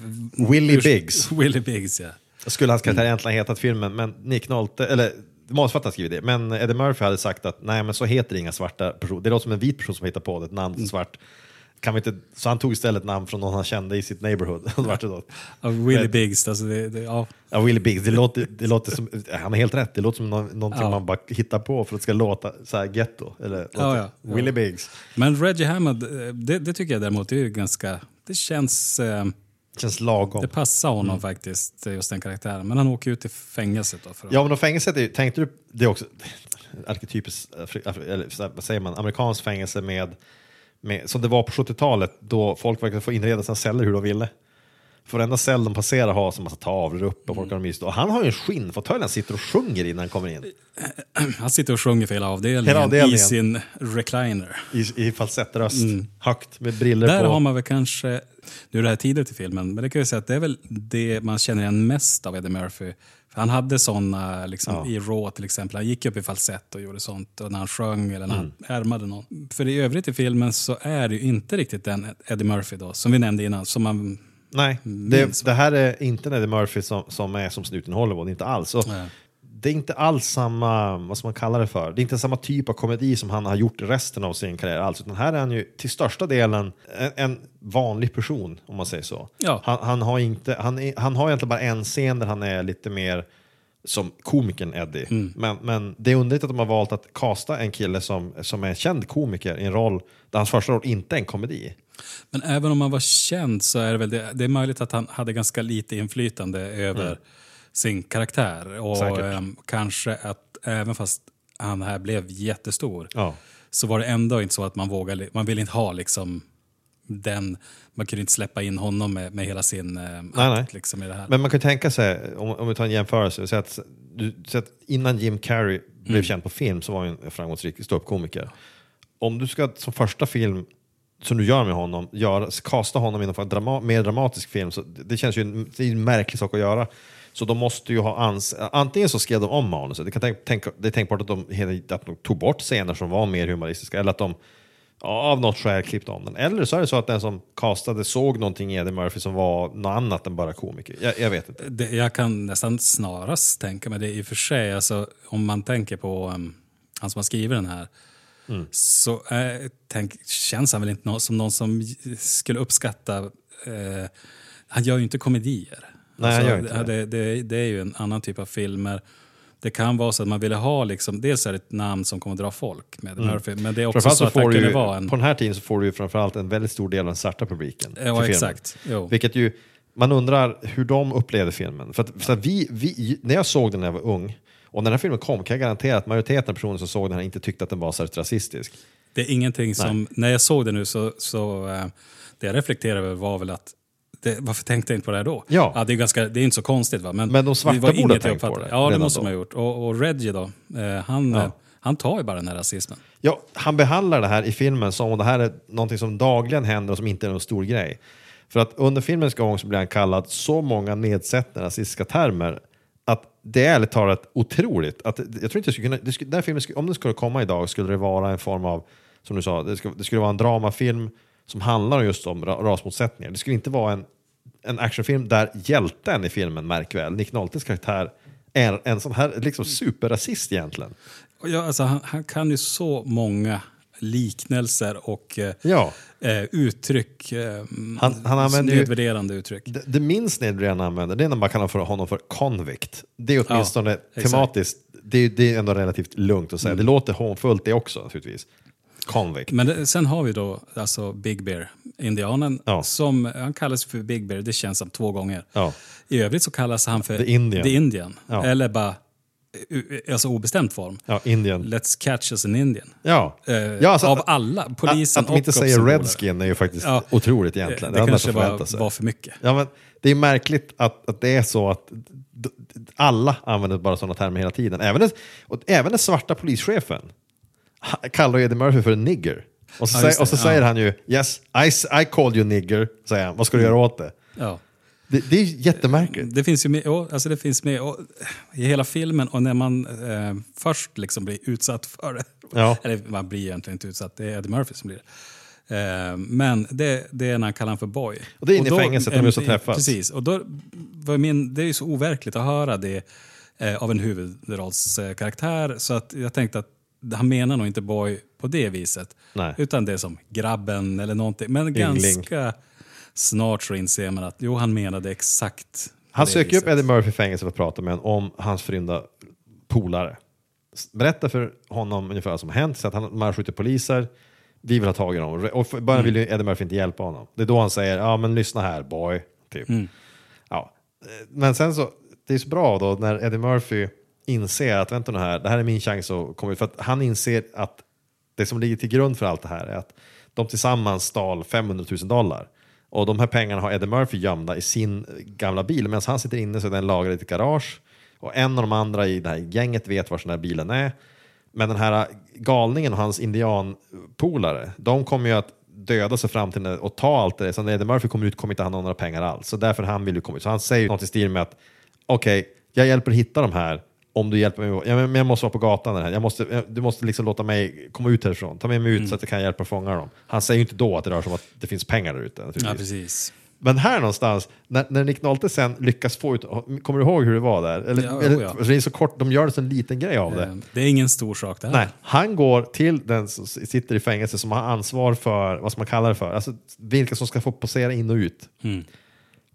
[SPEAKER 6] Willie Biggs.
[SPEAKER 5] Willie Biggs, ja.
[SPEAKER 6] Skulle hans karaktär egentligen hetat filmen, men Nick Nolte, eller manusförfattaren har skrivit det, men Eddie Murphy hade sagt att nej men så heter inga svarta personer. Det låter som en vit person som hittar på det, ett namn som svart. Kan vi inte, så han tog istället namn från någon han kände i sitt neighborhood.
[SPEAKER 5] Willie
[SPEAKER 6] Men-
[SPEAKER 5] Biggs, alltså det, det, ja.
[SPEAKER 6] Willie Biggs, det låter, det låter som, han har helt rätt, det låter som nå- någonting
[SPEAKER 5] Ja.
[SPEAKER 6] man bara hittar på för att det ska låta så här ghetto. Eller,
[SPEAKER 5] Ja, ja.
[SPEAKER 6] Willie Biggs.
[SPEAKER 5] Men Reggie Hammond, eh, det, det tycker jag däremot är ju ganska... Det känns... Eh,
[SPEAKER 6] Känns lagom.
[SPEAKER 5] det passar honom faktiskt, eh, just den karaktären. Men han åker ut i fängelset då. För att,
[SPEAKER 6] Ja, men då fängelset är tänkte du, det är också arketypiskt, afri- eller vad säger man, amerikanskt fängelse med, med, som det var på 70-talet då folk verkligen får inreda sina celler hur de ville. För varenda cell de passerar har så massa tavlor uppe och folk har mysigt. Och han har ju en skinnfåtölj han sitter och sjunger innan han kommer in.
[SPEAKER 5] Han sitter och sjunger för hela avdelningen,
[SPEAKER 6] Hela avdelningen.
[SPEAKER 5] i sin recliner.
[SPEAKER 6] I, i falsettröst, högt, med brillor
[SPEAKER 5] Där
[SPEAKER 6] på.
[SPEAKER 5] har man väl kanske, nu är det här tidigt i filmen, men det kan jag säga att det är väl det man känner igen mest av Eddie Murphy. Han hade såna, liksom, i Raw till exempel, han gick upp i falsett och gjorde sånt och när han sjöng eller när han härmade någon. För i övrigt i filmen så är det ju inte riktigt den Eddie Murphy då, som vi nämnde innan, som man
[SPEAKER 6] Nej, det, det här är inte en Eddie Murphy som, som är som snuten i Hollywood, inte alls. Och
[SPEAKER 5] Nej.
[SPEAKER 6] Det är inte alls samma, vad ska man kalla det för, det är inte samma typ av komedi som han har gjort resten av sin karriär alls. Utan här är han ju till största delen en, en vanlig person, om man säger så.
[SPEAKER 5] Ja.
[SPEAKER 6] Han, han, har inte, han, är, han har egentligen bara en scen där han är lite mer som komikern Eddie.
[SPEAKER 5] Mm.
[SPEAKER 6] Men, men det är underligt att de har valt att kasta en kille som, som är en känd komiker i en roll där hans första roll inte är en komedi.
[SPEAKER 5] Men även om han var känd så är det väl det, det är möjligt att han hade ganska lite inflytande över sin karaktär. Och
[SPEAKER 6] Mm. Säkert.
[SPEAKER 5] ehm, kanske att även fast han här blev jättestor
[SPEAKER 6] Ja.
[SPEAKER 5] så var det ändå inte så att man vågade, man ville inte ha liksom den, man kunde inte släppa in honom med, med hela sin eh, akt
[SPEAKER 6] nej.
[SPEAKER 5] Liksom, i det här.
[SPEAKER 6] Men man kan tänka sig, om, om vi tar en jämförelse, så att, du, så att innan Jim Carrey blev känd på film så var han en framgångsrik ståuppkomiker. Om du ska som första film, som du gör med honom, göra, kasta honom i en drama, mer dramatisk film, så det, det känns ju en, det är en märklig sak att göra. Så de måste ju ha ans antingen så skrev de om manuset, det, kan tänk, tänk, det är tänkbart att de, att de tog bort scener som var mer humoristiska, eller att de av något skäl klippte om den. Eller så är det så att den som castade såg någonting i Eddie Murphy som var något annat än bara komiker. Jag, jag vet inte.
[SPEAKER 5] Det, jag kan nästan snarast tänka mig det i och för sig. Alltså, om man tänker på um, han som har skrivit den här.
[SPEAKER 6] Mm.
[SPEAKER 5] Så eh, tänk, känns han väl inte som någon som skulle uppskatta... Eh, han gör ju inte komedier.
[SPEAKER 6] Nej, gör inte
[SPEAKER 5] det. Det, det är ju en annan typ av filmer. Det kan vara så att man ville ha, liksom, dels är det ett namn som kommer att dra folk med Murphy, men det är också
[SPEAKER 6] Mm.
[SPEAKER 5] Så
[SPEAKER 6] så
[SPEAKER 5] att han
[SPEAKER 6] du
[SPEAKER 5] kunde vara en...
[SPEAKER 6] på den här tiden så får du ju framförallt en väldigt stor del av den svarta publiken.
[SPEAKER 5] Ja, exakt. Jo.
[SPEAKER 6] Vilket ju, man undrar hur de upplevde filmen. För, att, för att vi, vi, när jag såg den när jag var ung, och när den här filmen kom kan jag garantera att majoriteten av personer som såg den här inte tyckte att den var särskilt rasistisk.
[SPEAKER 5] Det är ingenting som, när jag såg det nu så, så eh, det jag reflekterade över var väl att det, varför tänkte jag inte på det här då?
[SPEAKER 6] Ja.
[SPEAKER 5] det, är ganska, det är inte så konstigt va? Men,
[SPEAKER 6] Men de svarta
[SPEAKER 5] det var
[SPEAKER 6] borde ha tänkt på det
[SPEAKER 5] Ja, det måste de ha gjort. Och, och Reggie då, eh, han,
[SPEAKER 6] Ja.
[SPEAKER 5] eh, han tar ju bara den här rasismen.
[SPEAKER 6] Ja, han behandlar det här i filmen som om det här är någonting som dagligen händer och som inte är någon stor grej. För att under filmens gång så blir han kallad så många nedsättande rasistiska termer att det är ärligt talat otroligt. Att, jag tror inte skulle kunna, det skulle, den filmen, om den skulle komma idag skulle det vara en form av, som du sa, det skulle, det skulle vara en dramafilm som handlar just om ra, rasmotsättningar. Det skulle inte vara en, en actionfilm där hjälten i filmen, märk väl, Nick Noltes karaktär, är en sån här liksom superrasist egentligen.
[SPEAKER 5] Ja, alltså, han, han kan ju så många liknelser och eh,
[SPEAKER 6] Ja.
[SPEAKER 5] eh, uttryck. Eh,
[SPEAKER 6] Han- han använder ju-
[SPEAKER 5] nedvärderande uttryck.
[SPEAKER 6] Det, det minst nedvärderande han använder det är när man kallar för honom för convict. Det är åtminstone
[SPEAKER 5] exakt.
[SPEAKER 6] tematiskt, det det är ändå relativt lugnt att säga.
[SPEAKER 5] Mm.
[SPEAKER 6] Det låter hånfullt det också naturligtvis. Convict.
[SPEAKER 5] Men det, sen har vi då alltså Big Bear, indianen,
[SPEAKER 6] Ja.
[SPEAKER 5] som han kallas för Big Bear, det känns som två gånger.
[SPEAKER 6] Ja.
[SPEAKER 5] I övrigt så kallas han för
[SPEAKER 6] The Indian.
[SPEAKER 5] The Indian.
[SPEAKER 6] Ja.
[SPEAKER 5] Eller bara, alltså obestämd form.
[SPEAKER 6] Ja, Indien.
[SPEAKER 5] Let's catch us an Indian.
[SPEAKER 6] Ja.
[SPEAKER 5] Eh,
[SPEAKER 6] ja alltså,
[SPEAKER 5] av alla, polisen
[SPEAKER 6] Att, att de inte säger redskin är ju faktiskt
[SPEAKER 5] Ja.
[SPEAKER 6] otroligt egentligen.
[SPEAKER 5] Det,
[SPEAKER 6] hade man
[SPEAKER 5] kanske var, var för mycket.
[SPEAKER 6] Ja, men det är märkligt att, att det är så att alla använder bara sådana termer hela tiden. Även och även den svarta polischefen kallar Eddie Murphy för en nigger. Och så,
[SPEAKER 5] Ja,
[SPEAKER 6] säger, och så
[SPEAKER 5] Ja.
[SPEAKER 6] säger han ju yes, I, I called you nigger, säger han. Vad ska du göra åt det?
[SPEAKER 5] Ja.
[SPEAKER 6] Det, det är jättemärkligt.
[SPEAKER 5] Det finns ju med, ja, alltså det finns med och, i hela filmen och när man eh, först liksom blir utsatt för det.
[SPEAKER 6] Ja.
[SPEAKER 5] Eller man blir egentligen inte utsatt, det är Eddie Murphy som blir det. Eh, men det, det är när han kallar honom för boy.
[SPEAKER 6] Och det är inne i fängelset, de just har träffats.
[SPEAKER 5] Precis, och då var min, det är ju så overkligt att höra det eh, av en huvudrollskaraktär. Så att jag tänkte att han menar nog inte boy på det viset.
[SPEAKER 6] Nej.
[SPEAKER 5] Utan det är som grabben eller någonting. Men ganska snart så inser man att jo, han menade exakt
[SPEAKER 6] Han söker upp
[SPEAKER 5] viset.
[SPEAKER 6] Eddie Murphy i fängelse för att prata med honom om hans förrymda polare. Berättar för honom ungefär vad som har hänt, så att han man skjuter poliser. Vi vill ha tag i dem. Och för början vill ju Eddie Murphy inte hjälpa honom. Det är då han säger, ja men lyssna här boy. Typ. Ja. Eh, Men sen så, det är så bra då när Eddie Murphy inser att vänta nu här, det här är min chans att komma ut. För att han inser att det som ligger till grund för allt det här är att de tillsammans stal 500 000 dollar. Och de här pengarna har Eddie Murphy gömda i sin gamla bil. Medan han sitter inne så är den lagrad i ett garage. Och en av de andra i det här gänget vet var den här bilen är. Men den här galningen och hans indianpolare, de kommer ju att döda sig fram till och ta allt det. där. Så när Eddie Murphy kommer ut kommer inte han ha några pengar alls. Så därför han vill ju komma ut. Så han säger något i stil med att okej, jag hjälper hitta de här om du hjälper mig. Ja, men jag måste vara på gatan. Här. Jag måste, jag- du måste liksom låta mig komma ut härifrån. Ta med mig ut så att jag kan hjälpa fånga dem. Han säger ju inte då att det rör sig om att det finns pengar där ute.
[SPEAKER 5] Ja, precis.
[SPEAKER 6] Men här någonstans, när, när Nick Nolte sen lyckas få ut, kommer du ihåg hur det var där? Eller,
[SPEAKER 5] Ja,
[SPEAKER 6] eller,
[SPEAKER 5] ja.
[SPEAKER 6] Det är så kort, de gör en sån liten grej av det.
[SPEAKER 5] Eh, Det är ingen stor sak det här.
[SPEAKER 6] Nej, han går till den som sitter i fängelse som har ansvar för, vad ska man kalla det för, alltså vilka som ska få posera in och ut.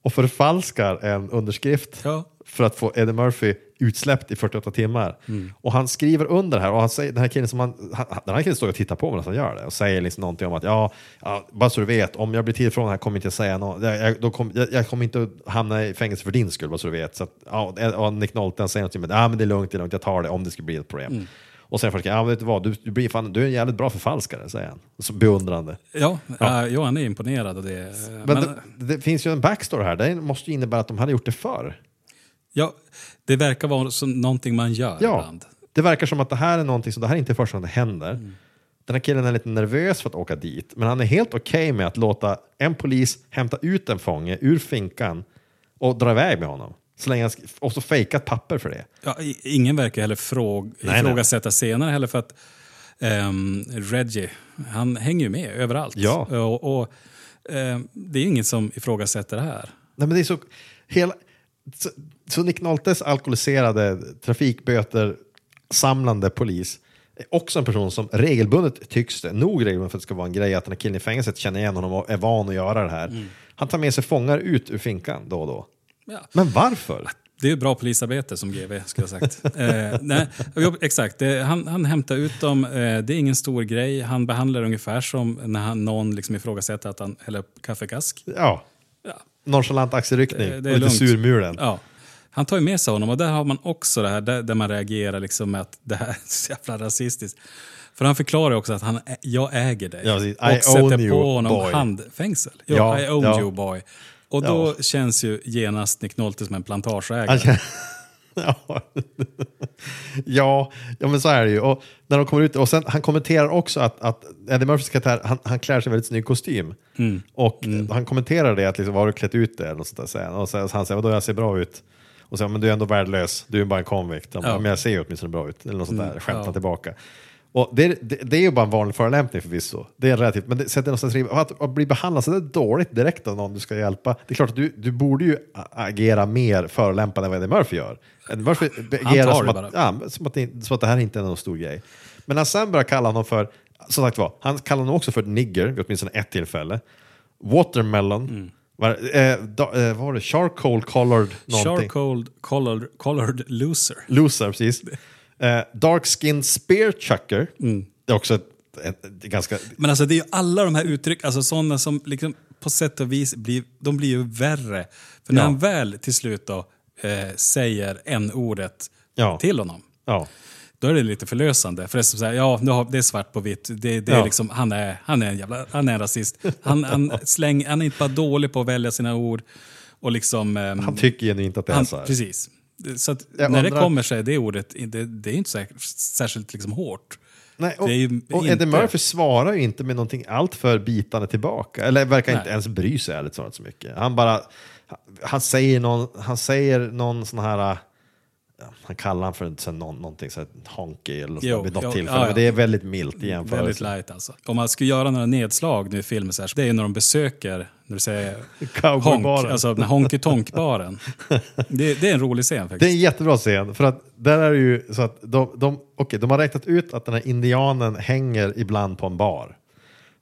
[SPEAKER 6] Och förfalskar en underskrift
[SPEAKER 5] Ja.
[SPEAKER 6] för att få Eddie Murphy utsläppt i 48 timmar. Och han skriver under här och han säger, den här killen som han, han, den här killen står och tittar på medan han gör det och säger liksom någonting om att ja, ja, bara så du vet, om jag blir det här kommer jag inte säga något, jag, jag, då kom, jag, jag kommer inte att hamna i fängelse för din skull, bara så du vet. Så att, ja, och Nick Nolte säger någonting med ja men det är lugnt, det är lugnt, jag tar det om det skulle bli ett problem. Och sen folk, ja vet du vad, du, du, blir fan, du är en jävligt bra förfalskare, säger han. Så beundrande.
[SPEAKER 5] Ja, ja. jo, han är imponerad av det.
[SPEAKER 6] Men,
[SPEAKER 5] Men,
[SPEAKER 6] det, det finns ju en backstory här, det måste ju innebära att de hade gjort det förr.
[SPEAKER 5] Ja, det verkar vara som någonting man gör
[SPEAKER 6] Ja,
[SPEAKER 5] ibland.
[SPEAKER 6] det verkar som att det här är någonting som det här är inte första gången det händer.
[SPEAKER 5] Mm.
[SPEAKER 6] Den här killen är lite nervös för att åka dit, men han är helt okej med att låta en polis hämta ut en fånge ur finkan och dra iväg med honom. Så länge han och så fejka ett papper för det.
[SPEAKER 5] Ja, ingen verkar heller fråg,
[SPEAKER 6] nej.
[SPEAKER 5] ifrågasätta senare heller för att ehm, Reggie, han hänger ju med överallt.
[SPEAKER 6] Ja.
[SPEAKER 5] Och, och ehm, det är ju ingen som ifrågasätter det här.
[SPEAKER 6] Nej, men det är så, hela, så, så Nick Noltes alkoholiserade trafikböter samlande polis är också en person som regelbundet tycks det, nog regelbundet för att det ska vara en grej att den här killen i fängelset känner igen honom och är van att göra det här. Han tar med sig fångar ut ur finkan då och då.
[SPEAKER 5] Ja.
[SPEAKER 6] Men varför?
[SPEAKER 5] Det är bra polisarbete som GV skulle jag ha sagt. eh, nej, exakt, det, han, han hämtar ut dem, eh, det är ingen stor grej. Han behandlar det ungefär som när han, någon liksom ifrågasätter att han häller upp kaffekask.
[SPEAKER 6] Ja,
[SPEAKER 5] Ja.
[SPEAKER 6] nonchalant axelryckning
[SPEAKER 5] Det- det är
[SPEAKER 6] och lite surmulen.
[SPEAKER 5] Ja. Han tar ju med sig honom och där har man också det här där, där man reagerar liksom med att det här är så jävla rasistiskt. För han förklarar också att han, jag äger dig.
[SPEAKER 6] Ja,
[SPEAKER 5] och
[SPEAKER 6] I
[SPEAKER 5] sätter på honom
[SPEAKER 6] boy.
[SPEAKER 5] handfängsel. Ja,
[SPEAKER 6] Ja,
[SPEAKER 5] I own
[SPEAKER 6] ja.
[SPEAKER 5] you boy. Och då känns ju genast Nick Nolte som en plantageägare.
[SPEAKER 6] Känner- ja. ja, ja, men så är det ju. Och när de kommer ut, och sen, han kommenterar också att, att Eddie Murphys karaktär, han, han klär sig i väldigt snygg kostym. Och han kommenterar det, att liksom, har du klätt ut dig? Sånt där, han. Och så, han säger, vadå jag ser bra ut? Och så, men du är ändå värdelös, du är bara en bara,
[SPEAKER 5] Ja.
[SPEAKER 6] Men jag ser ju åtminstone bra ut. Eller något sånt där, skämtar
[SPEAKER 5] ja.
[SPEAKER 6] tillbaka. Och det, det, det är ju bara en vanlig förolämpning förvisso. Det är relativt, men det sätter någonstans att, att bli behandlad så där dåligt direkt av någon du ska hjälpa. Det är klart att du, du borde ju agera mer förolämpande än vad Eddie Murphy gör. Eddie Murphy agerar som att, ja, som, att det, som att det här inte är någon stor grej. Men när han sen börjar kalla honom för som sagt var, han kallar honom också för nigger vid åtminstone ett tillfälle. Watermelon.
[SPEAKER 5] Mm.
[SPEAKER 6] Var, eh, da, eh, vad var det? Charcoal colored någonting.
[SPEAKER 5] Charcoal colored, colored loser.
[SPEAKER 6] Loser, precis. Eh, dark skin spear chucker.
[SPEAKER 5] Mm.
[SPEAKER 6] Det är också ett, ett, ett ganska...
[SPEAKER 5] Men alltså det är ju alla de här uttryck, alltså sådana som liksom på sätt och vis blir, de blir ju värre. För när
[SPEAKER 6] Ja.
[SPEAKER 5] han väl till slut då eh, säger en ordet
[SPEAKER 6] Ja.
[SPEAKER 5] till honom,
[SPEAKER 6] Ja.
[SPEAKER 5] Då är det lite förlösande. För det är, som så här, ja, nu har, det är svart på vitt. Det, det är
[SPEAKER 6] Ja.
[SPEAKER 5] liksom, han, är, han är en jävla han är en rasist. Han, han, släng, han är inte bara dålig på att välja sina ord. Och liksom, ehm,
[SPEAKER 6] Han tycker genuint att det är
[SPEAKER 5] han,
[SPEAKER 6] så här.
[SPEAKER 5] Precis. Så när det
[SPEAKER 6] undrar-
[SPEAKER 5] kommer sig, det ordet, det, det är inte säkert, särskilt liksom hårt.
[SPEAKER 6] Nej, och,
[SPEAKER 5] Det är
[SPEAKER 6] och
[SPEAKER 5] inte-
[SPEAKER 6] Eddie Murphy svarar ju inte med någonting alltför bitande tillbaka. Eller verkar inte
[SPEAKER 5] Nej.
[SPEAKER 6] ens bry sig ärligt talat så mycket. Han bara, han säger någon, han säger någon sån här, han kallar han för så här någon, någonting så här honky eller något
[SPEAKER 5] Jo,
[SPEAKER 6] vid något
[SPEAKER 5] jo,
[SPEAKER 6] tillfälle.
[SPEAKER 5] ja, ja.
[SPEAKER 6] Men det är väldigt milt i
[SPEAKER 5] Väldigt
[SPEAKER 6] jämförelse.
[SPEAKER 5] light alltså. Om man skulle göra några nedslag nu i filmen så här, det är ju när de besöker, när du säger honk, alltså den honky tonk-baren. det, det är en rolig scen
[SPEAKER 6] Det är
[SPEAKER 5] faktiskt.
[SPEAKER 6] en jättebra scen, för att där är det ju så att de, de, okej, de har räknat ut att den här indianen hänger ibland på en bar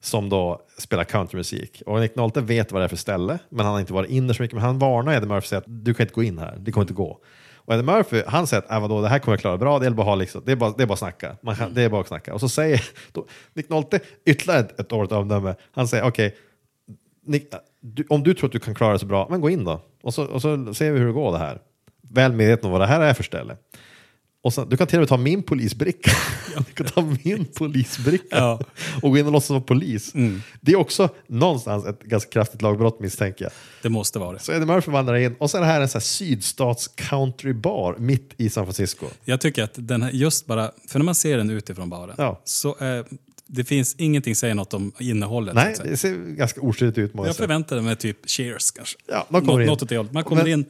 [SPEAKER 6] som då spelar countrymusik. Och Nick Nolte vet vad det är för ställe, men han har inte varit inne så mycket. Men han varnar Eddie Murphy att du kan inte gå in här, det kommer inte gå. Och Eddie Murphy, han säger att äh, vadå, det här kommer jag klara bra, det är bara, att liksom, det är bara, det är bara att snacka. Man det är bara att snacka. Och så säger då, Nick Nolte ytterligare ett, ett dåligt omdöme. Han säger okej, Nick, du, om du tror att du kan klara det så bra, men gå in då. Och så, och så ser vi hur det går det här. Väl medveten om vad det här är för ställe. Och sen, du kan till och med ta min polisbricka. du kan ta min polisbricka
[SPEAKER 5] Ja.
[SPEAKER 6] och gå in och låtsas vara polis.
[SPEAKER 5] Mm.
[SPEAKER 6] Det är också någonstans ett ganska kraftigt lagbrott misstänker jag.
[SPEAKER 5] Det måste vara det.
[SPEAKER 6] Så Eddie Murphy vandrar in och sen är det här en sån här sydstats countrybar mitt i San Francisco.
[SPEAKER 5] Jag tycker att den här, just bara, för när man ser den utifrån baren,
[SPEAKER 6] Ja.
[SPEAKER 5] så eh, det finns ingenting säger något om innehållet.
[SPEAKER 6] Nej, det ser ganska oskyldigt ut. jag
[SPEAKER 5] förväntade mig typ Cheers kanske.
[SPEAKER 6] Ja, man kommer
[SPEAKER 5] något,
[SPEAKER 6] in.
[SPEAKER 5] något åt det hållet. Man kommer
[SPEAKER 6] Men-
[SPEAKER 5] in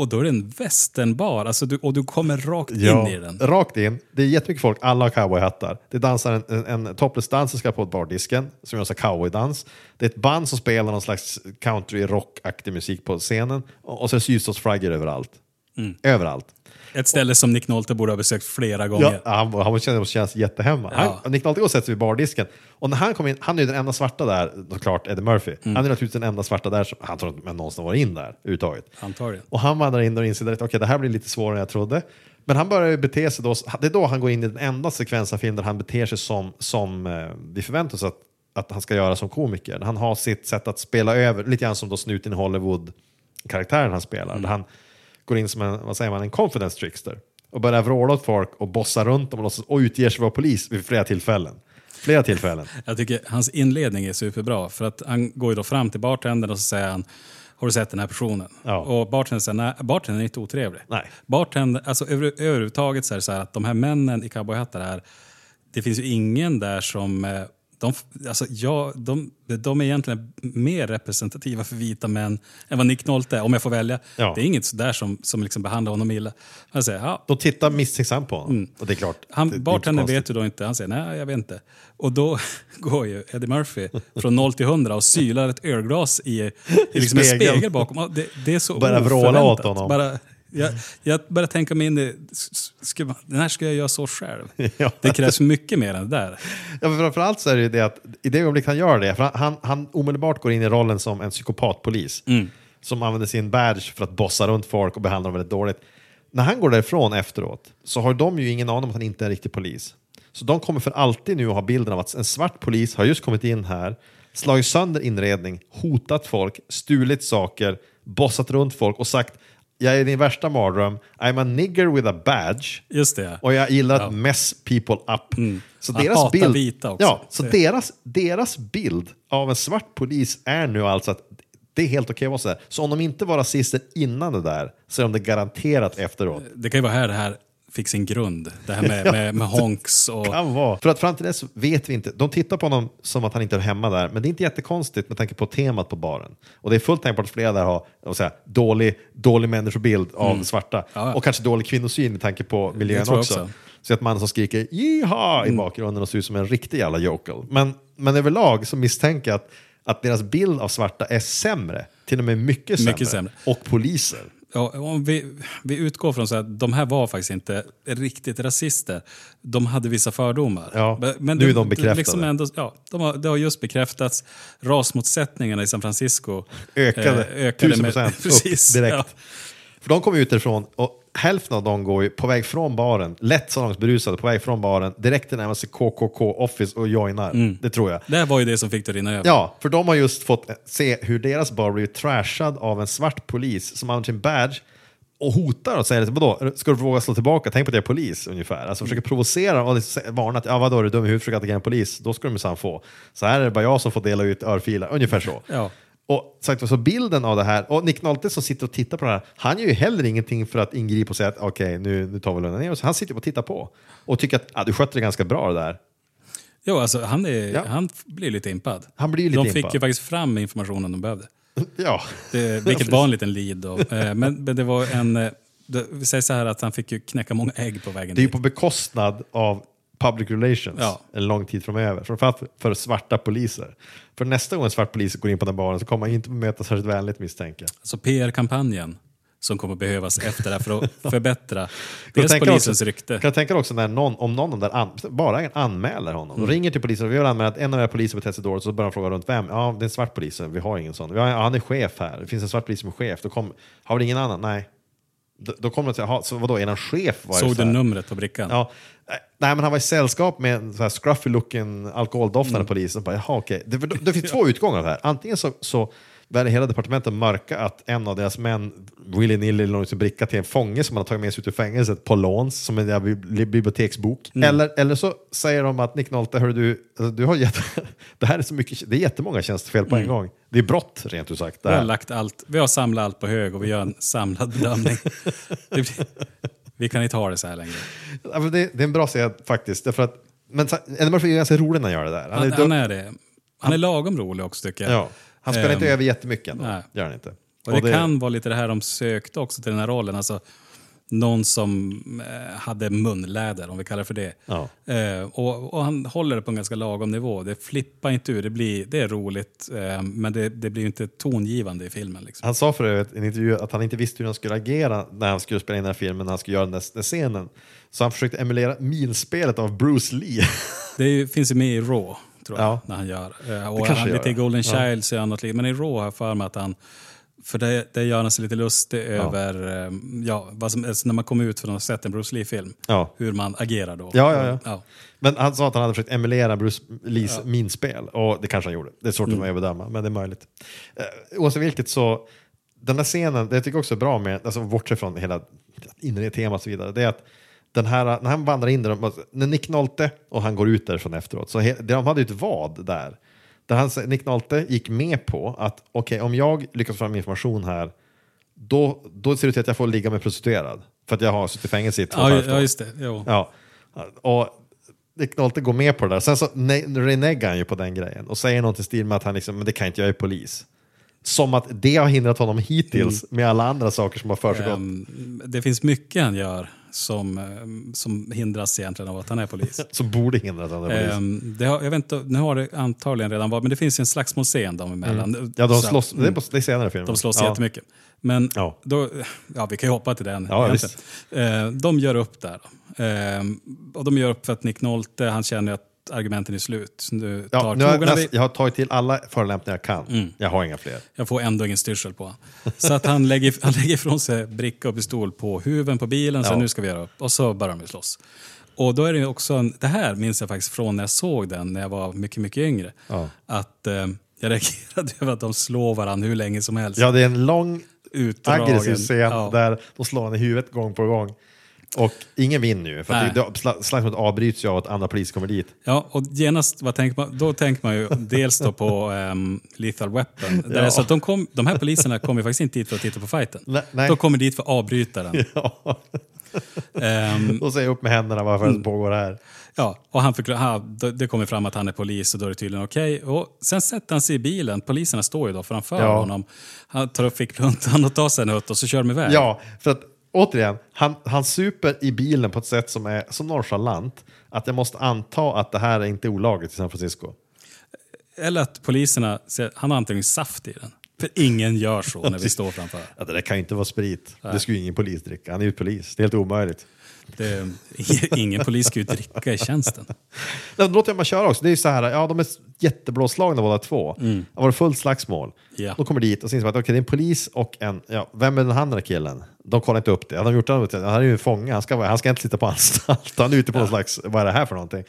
[SPEAKER 5] och då är det en västernbar, alltså du, och du kommer rakt
[SPEAKER 6] Ja,
[SPEAKER 5] in i den.
[SPEAKER 6] rakt in. Det är jättemycket folk, alla har cowboyhattar. Det dansar en, en, en topless-danserska på bardisken som gör en cowboydans. Det är ett band som spelar någon slags country-rock-aktig musik på scenen. Och, och så är det sydstatsflaggor överallt.
[SPEAKER 5] Mm.
[SPEAKER 6] Överallt.
[SPEAKER 5] Ett ställe som Nick Nolte borde ha besökt flera gånger.
[SPEAKER 6] Ja, han, han känner sig känns jättehemma.
[SPEAKER 5] Ja.
[SPEAKER 6] Han, Nick Nolte går och sätter sig vid bardisken. Och när han kommer in, han är ju den enda svarta där, såklart Eddie Murphy.
[SPEAKER 5] Mm.
[SPEAKER 6] Han är naturligtvis den enda svarta där, som, han tror inte någonsin varit in där överhuvudtaget.
[SPEAKER 5] Antagligen.
[SPEAKER 6] Och han vandrar in och inser direkt, okej det här blir lite svårare än jag trodde. Men han börjar ju bete sig då, det är då han går in i den enda sekvensen av filmen där han beter sig som, som eh, vi förväntar oss att, att han ska göra som komiker. Han har sitt sätt att spela över, lite grann som då snuten i Hollywood, karaktären han spelar. Där han går in som en, vad säger man, en confidence trickster. Och börjar vråla åt folk och bossa runt dem och, låtsas, och utger sig vara polis vid flera tillfällen. Flera tillfällen.
[SPEAKER 5] Jag tycker hans inledning är superbra. För att han går ju då fram till bartendern och så säger han har du sett den här personen?
[SPEAKER 6] Ja.
[SPEAKER 5] Och bartendern säger nej, bartendern är inte otrevlig.
[SPEAKER 6] Nej.
[SPEAKER 5] Bartender, alltså över, överhuvudtaget så är det så här att de här männen i cowboyhattar här, det finns ju ingen där som eh, de, alltså, ja, de, de är egentligen mer representativa för vita män än vad Nick Nolte är, om jag får välja.
[SPEAKER 6] Ja.
[SPEAKER 5] Det är inget sådär som, som liksom behandlar honom illa. Han säger, ja,
[SPEAKER 6] De tittar misstänksamt på honom. Och det är klart.
[SPEAKER 5] han,
[SPEAKER 6] det
[SPEAKER 5] bartendern vet ju då inte. Han säger nej, jag vet inte. Och då går ju Eddie Murphy från 0 till 100 och sylar ett ölglas i, i liksom en spegel bakom. Det, det är så
[SPEAKER 6] Börjar vråla åt honom.
[SPEAKER 5] Bara, jag, jag börjar tänka mig in i, ska den här ska jag göra så själv.
[SPEAKER 6] Ja.
[SPEAKER 5] Det krävs mycket mer än det där.
[SPEAKER 6] Ja, för framförallt så är det ju det att i det ögonblick han gör det, för han, han, omedelbart går in i rollen som en psykopatpolis som använder sin badge för att bossa runt folk och behandla dem väldigt dåligt. När han går därifrån efteråt så har de ju ingen aning om att han inte är en riktig polis. Så de kommer för alltid nu att ha bilden av att en svart polis har just kommit in här, slagit sönder inredning, hotat folk, stulit saker, bossat runt folk och sagt jag är din värsta mardröm, I'm a nigger with a badge.
[SPEAKER 5] Just det.
[SPEAKER 6] Och jag gillar att mess people up. Så
[SPEAKER 5] Han
[SPEAKER 6] deras bild,
[SPEAKER 5] vita också.
[SPEAKER 6] Ja, så
[SPEAKER 5] Det-
[SPEAKER 6] deras, deras bild av en svart polis är nu alltså att det är helt okej att vara så här. Så om de inte var rasister innan det där så är de det garanterat efteråt.
[SPEAKER 5] Det kan ju vara här det här fick sin grund. Det här med, med, med honks och...
[SPEAKER 6] Kan vara. För att fram till dess vet vi inte. De tittar på honom som att han inte är hemma där, men det är inte jättekonstigt med tanke på temat på baren. Och det är fullt tänkbart att flera där har säga, dålig, dålig människobild av svarta.
[SPEAKER 5] Mm. Ja, ja.
[SPEAKER 6] Och kanske dålig kvinnosyn med tanke på miljön också.
[SPEAKER 5] också. Mm.
[SPEAKER 6] Så att man som skriker jiha i bakgrunden och ser ut som en riktig jävla jokel. Men, men överlag så misstänker jag att, att deras bild av svarta är sämre. Till och med mycket sämre.
[SPEAKER 5] Mycket sämre.
[SPEAKER 6] Och poliser.
[SPEAKER 5] Ja, om vi, vi utgår från så att de här var faktiskt inte riktigt rasister. De hade vissa fördomar.
[SPEAKER 6] Ja,
[SPEAKER 5] Men
[SPEAKER 6] nu är
[SPEAKER 5] det-
[SPEAKER 6] de bekräftade.
[SPEAKER 5] Liksom ändå, ja, de har, det har just bekräftats. Rasmotsättningarna i San Francisco
[SPEAKER 6] Ökade,
[SPEAKER 5] eh, ökade
[SPEAKER 6] tusen
[SPEAKER 5] med-
[SPEAKER 6] procent
[SPEAKER 5] Precis,
[SPEAKER 6] upp direkt.
[SPEAKER 5] ja.
[SPEAKER 6] För de kom ut därifrån och hälften av dem går ju på väg från baren, lätt salongsberusade, på väg från baren, direkt till närmaste KKK Office och joinar. Det tror jag.
[SPEAKER 5] Det var ju det som fick det att rinna över.
[SPEAKER 6] Ja, för de har just fått se hur deras bar blivit trashad av en svart polis som använder sin badge och hotar och säger vadå, ska du våga slå tillbaka? Tänk på att jag är polis ungefär. Alltså försöker provocera och varna att ja, vadå, är du dum i huvudet, försöker attackera en polis, då ska du minsann få. Så här är det bara jag som får dela ut örfilar, ungefär så.
[SPEAKER 5] Ja.
[SPEAKER 6] Och sagt, så bilden av det här, och Nick Nolte som sitter och tittar på det här, han gör ju heller ingenting för att ingripa och säga att okej, nu, nu tar vi lugna ner oss. Han sitter och tittar på och tycker att ah, du skötte det ganska bra det där.
[SPEAKER 5] Jo, alltså, han, är,
[SPEAKER 6] Ja.
[SPEAKER 5] han blir lite impad.
[SPEAKER 6] Han blir lite
[SPEAKER 5] de fick
[SPEAKER 6] impad.
[SPEAKER 5] ju faktiskt fram informationen de behövde.
[SPEAKER 6] Ja,
[SPEAKER 5] Det, vilket var en liten lead då. Eh, Men, men det var en... eh, vi säger så här att han fick ju knäcka många ägg på vägen
[SPEAKER 6] Det är ju på bekostnad av public relations
[SPEAKER 5] Ja.
[SPEAKER 6] en lång tid framöver. Framförallt för, svarta poliser. För nästa gång en svart polis går in på den baren så kommer han inte bemötas särskilt vänligt misstänker jag.
[SPEAKER 5] Alltså PR-kampanjen som kommer behövas efter det här för att förbättra dels polisens
[SPEAKER 6] också,
[SPEAKER 5] rykte.
[SPEAKER 6] Kan du tänka också när någon, om någon av de där an, bara anmäler honom.
[SPEAKER 5] Mm.
[SPEAKER 6] De ringer till polisen och vi har anmält att en av era poliser betett sig dåligt så börjar de fråga runt vem? Ja, det är en svart polis. Vi har ingen sån. Vi har, ja, han är chef här. Det finns en svart polis som är chef. Då kom, har vi ingen annan? Nej. Då, då kommer de säga, "Jaha, så vadå, är han chef? Var
[SPEAKER 5] Såg
[SPEAKER 6] så
[SPEAKER 5] du
[SPEAKER 6] här?"
[SPEAKER 5] numret på brickan?
[SPEAKER 6] Ja. Nej, men han var i sällskap med en så här scruffy looking alkoholdoftande
[SPEAKER 5] Mm.
[SPEAKER 6] polis. Och bara, Jaha, okej. Det, det, det finns två utgångar av det här. Antingen så, så väljer hela departementet mörka att en av deras män willy-nilly lånar sin bricka till en fånge som man har tagit med sig ut ur fängelset på låns som en biblioteksbok.
[SPEAKER 5] Mm.
[SPEAKER 6] Eller, eller så säger de att Nick Nolte, hör du, alltså, du har jätte, det här är så mycket, det är jättemånga tjänstefel på en gång. Det är brott rent ut sagt.
[SPEAKER 5] Mm. Vi har, lagt allt, vi har samlat allt på hög och vi gör en samlad bedömning. Det blir, vi kan inte ha det så här längre.
[SPEAKER 6] Ja, men det, det är en bra serie faktiskt. Därför att, men Eddie Murphy är ganska rolig när han gör det där.
[SPEAKER 5] Han,
[SPEAKER 6] är
[SPEAKER 5] han, är det. Han är lagom rolig också tycker jag.
[SPEAKER 6] Ja, han spelar inte
[SPEAKER 5] Ehm,
[SPEAKER 6] över jättemycket ändå.
[SPEAKER 5] nej.
[SPEAKER 6] Gör han inte.
[SPEAKER 5] Och det, kan vara lite det här de sökte också till den här rollen. Alltså, någon som eh, hade munläder, om vi kallar det för det.
[SPEAKER 6] Ja.
[SPEAKER 5] Eh, och, och han håller det på en ganska lagom nivå. Det flippar inte ur, det, blir, det är roligt, eh, men det, det blir inte tongivande i filmen. Liksom.
[SPEAKER 6] Han sa för övrigt i en intervju att han inte visste hur han skulle agera när han skulle spela in den här filmen, när han skulle göra den där scenen. Så han försökte emulera minspelet av Bruce Lee.
[SPEAKER 5] Det är finns ju med i Raw, tror jag,
[SPEAKER 6] Ja.
[SPEAKER 5] när han gör. Och
[SPEAKER 6] kanske
[SPEAKER 5] han,
[SPEAKER 6] gör,
[SPEAKER 5] lite i
[SPEAKER 6] ja.
[SPEAKER 5] Golden
[SPEAKER 6] Ja.
[SPEAKER 5] Child så gör han något liknande. Men i Raw har jag för mig att han för det, det gör sig lite lustig över eh, ja, vad som, alltså när man kommer ut från att ha sett en Bruce Lee-film.
[SPEAKER 6] Ja.
[SPEAKER 5] Hur man agerar då.
[SPEAKER 6] Ja, ja, ja.
[SPEAKER 5] ja.
[SPEAKER 6] Men han sa att han hade försökt emulera Bruce Lees minspel och det kanske han gjorde. Det är svårt
[SPEAKER 5] Mm.
[SPEAKER 6] att bedöma, men det är möjligt. Uh, oavsett vilket så, den här scenen, det jag tycker också är bra med, alltså bortsett från hela inre temat och så vidare, det är att den här, när han vandrar in där, de- när Nick Nolte och han går ut därifrån efteråt, så he, de hade ju ett vad där. Där han, Nick Nolte gick med på att okej, om jag lyckas få fram information här, då, då ser det ut att jag får ligga med prostituerad. För att jag har suttit i fängelse i två
[SPEAKER 5] Ja, ja, just det. Jo.
[SPEAKER 6] Ja. Och Nick Nolte går med på det där. Sen så ne- reneggar han ju på den grejen och säger något i stil med att han liksom, men det kan inte jag, är polis. Som att det har hindrat honom hittills med alla andra saker som har försiggått.
[SPEAKER 5] Ehm, det finns mycket han gör som, ehm, som hindras egentligen av att han är polis.
[SPEAKER 6] som borde hindras av polis.
[SPEAKER 5] Ehm, det har, jag vet inte, nu har det antagligen redan varit, men det finns ju en slagsmålsscen dem emellan.
[SPEAKER 6] Mm. ja, de
[SPEAKER 5] Så-
[SPEAKER 6] slåss, det är, på, det är senare i filmen.
[SPEAKER 5] De slåss
[SPEAKER 6] ja.
[SPEAKER 5] jättemycket. Men
[SPEAKER 6] Ja.
[SPEAKER 5] då, ja, vi kan ju hoppa till den.
[SPEAKER 6] Ja,
[SPEAKER 5] egentligen. Eh, de gör upp där. Då. Eh, och de gör upp för att Nick Nolte, han känner att argumenten är slut. Nu tar
[SPEAKER 6] Ja, nu har jag, näst, jag har tagit till alla förolämpningar jag kan.
[SPEAKER 5] Mm.
[SPEAKER 6] Jag har inga fler.
[SPEAKER 5] Jag får ändå ingen styrsel på. Så att han lägger, han lägger ifrån sig bricka och pistol på huven på bilen, så
[SPEAKER 6] Ja.
[SPEAKER 5] nu ska vi göra upp. Och så börjar de slåss. Och då är det också, en, det här minns jag faktiskt från när jag såg den när jag var mycket, mycket yngre.
[SPEAKER 6] Ja.
[SPEAKER 5] Att eh, jag reagerade över att de slår varandra hur länge som helst.
[SPEAKER 6] Ja, det är en lång
[SPEAKER 5] Utdragen.
[SPEAKER 6] aggressiv scen
[SPEAKER 5] Ja.
[SPEAKER 6] där de slår honom i huvudet gång på gång. Och ingen vinner ju, för att
[SPEAKER 5] Nej.
[SPEAKER 6] det, det, sla- slagsmålet avbryts ju av att andra poliser kommer dit.
[SPEAKER 5] Ja, och genast, vad tänker man, då tänker man ju dels då på um, Lethal Weapon. Där det är så att de, kom, de här poliserna kommer ju faktiskt inte dit för att titta på fighten.
[SPEAKER 6] Nej, nej.
[SPEAKER 5] De kommer dit för att avbryta den.
[SPEAKER 6] Ja.
[SPEAKER 5] Ehm,
[SPEAKER 6] Och säger upp med händerna varför
[SPEAKER 5] Mm.
[SPEAKER 6] det pågår det här.
[SPEAKER 5] ja, och han förklarar, ha, då- det kommer fram att han är polis och då är det tydligen okej. Och Sen sätter han sig i bilen, poliserna står ju då framför
[SPEAKER 6] Ja.
[SPEAKER 5] honom. Han tar upp fickpluntan och tar sig en hutt och så kör de iväg.
[SPEAKER 6] Ja, för att återigen, han, han super i bilen på ett sätt som är så nonchalant att jag måste anta att det här är inte olagligt i San Francisco.
[SPEAKER 5] Eller att poliserna, ser, han har antagligen saft i den. För ingen gör så när vi står framför.
[SPEAKER 6] Ja, det där kan ju inte vara sprit. Det skulle ju ingen polis dricka. Han är ju polis. Det är helt omöjligt.
[SPEAKER 5] Det, ingen polis ska ju dricka i tjänsten.
[SPEAKER 6] Nej, Då låter jag man köra också. Det är så här, ja de är jätteblåslagna båda två. Det var fullt slagsmål.
[SPEAKER 5] Ja.
[SPEAKER 6] De kommer dit och säger att okej, det är en polis och en, ja, vem är den andra killen? De kollar inte upp det. Hade de gjort det, han är ju en fånge, han ska, han ska inte sitta på anstalt. Han är ute på någon slags, vad är det här för någonting?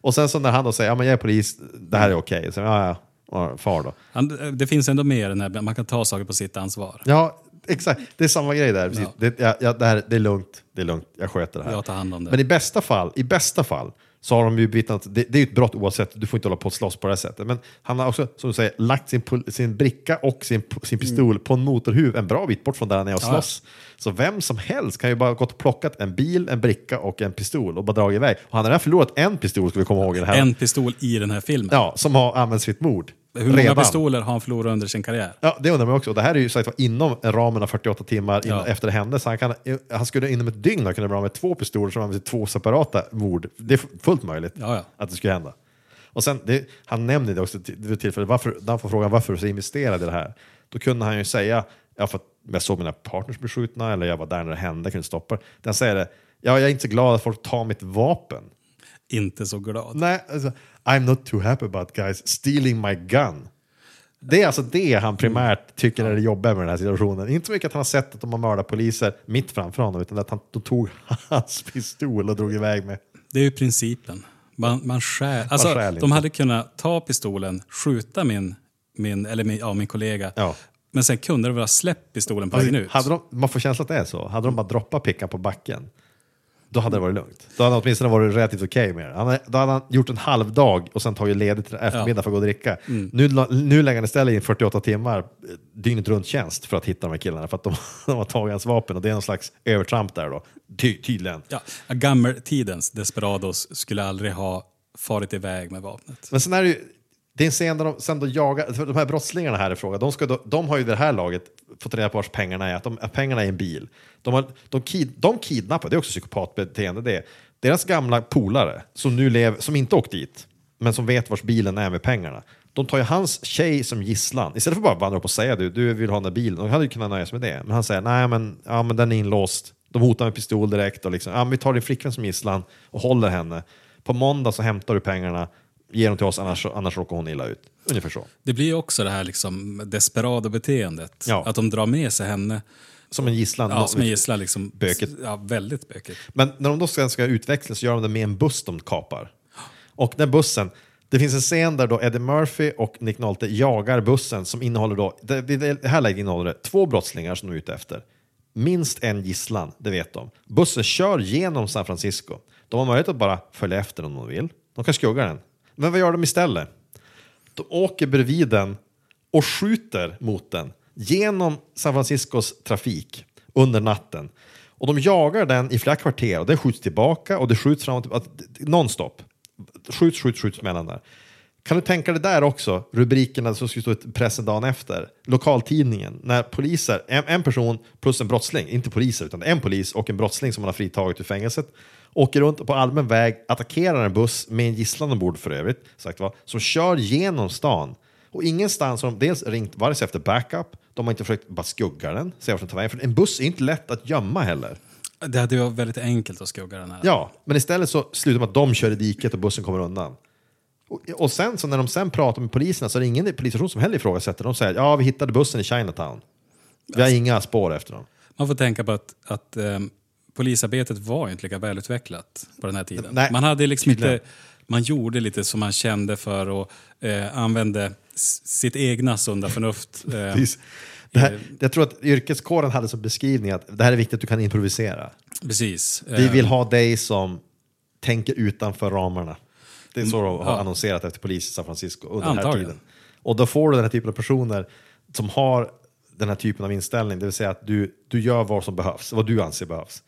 [SPEAKER 6] Och sen så när han då säger, ja men jag är polis, det här är okej. Så, ja, ja, ja, far då.
[SPEAKER 5] Han, det finns ändå mer att man kan ta saker på sitt ansvar.
[SPEAKER 6] Ja, exakt. Det är samma grej där. Precis.
[SPEAKER 5] Ja.
[SPEAKER 6] Det, ja, ja, det, här, det är lugnt, det är lugnt, jag sköter det här.
[SPEAKER 5] Jag tar hand om det.
[SPEAKER 6] Men i bästa fall, i bästa fall så har de ju bevittnat, det, det är ju ett brott oavsett, du får inte hålla på och slåss på det här sättet. Men han har också, som du säger, lagt sin, sin bricka och sin, sin pistol på en motorhuv en bra bit bort från där han är och
[SPEAKER 5] Mm. Ja.
[SPEAKER 6] Så vem som helst kan ju bara gått och plockat en bil, en bricka och en pistol och bara dragit iväg. Och han har redan förlorat en pistol, ska vi komma ihåg. det här.
[SPEAKER 5] En pistol i den här filmen.
[SPEAKER 6] Ja, som har använts vid ett mord.
[SPEAKER 5] Hur många
[SPEAKER 6] Redan.
[SPEAKER 5] pistoler har han förlorat under sin karriär?
[SPEAKER 6] Ja, det undrar man också. Det här är ju sagt, inom ramen av 48 timmar
[SPEAKER 5] Ja.
[SPEAKER 6] efter det hände. Så han, kan, han skulle inom ett dygn ha kunnat bli av med två pistoler som används i två separata mord. Det är fullt möjligt
[SPEAKER 5] Ja, ja.
[SPEAKER 6] att det skulle hända. Och sen, det, han nämner det också vid tillfället, varför, när han får frågan varför du så investerade i det här. Då kunde han ju säga, ja, för att jag såg mina partners bli skjutna eller jag var där när det hände, kunde stoppa. Den säger det, ja, jag är inte så glad att folk tar mitt vapen.
[SPEAKER 5] Inte så glad.
[SPEAKER 6] Nej, alltså, I'm not too happy about guys stealing my gun. Det är alltså det han primärt tycker är det jobbiga med den här situationen. Inte så mycket att han har sett att de har mördat poliser mitt framför honom, utan att han tog hans pistol och drog iväg med.
[SPEAKER 5] Det är ju principen. Man, man skär. Alltså,
[SPEAKER 6] stjäl inte.
[SPEAKER 5] de hade kunnat ta pistolen, skjuta min, min, eller min, ja, min kollega.
[SPEAKER 6] Ja.
[SPEAKER 5] Men sen kunde de väl ha släppt pistolen på vägen ut.
[SPEAKER 6] Hade de, man får känslan att det är så. Hade de bara droppat pickan på backen, då hade det varit lugnt. Då hade han åtminstone varit relativt okej med det. Han, då hade han gjort en halv dag och sen tagit ledigt till eftermiddag för att gå och dricka.
[SPEAKER 5] Mm.
[SPEAKER 6] Nu, nu lägger han istället in 48 timmar eh, dygnet runt tjänst för att hitta de här killarna. För att de, de har tagit hans vapen och det är någon slags övertramp där då. Ty, tydligen.
[SPEAKER 5] Ja, gammeltidens desperados skulle aldrig ha farit iväg med vapnet.
[SPEAKER 6] Men sen är det ju, det är en scen där de sen då jagar, de här brottslingarna här i fråga, de, ska då, de har ju vid det här laget fått reda på vars pengarna är, att, de, att pengarna är en bil. De, har, de, kid, de kidnappar, det är också psykopatbeteende det, deras gamla polare som nu lever, som inte åkt dit, men som vet vars bilen är med pengarna. De tar ju hans tjej som gisslan, istället för att bara vandra upp och säga du, du vill ha den där bilen, de hade ju kunnat nöja sig med det. Men han säger, nej men, ja, men den är inlåst, de hotar med pistol direkt och liksom, ja, men vi tar din flickvän som gisslan och håller henne. På måndag så hämtar du pengarna, ger dem till oss, annars, annars råkar hon illa ut. Ungefär så.
[SPEAKER 5] Det blir ju också det här liksom desperado-beteendet.
[SPEAKER 6] Ja.
[SPEAKER 5] Att de drar med sig henne.
[SPEAKER 6] Som en gisslan.
[SPEAKER 5] Ja, som en gisslan. Liksom,
[SPEAKER 6] Bökigt.
[SPEAKER 5] Ja, väldigt bökigt.
[SPEAKER 6] Men när de då sen ska utväxla så gör de det med en buss de kapar. Och den bussen, det finns en scen där då Eddie Murphy och Nick Nolte jagar bussen som innehåller då, det, det här läget innehåller det, två brottslingar som de är ute efter. Minst en gisslan, det vet de. Bussen kör genom San Francisco. De har möjlighet att bara följa efter om de vill. De kan skugga den. Men vad gör de istället? De åker bredvid den och skjuter mot den genom San Franciscos trafik under natten. Och de jagar den i flera kvarter och den skjuts tillbaka och det skjuts framåt. Nonstop. Skjuts, skjuts, skjuts mellan där. Kan du tänka dig där också, rubrikerna som skulle stå i pressen dagen efter, lokaltidningen, när poliser, en, en person plus en brottsling, inte poliser utan en polis och en brottsling som man har fritagit ur fängelset, åker runt på allmän väg, attackerar en buss med en gisslan ombord för övrigt, sagt va, som kör genom stan. Och ingenstans har de dels ringt vare sig efter backup, de har inte försökt bara skugga den, se vart den tar vägen, för en buss är inte lätt att gömma heller.
[SPEAKER 5] Det hade ju varit väldigt enkelt att skugga den här.
[SPEAKER 6] Ja, men istället så slutar med att de kör i diket och bussen kommer undan. Och, och sen så när de sen pratar med poliserna så är det ingen polisstation som heller ifrågasätter. De säger ja, vi hittade bussen i Chinatown. Vi har inga spår efter dem.
[SPEAKER 5] Man får tänka på att, att ehm, polisarbetet var inte lika välutvecklat på den här tiden.
[SPEAKER 6] Nej,
[SPEAKER 5] man, hade liksom
[SPEAKER 6] tydligen.
[SPEAKER 5] inte, man gjorde lite som man kände för och eh, använde sitt egna sunda förnuft. Eh.
[SPEAKER 6] Det här, jag tror att yrkeskåren hade som beskrivning att det här är viktigt att du kan improvisera.
[SPEAKER 5] precis.
[SPEAKER 6] Vi
[SPEAKER 5] Eh,
[SPEAKER 6] vill ha dig som tänker utanför ramarna. Det är så de har
[SPEAKER 5] Ja.
[SPEAKER 6] annonserat efter polis i San Francisco under den här
[SPEAKER 5] Antagligen.
[SPEAKER 6] tiden. Och då får du den här typen av personer som har den här typen av inställning, det vill säga att du, du gör vad som behövs, vad du anser behövs.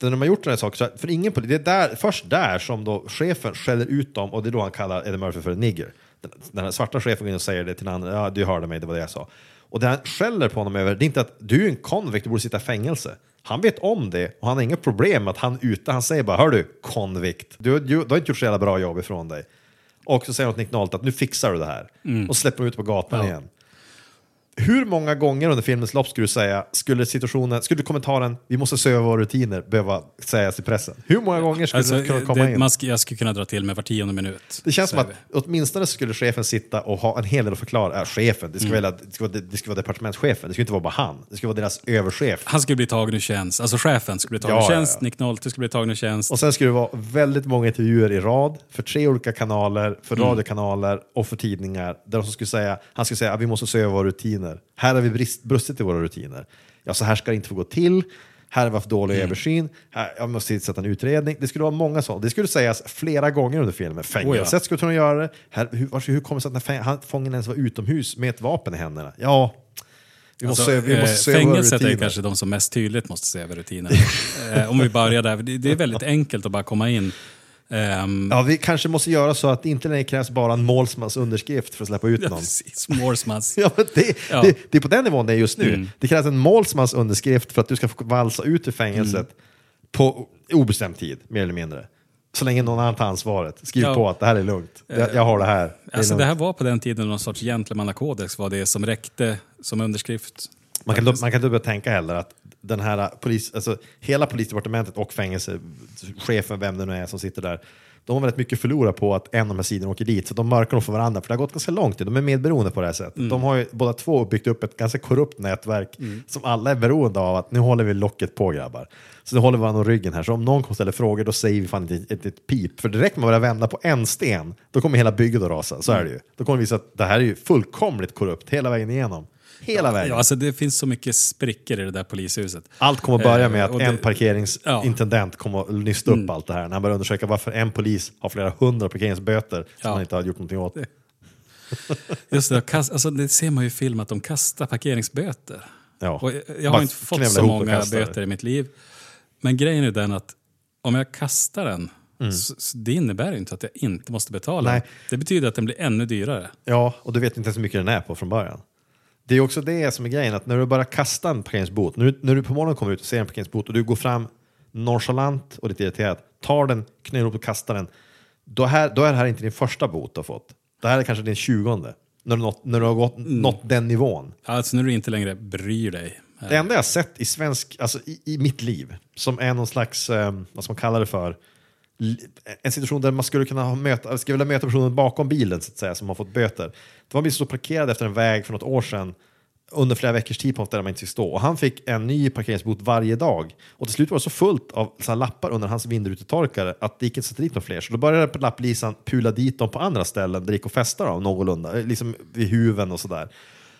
[SPEAKER 6] När de har gjort den här saken, för ingen polis, det är där, först där som då chefen skäller ut dem och det är då han kallar Eddie Murphy för en nigger. Den, den här svarta chefen går in och säger det till den andra, ja du hörde mig, det var det jag sa. Och det han skäller på honom över, det är inte att du är en convict, du borde sitta i fängelse. Han vet om det och han har inga problem med att han ute, han säger bara hör du, convict, du, du, du har inte gjort så jävla bra jobb ifrån dig. Och så säger han åt Nick Nolte att nu fixar du det här. Och släpper ut på gatan
[SPEAKER 5] Ja.
[SPEAKER 6] igen. Hur många gånger under filmens lopp skulle du säga, skulle situationen, skulle kommentaren vi måste se över våra rutiner behöva sägas i pressen? Hur många gånger skulle
[SPEAKER 5] Alltså,
[SPEAKER 6] det kunna komma
[SPEAKER 5] det,
[SPEAKER 6] in?
[SPEAKER 5] man sk, jag skulle kunna dra till med var tionde minut.
[SPEAKER 6] Det känns som att
[SPEAKER 5] vi.
[SPEAKER 6] åtminstone skulle chefen sitta och ha en hel del att förklara. Äh, chefen, det ska,
[SPEAKER 5] Mm.
[SPEAKER 6] väl, det, ska vara, det ska vara departementschefen, det ska inte vara bara han. Det ska vara deras överchef.
[SPEAKER 5] Han skulle bli tagen ur tjänst. Alltså chefen skulle bli tagen
[SPEAKER 6] Ja,
[SPEAKER 5] ur
[SPEAKER 6] ja,
[SPEAKER 5] tjänst.
[SPEAKER 6] ja.
[SPEAKER 5] Nick Nolte skulle bli tagen ur tjänst.
[SPEAKER 6] Och sen skulle det vara väldigt många intervjuer i rad för tre olika kanaler, för
[SPEAKER 5] Mm.
[SPEAKER 6] radiokanaler och för tidningar. Där de skulle säga, han skulle säga att vi måste se över våra rutiner. Här har vi brist, brustit i våra rutiner. Ja, så här ska det inte få gå till. Här har vi haft dålig
[SPEAKER 5] Mm.
[SPEAKER 6] översyn. Här, jag måste tillsätta en utredning. Det skulle vara många sådana. Det skulle sägas flera gånger under filmen. Fängelset
[SPEAKER 5] Oh ja.
[SPEAKER 6] skulle kunna göra det. Här, hur, varför, hur kommer det sig att fäng- fången ens var utomhus med ett vapen i händerna? Ja, vi måste,
[SPEAKER 5] Alltså,
[SPEAKER 6] vi måste
[SPEAKER 5] eh,
[SPEAKER 6] se
[SPEAKER 5] fängelset är
[SPEAKER 6] rutiner.
[SPEAKER 5] kanske de som mest tydligt måste se över rutiner. eh, om vi börjar där. Det är väldigt enkelt att bara komma in. Ehm,
[SPEAKER 6] Ja, vi kanske måste göra så att det inte längre krävs bara en målsmans underskrift för att släppa ut
[SPEAKER 5] ja,
[SPEAKER 6] någon.
[SPEAKER 5] precis, Morsmans.
[SPEAKER 6] Ja, det,
[SPEAKER 5] Ja.
[SPEAKER 6] Det, det är på den nivån det är just nu.
[SPEAKER 5] Mm.
[SPEAKER 6] Det krävs en målsmans underskrift för att du ska få valsa ut ur fängelset
[SPEAKER 5] Mm.
[SPEAKER 6] på obestämd tid, mer eller mindre. Så länge någon annan tar ansvaret. Skriv
[SPEAKER 5] Ja.
[SPEAKER 6] på att det här är lugnt. Jag, jag har det här. Det
[SPEAKER 5] Alltså
[SPEAKER 6] lugnt.
[SPEAKER 5] det här var på den tiden någon sorts gentlemannakodex var det som räckte som underskrift.
[SPEAKER 6] man, kan, man kan inte börja tänka heller att den här polis, alltså, hela polisdepartementet och fängelsechefen, vem det nu är som sitter där, de har väldigt mycket förlora på att en av de här sidorna åker dit. Så de mörkar nog för varandra, för det har gått ganska långt. De är medberoende på det här sättet.
[SPEAKER 5] Mm.
[SPEAKER 6] De har ju båda två byggt upp ett ganska korrupt nätverk som alla är beroende av att nu håller vi locket på grabbar. Så nu håller vi varandra om ryggen här. Så om någon ställa frågor då säger vi fan inte ett, ett, ett pip. För direkt man börjar vända på en sten, då kommer hela bygget att rasa. Så är det ju. Då kommer det visa att det här är ju fullkomligt korrupt hela vägen igenom. Hela vägen.
[SPEAKER 5] Ja, alltså det finns så mycket sprickor i det där polishuset.
[SPEAKER 6] Allt kommer att börja
[SPEAKER 5] Eh,
[SPEAKER 6] med att
[SPEAKER 5] och det-
[SPEAKER 6] en parkeringsintendent kommer att nysta upp allt det här när han börjar undersöka varför en polis har flera hundra parkeringsböter som
[SPEAKER 5] Ja.
[SPEAKER 6] han inte har gjort någonting åt.
[SPEAKER 5] Just det, kast, alltså det ser man ju i film att de kastar parkeringsböter.
[SPEAKER 6] Ja.
[SPEAKER 5] Och jag, jag har inte fått så många böter i mitt liv. Men grejen är den att om jag kastar den, så det innebär ju inte att jag inte måste betala.
[SPEAKER 6] Nej.
[SPEAKER 5] Det betyder att den blir ännu dyrare.
[SPEAKER 6] Ja, och du vet inte ens hur mycket den är på från början. Det är också det som är grejen, att när du bara kastar en parkeringsbot, när du, när du på morgonen kommer ut och ser en parkeringsbot och du går fram nonchalant och lite irriterad, tar den, knäller upp och kastar den, då, här, då är det här inte din första bot du har fått. Det här är kanske din tjugonde. När du, nått, när du har gått, nått den nivån.
[SPEAKER 5] Alltså när du inte längre bryr dig.
[SPEAKER 6] Det enda jag har sett i svensk, alltså i, i mitt liv, som är någon slags, eh, vad ska man kalla det för, en situation där man skulle kunna möta, skulle vilja möta personen bakom bilen så att säga, som har fått böter. Det var en bil som stod parkerad efter en väg för något år sedan under flera veckors tid på något där man inte fick stå. Och han fick en ny parkeringsbot varje dag. Och till slut var det så fullt av så här lappar under hans vindrutetorkare att det gick inte att sätta dit några fler. Så då började lapplisan pula dit dem på andra ställen där det gick att fästa dem någorlunda, eh, liksom vid huven och sådär.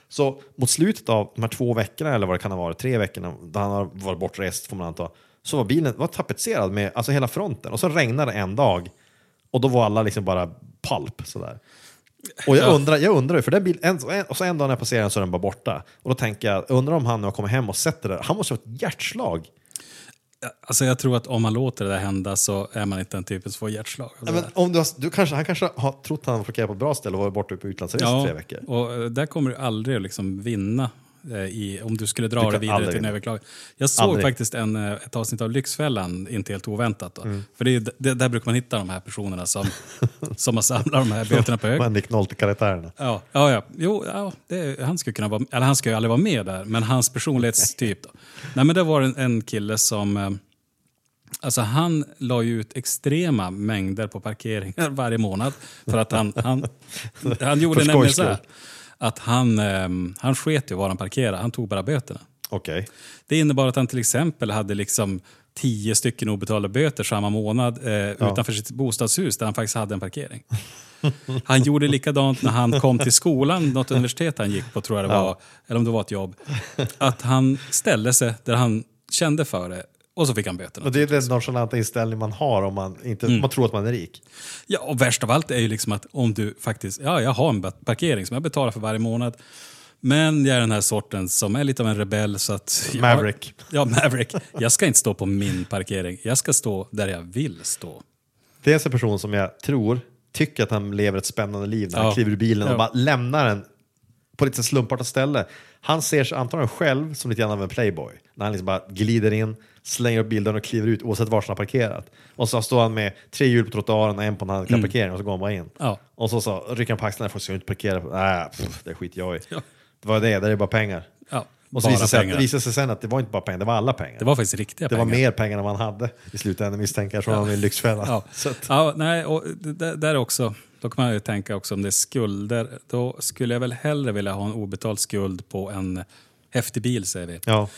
[SPEAKER 6] Så mot slutet av de här två veckorna, eller vad det kan ha varit, tre veckorna, då han har varit bortrest får man anta, så var bilen var tapetserad med alltså hela fronten. Och så regnade det en dag och då var alla liksom bara palp sådär. Och jag
[SPEAKER 5] Ja.
[SPEAKER 6] undrar, jag undrar för den bil, en, och så en dag när jag passerar den så är den bara borta. Och då tänker jag, undrar om han nu har kommit hem och sett det där, han måste ha ett hjärtslag.
[SPEAKER 5] Alltså jag tror att om man låter det där hända så är man inte den typen som får hjärtslag.
[SPEAKER 6] Ja, men om du har, du kanske, han kanske har trott att han var parkerad på ett bra ställe och varit borta på utlandsresa i tre veckor.
[SPEAKER 5] och eh, där kommer du aldrig att liksom vinna i, om du skulle dra
[SPEAKER 6] Du
[SPEAKER 5] det vidare till en överklagan. Jag såg
[SPEAKER 6] Aldrig.
[SPEAKER 5] faktiskt en, eh, ett avsnitt av Lyxfällan, inte helt oväntat. Då.
[SPEAKER 6] Mm.
[SPEAKER 5] För det är, det, där brukar man hitta de här personerna som, som har samlat de här böterna på hög.
[SPEAKER 6] Men Nick Nolte-karaktärerna.
[SPEAKER 5] Ja, ja, ja. Jo, ja, det, han skulle kunna vara, eller han ska ju aldrig vara med där, men hans personlighetstyp då. Nej, men det var en, en kille som, eh, alltså han la ju ut extrema mängder på parkeringar varje månad. För att han, han, han gjorde nämligen så här. Att han, eh, han sket ju var han parkerade, han tog bara böterna.
[SPEAKER 6] Okej.
[SPEAKER 5] Det innebar att han till exempel hade liksom tio stycken obetalda böter samma månad eh, utanför sitt bostadshus där han faktiskt hade en parkering. Han gjorde likadant när han kom till skolan, något universitet han gick på tror jag det var, eller om det var ett jobb. Att han ställde sig där han kände för det och så fick han böterna.
[SPEAKER 6] Och det är den nonchalanta inställning man har om man, inte,
[SPEAKER 5] Mm.
[SPEAKER 6] man tror att man är rik.
[SPEAKER 5] Ja, och värst av allt är ju liksom att om du faktiskt, ja jag har en parkering som jag betalar för varje månad. Men jag är den här sorten som är lite av en rebell så att... Jag,
[SPEAKER 6] Maverick.
[SPEAKER 5] Ja, Maverick. Jag ska inte stå på min parkering. Jag ska stå där jag vill stå.
[SPEAKER 6] Det är en person som jag tror tycker att han lever ett spännande liv när han
[SPEAKER 5] Ja.
[SPEAKER 6] kliver ur bilen och
[SPEAKER 5] Ja.
[SPEAKER 6] bara lämnar den på ett lite slumpartat ställe. Han ser sig antagligen själv som lite grann av en playboy. När han liksom bara glider in, slänger upp bilden och kliver ut oavsett var han har parkerat. Och så står han med tre hjul på trottoaren och en på en handikappparkering och så går han bara in.
[SPEAKER 5] Mm. Ja.
[SPEAKER 6] Och så, så rycker han på axlarna, för ska inte parkera. Nej, pff, det skiter jag i.
[SPEAKER 5] Ja.
[SPEAKER 6] Det var det, där är det bara pengar.
[SPEAKER 5] Ja,
[SPEAKER 6] Och så visade det sig,
[SPEAKER 5] pengar.
[SPEAKER 6] det visade sig sen att det var inte bara pengar, det var alla pengar.
[SPEAKER 5] Det var faktiskt riktiga
[SPEAKER 6] Det var
[SPEAKER 5] pengar.
[SPEAKER 6] mer pengar än man hade i slutändan misstänker jag, från en lyxfälla.
[SPEAKER 5] Ja.
[SPEAKER 6] Att,
[SPEAKER 5] ja, nej, och det- det- där också, då kan man ju tänka också om det är skulder. Då skulle jag väl hellre vilja ha en obetald skuld på en häftig bil, säger vi.
[SPEAKER 6] ja.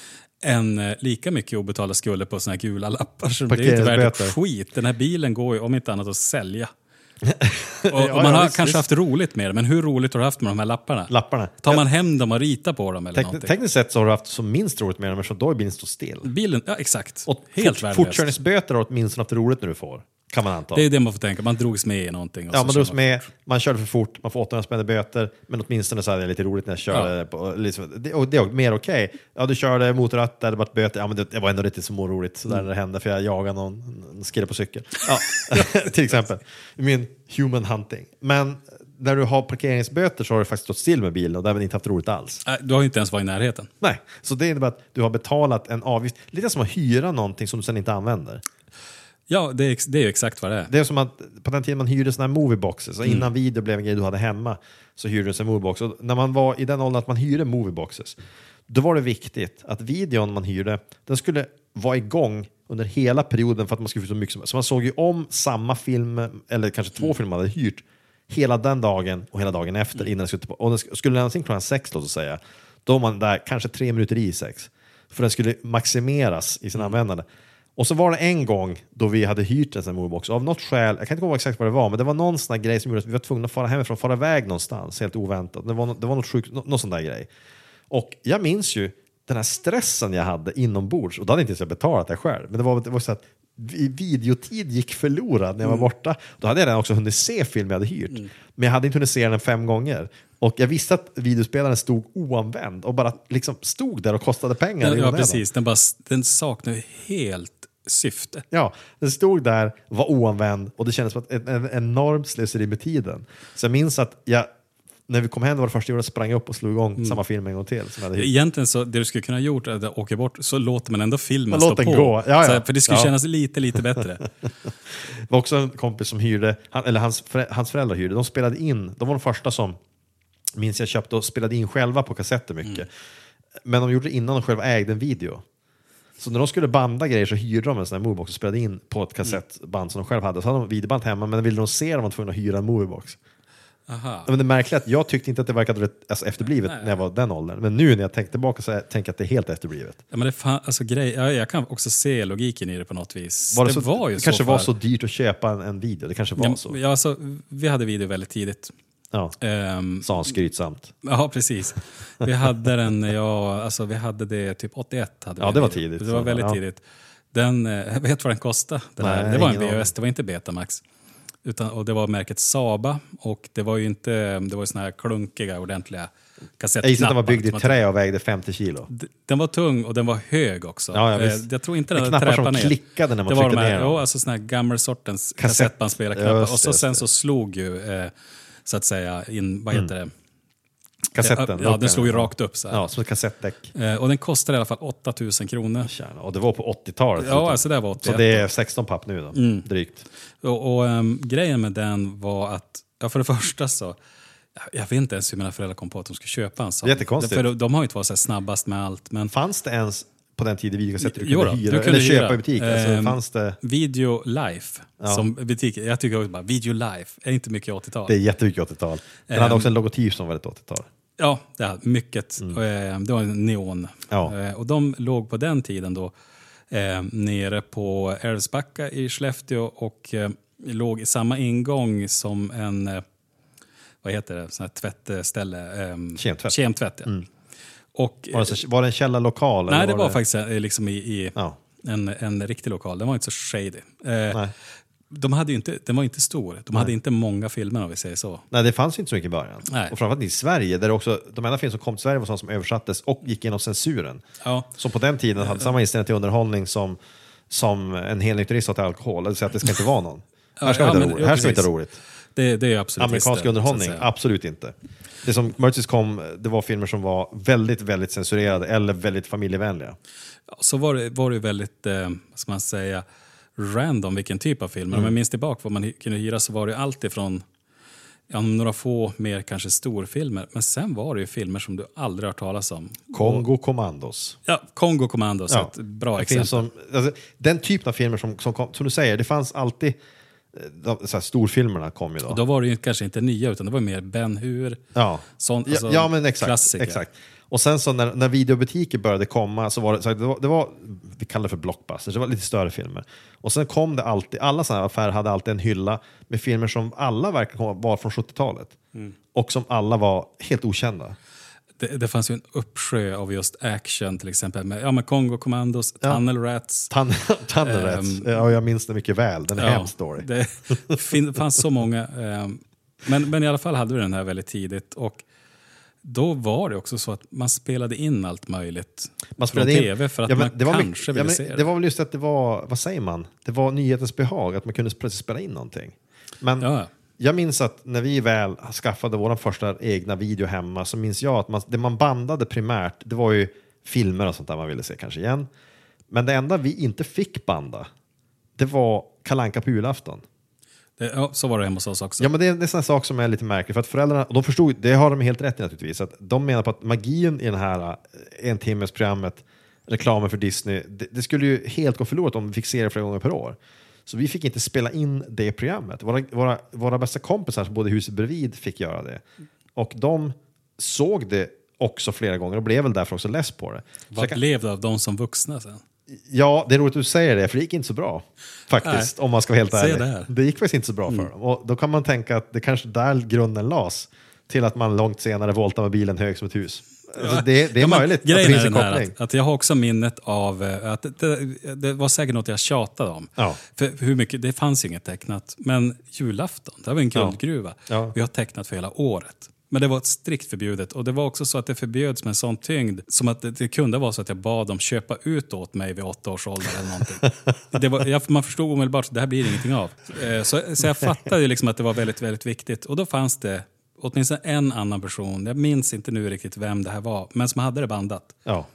[SPEAKER 5] Än eh, lika mycket obetalda skulder på såna här gula lappar. Så det är inte värt ett skit. Den här bilen går ju om inte annat att sälja. och, och
[SPEAKER 6] Ja,
[SPEAKER 5] man
[SPEAKER 6] ja,
[SPEAKER 5] har
[SPEAKER 6] visst,
[SPEAKER 5] kanske
[SPEAKER 6] visst.
[SPEAKER 5] haft roligt med det, men hur roligt har du haft med de här lapparna?
[SPEAKER 6] Lapparna.
[SPEAKER 5] Tar man hem dem och ritar på dem eller
[SPEAKER 6] Tek-
[SPEAKER 5] någonting?
[SPEAKER 6] tekniskt sett så har du haft som minst roligt med dem, eftersom då är bilen står still.
[SPEAKER 5] Bilen, ja exakt.
[SPEAKER 6] Och
[SPEAKER 5] Helt
[SPEAKER 6] fort,
[SPEAKER 5] värdelöst.
[SPEAKER 6] fortkörningsböter har åtminstone haft roligt när du får, kan man anta.
[SPEAKER 5] Det är det man får tänka, man drogs med i någonting. Och
[SPEAKER 6] Ja,
[SPEAKER 5] så
[SPEAKER 6] man drogs med, man körde för fort, man får 800 spänn i böter, men åtminstone så hade jag lite roligt när jag körde.
[SPEAKER 5] Ja.
[SPEAKER 6] På, liksom, det, och det är mer okej. Ja, du körde mot rött, det vart böter, ja men det, det var ändå lite småroligt så där
[SPEAKER 5] Mm.
[SPEAKER 6] det hände, för jag jagade någon, en kille på cykel. Ja, till exempel. Min human hunting. Men när du har parkeringsböter så har du faktiskt stått still med bilen och därmed inte haft roligt alls.
[SPEAKER 5] Nej, Du har inte ens varit i närheten.
[SPEAKER 6] Nej, så det innebär att du har betalat en avgift, lite som att hyra någonting som du sen inte använder.
[SPEAKER 5] Ja, det är, det är ju exakt vad det är.
[SPEAKER 6] Det är som att på den tiden man hyrde såna här movieboxes, och
[SPEAKER 5] Mm.
[SPEAKER 6] innan video blev en grej du hade hemma, så hyrde du en moviebox. Och när man var i den åldern att man hyrde movieboxes, då var det viktigt att videon man hyrde, den skulle vara igång under hela perioden för att man skulle få så mycket som Så man såg ju om samma film, eller kanske
[SPEAKER 5] Mm.
[SPEAKER 6] två filmer man hade hyrt, hela den dagen och hela dagen efter.
[SPEAKER 5] Mm.
[SPEAKER 6] Innan skulle, och den sk- skulle lämnas in klockan sex, låt oss säga, då var man där kanske tre minuter i sex. För den skulle maximeras i
[SPEAKER 5] Mm.
[SPEAKER 6] sin användande. Och så var det en gång då vi hade hyrt en sån här moviebox. Av något skäl, jag kan inte komma ihåg exakt vad det var, men det var någon sån här grej som gjorde att vi var tvungna att fara hemifrån, fara iväg någonstans, helt oväntat. Det var, det var något sjukt, nå- någon sån där grej. Och jag minns ju den här stressen jag hade inombords, och då hade inte ens jag betalat det själv, men det var, det var så att vi- videotid gick förlorad när jag var borta. Då hade jag redan också hunnit se film jag hade hyrt, men jag hade inte hunnit se den fem gånger. Och jag visste att videospelaren stod oanvänd och bara liksom stod där och kostade pengar.
[SPEAKER 5] Ja, ja precis. Den, bara, den saknar ju helt syfte.
[SPEAKER 6] Ja, den stod där, var oanvänd och det kändes som ett, ett enormt slöseri med tiden. Så jag minns att jag, när vi kom hem, var det första jag gjorde, sprang upp och slog igång
[SPEAKER 5] Mm.
[SPEAKER 6] samma film en gång till. Som jag hade.
[SPEAKER 5] Egentligen så, det du skulle kunna gjort är att åka bort, så låter man ändå filmen
[SPEAKER 6] Man
[SPEAKER 5] stå på.
[SPEAKER 6] gå. Ja, ja.
[SPEAKER 5] Här, för det skulle
[SPEAKER 6] Ja.
[SPEAKER 5] kännas lite, lite bättre.
[SPEAKER 6] Det var också en kompis som hyrde, han, eller hans, hans föräldrar hyrde, de spelade in, de var de första som, minns jag köpte och spelade in själva på kassetter mycket.
[SPEAKER 5] Mm.
[SPEAKER 6] Men de gjorde det innan de själva ägde en video. Så när de skulle banda grejer så hyrde de en sån här moviebox och spelade in på ett kassettband som de själva hade. Så hade de videoband hemma, men ville de se dem var de tvungna att hyra en moviebox.
[SPEAKER 5] Aha.
[SPEAKER 6] Men det märkliga är att jag tyckte inte att det verkade alltså efterblivet när jag var den åldern. Men nu när jag tänkte tillbaka så tänker jag att det är helt efterblivet.
[SPEAKER 5] Ja, men det fan, alltså, grej, ja, jag kan också se logiken i det på något vis.
[SPEAKER 6] Var det,
[SPEAKER 5] det
[SPEAKER 6] så,
[SPEAKER 5] var ju
[SPEAKER 6] det
[SPEAKER 5] så
[SPEAKER 6] kanske var
[SPEAKER 5] för-
[SPEAKER 6] så dyrt att köpa en, en video. Det kanske var
[SPEAKER 5] Ja,
[SPEAKER 6] så.
[SPEAKER 5] ja, alltså, vi hade video väldigt tidigt.
[SPEAKER 6] Ja.
[SPEAKER 5] Ehm,
[SPEAKER 6] Sa han skrytsamt.
[SPEAKER 5] Ja, precis. Vi hade den, ja, alltså vi hade det typ 81. Hade vi
[SPEAKER 6] Ja, det var tidigt.
[SPEAKER 5] Det var väldigt
[SPEAKER 6] Ja.
[SPEAKER 5] tidigt. Den, eh, vet vad den kostade? Den
[SPEAKER 6] Nej,
[SPEAKER 5] här. Det var en. VHS, det var inte Betamax. Utan, och det var märket Saba och det var ju inte, det var ju såna här klunkiga, ordentliga kassettknappar.
[SPEAKER 6] Jag gissar att den var byggd i trä och vägde 50 kilo.
[SPEAKER 5] Den var tung och den var hög också.
[SPEAKER 6] Ja, ja,
[SPEAKER 5] Eh, jag tror inte den hade
[SPEAKER 6] knappar som
[SPEAKER 5] ner.
[SPEAKER 6] klickade när man
[SPEAKER 5] det var
[SPEAKER 6] tryckte
[SPEAKER 5] de här,
[SPEAKER 6] ner dem.
[SPEAKER 5] Jo, alltså såna här gammal sortens
[SPEAKER 6] Kassett.
[SPEAKER 5] kassettbandspelarknappar. Och så sen så slog ju, eh, så att säga, in, vad heter det?
[SPEAKER 6] Kassetten.
[SPEAKER 5] Ja, den slog ju rakt upp så här.
[SPEAKER 6] Ja, som ett kassettdäck.
[SPEAKER 5] Eh, och den kostade i alla fall 8000 kronor.
[SPEAKER 6] Tjena, Och det var på 80-talet.
[SPEAKER 5] Ja, alltså det var 81.
[SPEAKER 6] Så det är 16 papp nu då, drygt.
[SPEAKER 5] Och, och ehm, grejen med den var att, ja, för det första så, jag vet inte ens hur mina föräldrar kom på att de skulle köpa en sån.
[SPEAKER 6] Jättekonstigt.
[SPEAKER 5] För de, de har ju inte varit så snabbast med allt. Men
[SPEAKER 6] Fanns det ens på den tiden videokassetter du kunde hyra?
[SPEAKER 5] du kunde
[SPEAKER 6] eller köpa
[SPEAKER 5] hyra.
[SPEAKER 6] i butik? Alltså,
[SPEAKER 5] Ehm,
[SPEAKER 6] fanns det...
[SPEAKER 5] Video Life, som butik, jag tycker också bara, Video Life, är inte mycket 80-tal.
[SPEAKER 6] Det är jättemycket 80-tal. Den hade
[SPEAKER 5] Ehm.
[SPEAKER 6] också en logotyp som var ett 80-tal.
[SPEAKER 5] Ja, det är mycket. Eh, Det var en neon.
[SPEAKER 6] Mm. Ja.
[SPEAKER 5] Eh, Och de låg på den tiden då eh, nere på Älvsbacka i Skellefteå och eh, låg i samma ingång som en, eh, vad heter det, sån här tvättställe. Eh,
[SPEAKER 6] Kemtvätt.
[SPEAKER 5] Kemtvätt, ja. Och,
[SPEAKER 6] Var det, var det en källarlokal?
[SPEAKER 5] nej,
[SPEAKER 6] eller
[SPEAKER 5] det var faktiskt eh, liksom i, i
[SPEAKER 6] Ja.
[SPEAKER 5] en, en riktig lokal. Den var inte så shady. Eh,
[SPEAKER 6] Nej.
[SPEAKER 5] de hade inte, den var inte stor. De hade inte många filmer om vi säger så.
[SPEAKER 6] Nej, det fanns ju inte så mycket i början.
[SPEAKER 5] Nej.
[SPEAKER 6] Och framförallt i Sverige, där också, de enda film som kom till Sverige var sådana som översattes och gick igenom censuren.
[SPEAKER 5] Ja.
[SPEAKER 6] Som på den tiden hade samma inställning till underhållning som, som en hel nykterist har till alkohol. Det vill säga att det ska inte vara någon. här ska
[SPEAKER 5] ja,
[SPEAKER 6] det inte
[SPEAKER 5] men-
[SPEAKER 6] vara roligt.
[SPEAKER 5] ja,
[SPEAKER 6] Här ska det inte
[SPEAKER 5] precis.
[SPEAKER 6] vara roligt.
[SPEAKER 5] Det, det är absolut
[SPEAKER 6] Amerikansk underhållning, absolut inte. Det som möjligtvis kom, det var filmer som var väldigt, väldigt censurerade eller väldigt familjevänliga.
[SPEAKER 5] så var det, var det väldigt, eh, vad ska man säga, random vilken typ av film. Men Om jag minns tillbaka vad man kunde hyra så var det allt ifrån ja, några få mer kanske storfilmer. Men sen var det ju filmer som du aldrig hört talas om.
[SPEAKER 6] Kongo Commandos.
[SPEAKER 5] Ja, Kongo Commandos,
[SPEAKER 6] Ja.
[SPEAKER 5] ett bra exempel.
[SPEAKER 6] som, alltså, den typen av filmer som, som, kom, som du säger, det fanns alltid, de, så här, storfilmerna kom ju då.
[SPEAKER 5] Då var det ju kanske inte nya, utan det var mer Ben Hur.
[SPEAKER 6] Ja,
[SPEAKER 5] Sånt, alltså,
[SPEAKER 6] ja, ja men exakt.
[SPEAKER 5] klassiker.
[SPEAKER 6] exakt. Och sen så när, när videobutiker började komma så var det, så här, det, var, det var, vi kallar det för blockbusters, det var lite större filmer. Och sen kom det alltid, alla sådana här affärer hade alltid en hylla med filmer som alla verkar komma- var från 70-talet.
[SPEAKER 5] Mm.
[SPEAKER 6] Och som alla var helt okända.
[SPEAKER 5] Det, det fanns ju en uppsjö av just action till exempel. Med, ja, med Kongo Commandos, Tunnel Rats.
[SPEAKER 6] Tan Tunnel Rats, ja, jag minns det mycket väl, den är
[SPEAKER 5] Ehm, Ja,
[SPEAKER 6] hemsk story.
[SPEAKER 5] Det fanns så många. ehm, men, men i alla fall hade vi den här väldigt tidigt. Och då var det också så att man spelade in allt möjligt
[SPEAKER 6] Man
[SPEAKER 5] från
[SPEAKER 6] spelade in-
[SPEAKER 5] tv för att
[SPEAKER 6] Ja,
[SPEAKER 5] man
[SPEAKER 6] det var
[SPEAKER 5] kanske
[SPEAKER 6] mycket-
[SPEAKER 5] ville
[SPEAKER 6] ja, men
[SPEAKER 5] se det.
[SPEAKER 6] Det var väl just att det var, vad säger man? Det var nyhetens behag, att man kunde plötsligt spela in någonting. Men
[SPEAKER 5] Ja.
[SPEAKER 6] Jag minns att när vi väl skaffade vår första egna video hemma så minns jag att man, det man bandade primärt, det var ju filmer och sånt där man ville se kanske igen. Men det enda vi inte fick banda, det var Kalanka på julafton.
[SPEAKER 5] Det, ja, så var det hemma hos oss också.
[SPEAKER 6] Ja, men det är, det är sån sak som är lite märklig. För att föräldrarna, och de förstod, det har de helt rätt i naturligtvis, att de menar på att magin i det här eh, en timmes programmet, reklamen för Disney, det, det skulle ju helt gå förlorat om vi fick se det flera gånger per år. Så vi fick inte spela in det programmet. Våra, våra, våra bästa kompisar som bodde i huset bredvid fick göra det. Och de såg det också flera gånger och blev väl därför också less på det.
[SPEAKER 5] Vad
[SPEAKER 6] kan-
[SPEAKER 5] blev det av de som vuxna sen?
[SPEAKER 6] Ja, det är roligt att du säger det, för det gick inte så bra. Faktiskt,
[SPEAKER 5] Nej.
[SPEAKER 6] om man ska vara helt ärlig.
[SPEAKER 5] Mm.
[SPEAKER 6] Det gick faktiskt inte så bra för dem. Och då kan man tänka att det kanske där grunden las till att man långt senare voltar med bilen hög som ett hus. Alltså det, det är
[SPEAKER 5] Ja,
[SPEAKER 6] möjligt
[SPEAKER 5] Grejen är
[SPEAKER 6] en
[SPEAKER 5] den här att, att jag har också minnet av eh, att det, det, var säkert något jag tjatade om.
[SPEAKER 6] Ja.
[SPEAKER 5] För hur mycket, det fanns ju inget tecknat. Men julafton, det var en guldgruva.
[SPEAKER 6] Ja.
[SPEAKER 5] Vi har tecknat för hela året. Men det var strikt förbjudet. Och det var också så att det förbjöds med en sån tyngd. Som att det, det kunde vara så att jag bad dem köpa ut åt mig vid åtta års ålder eller någonting. var, jag, man förstod omedelbart att det här blir ingenting av. Eh, Så, så jag fattade ju liksom att det var väldigt, väldigt viktigt. Och då fanns det åtminstone en annan person, jag minns inte nu riktigt vem det här var, men som hade det bandat.
[SPEAKER 6] Ja.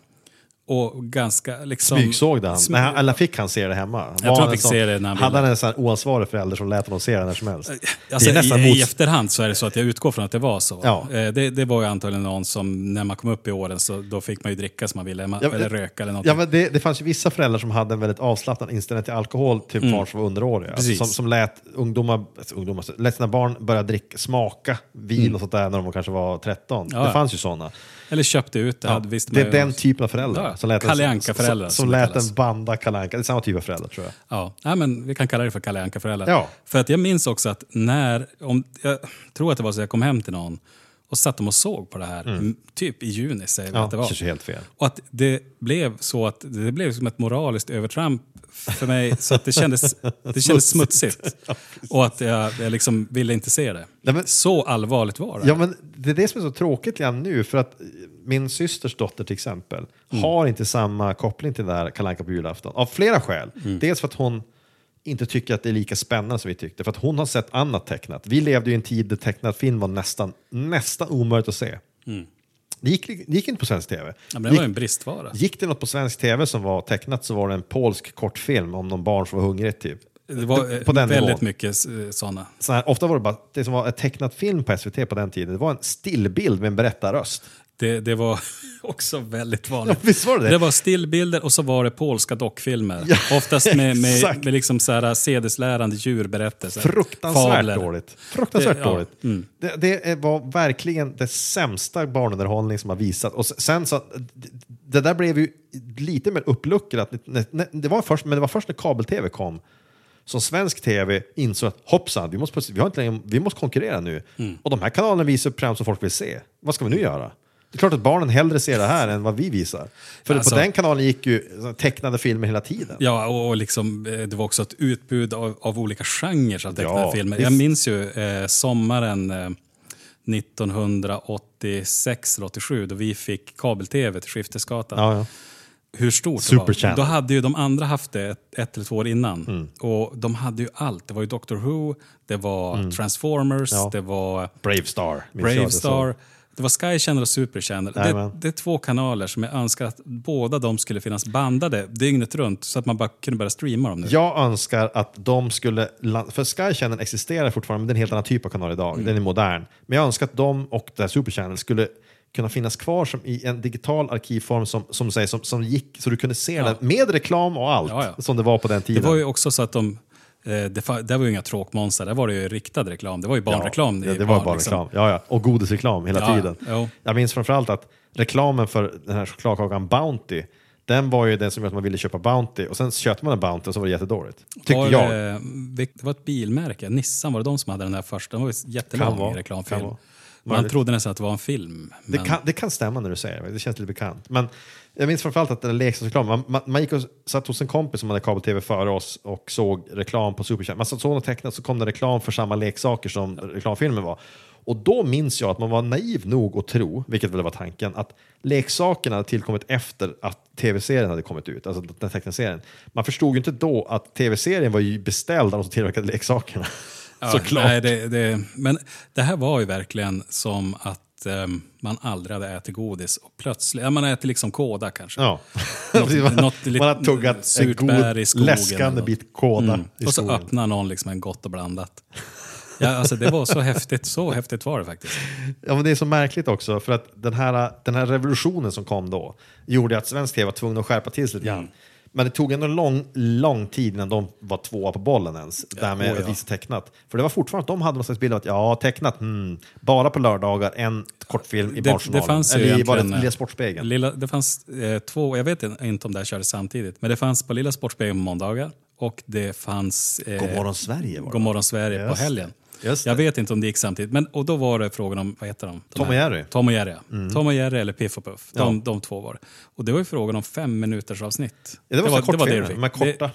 [SPEAKER 5] Och ganska liksom...
[SPEAKER 6] Smygsåg det han?
[SPEAKER 5] Smy-
[SPEAKER 6] Nej, eller fick han se det hemma? Var
[SPEAKER 5] tror han fick
[SPEAKER 6] sån-
[SPEAKER 5] se det när han
[SPEAKER 6] Hade han en sån oansvarig förälder som lät honom se det när som helst?
[SPEAKER 5] Alltså,
[SPEAKER 6] det är nästan
[SPEAKER 5] i. I efterhand så är det så att jag utgår från att det var så.
[SPEAKER 6] Ja.
[SPEAKER 5] Eh, Det, det var ju antagligen någon som, när man kom upp i åren, så då fick man ju dricka som man ville,
[SPEAKER 6] Ja,
[SPEAKER 5] eller röka eller något.
[SPEAKER 6] Ja, men det, det fanns ju vissa föräldrar som hade en väldigt avslappnad inställning till alkohol till barn som var underåriga. Alltså,
[SPEAKER 5] Mm.
[SPEAKER 6] Som, som lät ungdomar, alltså, ungdomar, lät sina barn börja dricka, smaka vin och sånt där när de kanske var 13.
[SPEAKER 5] Mm. Ja,
[SPEAKER 6] det fanns ju sådana.
[SPEAKER 5] Eller köpte ut det.
[SPEAKER 6] Ja,
[SPEAKER 5] hade, visste
[SPEAKER 6] det är den typen av föräldrar.
[SPEAKER 5] Ja,
[SPEAKER 6] som lät en-
[SPEAKER 5] Kalle Anka-föräldrar,
[SPEAKER 6] Som,
[SPEAKER 5] som
[SPEAKER 6] lät en banda Kalle. Det är samma typ av föräldrar tror jag.
[SPEAKER 5] Ja, nej, men vi kan kalla det för Kalle Anka-föräldrar.
[SPEAKER 6] Ja.
[SPEAKER 5] För att jag minns också att när, om, jag tror att det var så jag kom hem till någon och satt de och såg på det här, m- typ i juni säger vi
[SPEAKER 6] Mm. Ja,
[SPEAKER 5] att det var.
[SPEAKER 6] helt fel.
[SPEAKER 5] Och att det blev så att det blev som ett moraliskt övertramp för mig så att det kändes, det kändes smutsigt. Och att jag, jag liksom ville inte se det.
[SPEAKER 6] Nej, men-
[SPEAKER 5] så allvarligt var det.
[SPEAKER 6] Ja, men det är det som är så tråkigt igen nu, för att min systers dotter till exempel
[SPEAKER 5] Mm.
[SPEAKER 6] har inte samma koppling till det där Kalle Anka på julafton. Av flera skäl.
[SPEAKER 5] Mm.
[SPEAKER 6] Dels för att hon inte tycker att det är lika spännande som vi tyckte, för att hon har sett annat tecknat. Vi levde ju i en tid där tecknad film var nästan, nästan omöjligt att se. Det, gick, det gick inte på svensk tv.
[SPEAKER 5] Ja, det
[SPEAKER 6] gick,
[SPEAKER 5] var en bristvara.
[SPEAKER 6] gick det något på svensk tv som var tecknat så var det en polsk kortfilm om någon barn som var hungrig. Typ.
[SPEAKER 5] Det var eh,
[SPEAKER 6] på den
[SPEAKER 5] väldigt
[SPEAKER 6] nivån.
[SPEAKER 5] mycket eh, sådana.
[SPEAKER 6] Så här, ofta var det bara, det som var ett tecknat film på SVT på den tiden, det var en stillbild med en berättarröst.
[SPEAKER 5] Det, det var också väldigt vanligt.
[SPEAKER 6] Ja, visst var det det?
[SPEAKER 5] Var stillbilder och så var det polska dockfilmer.
[SPEAKER 6] Ja,
[SPEAKER 5] Oftast med, med, med liksom så här sedeslärande djurberättelser.
[SPEAKER 6] Fruktansvärt
[SPEAKER 5] Fabler.
[SPEAKER 6] dåligt. Fruktansvärt
[SPEAKER 5] Det- ja,
[SPEAKER 6] dåligt. Det, det var verkligen det sämsta barnunderhållning som har visat. Och sen så, det, där blev ju lite mer uppluckrat. Det, var först, men det var först när kabel-tv kom som svensk tv insåg att hoppsan, vi måste, vi har inte längre, vi måste konkurrera nu. Och de här kanalerna visar program som folk vill se. Vad ska vi nu göra? Det är klart att barnen hellre ser det här än vad vi visar. För
[SPEAKER 5] Alltså-
[SPEAKER 6] på den kanalen gick ju tecknade filmer hela tiden.
[SPEAKER 5] Ja, och liksom, eh, det var också ett utbud av, av olika genrer av tecknade
[SPEAKER 6] Ja,
[SPEAKER 5] filmer. Jag minns ju eh, sommaren eh, 1986 eller 87 då vi fick kabel-tv till Skiftesgatan.
[SPEAKER 6] Ja, ja.
[SPEAKER 5] Hur stort
[SPEAKER 6] Super
[SPEAKER 5] det var. Då hade ju de andra haft det ett, ett eller två år innan. Och de hade ju allt. Det var ju Doctor Who, det var Transformers,
[SPEAKER 6] Ja.
[SPEAKER 5] det var
[SPEAKER 6] Brave Star.
[SPEAKER 5] Brave. Star. Det var Sky Channel och Super Channel. Det, det är två kanaler som jag önskar att båda de skulle finnas bandade dygnet runt så att man bara kunde börja streama dem nu.
[SPEAKER 6] Jag önskar att de skulle... För Sky Channel existerar fortfarande, men det är en helt annan typ av kanal idag.
[SPEAKER 5] Mm.
[SPEAKER 6] Den är modern. Men jag önskar att de och det Super Channel skulle kunna finnas kvar som i en digital arkivform som, som, säger, som, som gick så du kunde se den med reklam och allt
[SPEAKER 5] Ja, ja.
[SPEAKER 6] som det var på den
[SPEAKER 5] Det
[SPEAKER 6] tiden.
[SPEAKER 5] var ju också så att de... Eh, det, där var ju inga tråkmonster, där var det ju riktad reklam. Det var ju barnreklam.
[SPEAKER 6] Ja,
[SPEAKER 5] i
[SPEAKER 6] det var
[SPEAKER 5] barn,
[SPEAKER 6] bara
[SPEAKER 5] liksom.
[SPEAKER 6] reklam. Ja, ja. Och godisreklam hela
[SPEAKER 5] Ja,
[SPEAKER 6] tiden.
[SPEAKER 5] jo.
[SPEAKER 6] Jag minns framförallt att reklamen för den här chokladkakan Bounty, den var ju den som gjorde att man ville köpa Bounty och sen köpte man en Bounty och så var det jättedåligt. Tyckte
[SPEAKER 5] Var
[SPEAKER 6] jag.
[SPEAKER 5] Det, det var ett bilmärke, Nissan var det de som hade den här första. Den var ju jättelång
[SPEAKER 6] vara,
[SPEAKER 5] reklamfilm. Man trodde nästan att det var en film.
[SPEAKER 6] Det,
[SPEAKER 5] men-
[SPEAKER 6] kan, det kan stämma när du säger det, det känns lite bekant. Men jag minns framförallt att den leksaksreklamen, man, man, man gick och satt hos en kompis som hade kabel-tv före oss och såg reklam på Superchannel. Man såg något tecknat så kom det reklam för samma leksaker som reklamfilmen var. Och då minns jag att man var naiv nog att tro, vilket väl var tanken, att leksakerna hade tillkommit efter att tv-serien hade kommit ut, alltså den tecknade serien. Man förstod ju inte då att tv-serien var ju beställd av de som tillverkade leksakerna.
[SPEAKER 5] Ja,
[SPEAKER 6] Såklart.
[SPEAKER 5] Nej, det, det, men det här var ju verkligen som att ehm, man aldrig hade ätit godis och plötsligt, ja, man äter liksom kåda kanske.
[SPEAKER 6] Ja.
[SPEAKER 5] Något-
[SPEAKER 6] man,
[SPEAKER 5] något
[SPEAKER 6] man har tuggat en god,
[SPEAKER 5] i skogen
[SPEAKER 6] läskande bit kåda
[SPEAKER 5] Mm.
[SPEAKER 6] i
[SPEAKER 5] Och så
[SPEAKER 6] skogen.
[SPEAKER 5] öppnar någon liksom en gott och blandat. Ja, alltså det var så häftigt, så häftigt var det faktiskt.
[SPEAKER 6] Ja, men det är så märkligt också, för att den här, den här revolutionen som kom då gjorde att svensk tv var tvungen att skärpa till sig lite grann.
[SPEAKER 5] Mm.
[SPEAKER 6] Men det tog ändå lång, lång tid innan de var tvåa på bollen ens, det här med
[SPEAKER 5] oh ja.
[SPEAKER 6] att visa tecknat. För det var fortfarande att de hade någon slags bild av att ja, tecknat, hmm, bara på lördagar, en kortfilm i
[SPEAKER 5] Det,
[SPEAKER 6] Barnjournalen.
[SPEAKER 5] det fanns
[SPEAKER 6] Eller i bara. Lilla Sportspegeln.
[SPEAKER 5] Lilla, det fanns eh, två, jag vet inte om det här kördes samtidigt, men det fanns på Lilla Sportspegeln på måndagar och det fanns... Eh,
[SPEAKER 6] Godmorgon Sverige var det.
[SPEAKER 5] God morgon Sverige
[SPEAKER 6] Just
[SPEAKER 5] på helgen.
[SPEAKER 6] Det. Det.
[SPEAKER 5] Jag vet inte om det gick samtidigt, men och då var det frågan om, vad heter de? De
[SPEAKER 6] Tom och Jerry. Mm.
[SPEAKER 5] Tom och Jerry, ja. Tom och Jerry eller Piff och Puff. De,
[SPEAKER 6] Ja.
[SPEAKER 5] de två var det. Och det var ju frågan om fem minuters avsnitt.
[SPEAKER 6] Ja, det var, så kortfilmer,
[SPEAKER 5] du fick.
[SPEAKER 6] de här korta.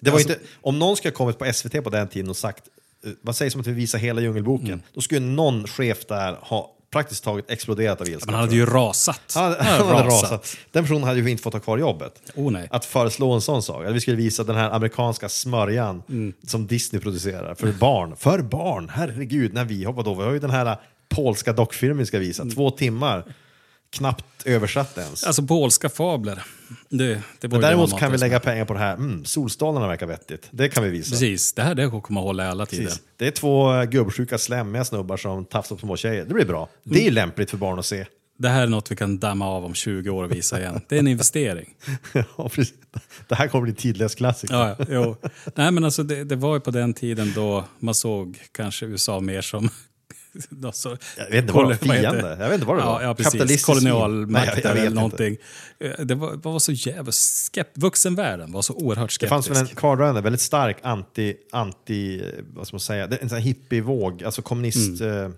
[SPEAKER 6] Det, var
[SPEAKER 5] alltså-
[SPEAKER 6] inte, om någon skulle ha kommit på SVT på den tiden och sagt, eh, vad sägs om att vi visar hela Djungelboken?
[SPEAKER 5] Mm.
[SPEAKER 6] Då skulle någon chef där ha praktiskt taget exploderat av ilska.
[SPEAKER 5] Man hade
[SPEAKER 6] tror jag.
[SPEAKER 5] ju rasat.
[SPEAKER 6] Han hade, han hade rasat. Den personen hade ju inte fått ha kvar jobbet.
[SPEAKER 5] Oh, nej.
[SPEAKER 6] Att föreslå en sån sak. Att vi skulle visa den här amerikanska smörjan
[SPEAKER 5] Mm.
[SPEAKER 6] som Disney producerar för barn. För barn, herregud. När vi vadå, vi har ju den här polska dockfilmen vi ska visa. Två timmar. Knappt översatt ens.
[SPEAKER 5] Alltså polska fabler. Det, det var
[SPEAKER 6] däremot kan vi lägga pengar på det här. Mm, solstolarna verkar vettigt. Det kan vi visa.
[SPEAKER 5] Precis, det här det kommer hålla i alla tider.
[SPEAKER 6] Precis. Det är två gubbsjuka slemmiga snubbar som tafsar på små tjejer. Det blir bra. Det är lämpligt för barn att se.
[SPEAKER 5] Det här är något vi kan damma av om 20 år och visa igen. Det är en investering.
[SPEAKER 6] Ja, precis. det här kommer bli tidlös klassiker.
[SPEAKER 5] Ja, ja, jo. Nej, men alltså det, det var ju på den tiden då man såg kanske USA mer som... så-
[SPEAKER 6] Jag vet inte vad det fiende. Jag vet inte vad det var.
[SPEAKER 5] Ja, ja precis. Kolonialmakt eller
[SPEAKER 6] inte.
[SPEAKER 5] någonting. Eh, Det var, var så jävla skept... Vuxenvärlden var så oerhört
[SPEAKER 6] Det
[SPEAKER 5] skeptisk.
[SPEAKER 6] fanns väl en kvardröjande, väldigt stark anti, anti, vad ska man säga, det en sån hippievåg, alltså kommunist,
[SPEAKER 5] Mm.
[SPEAKER 6] eh,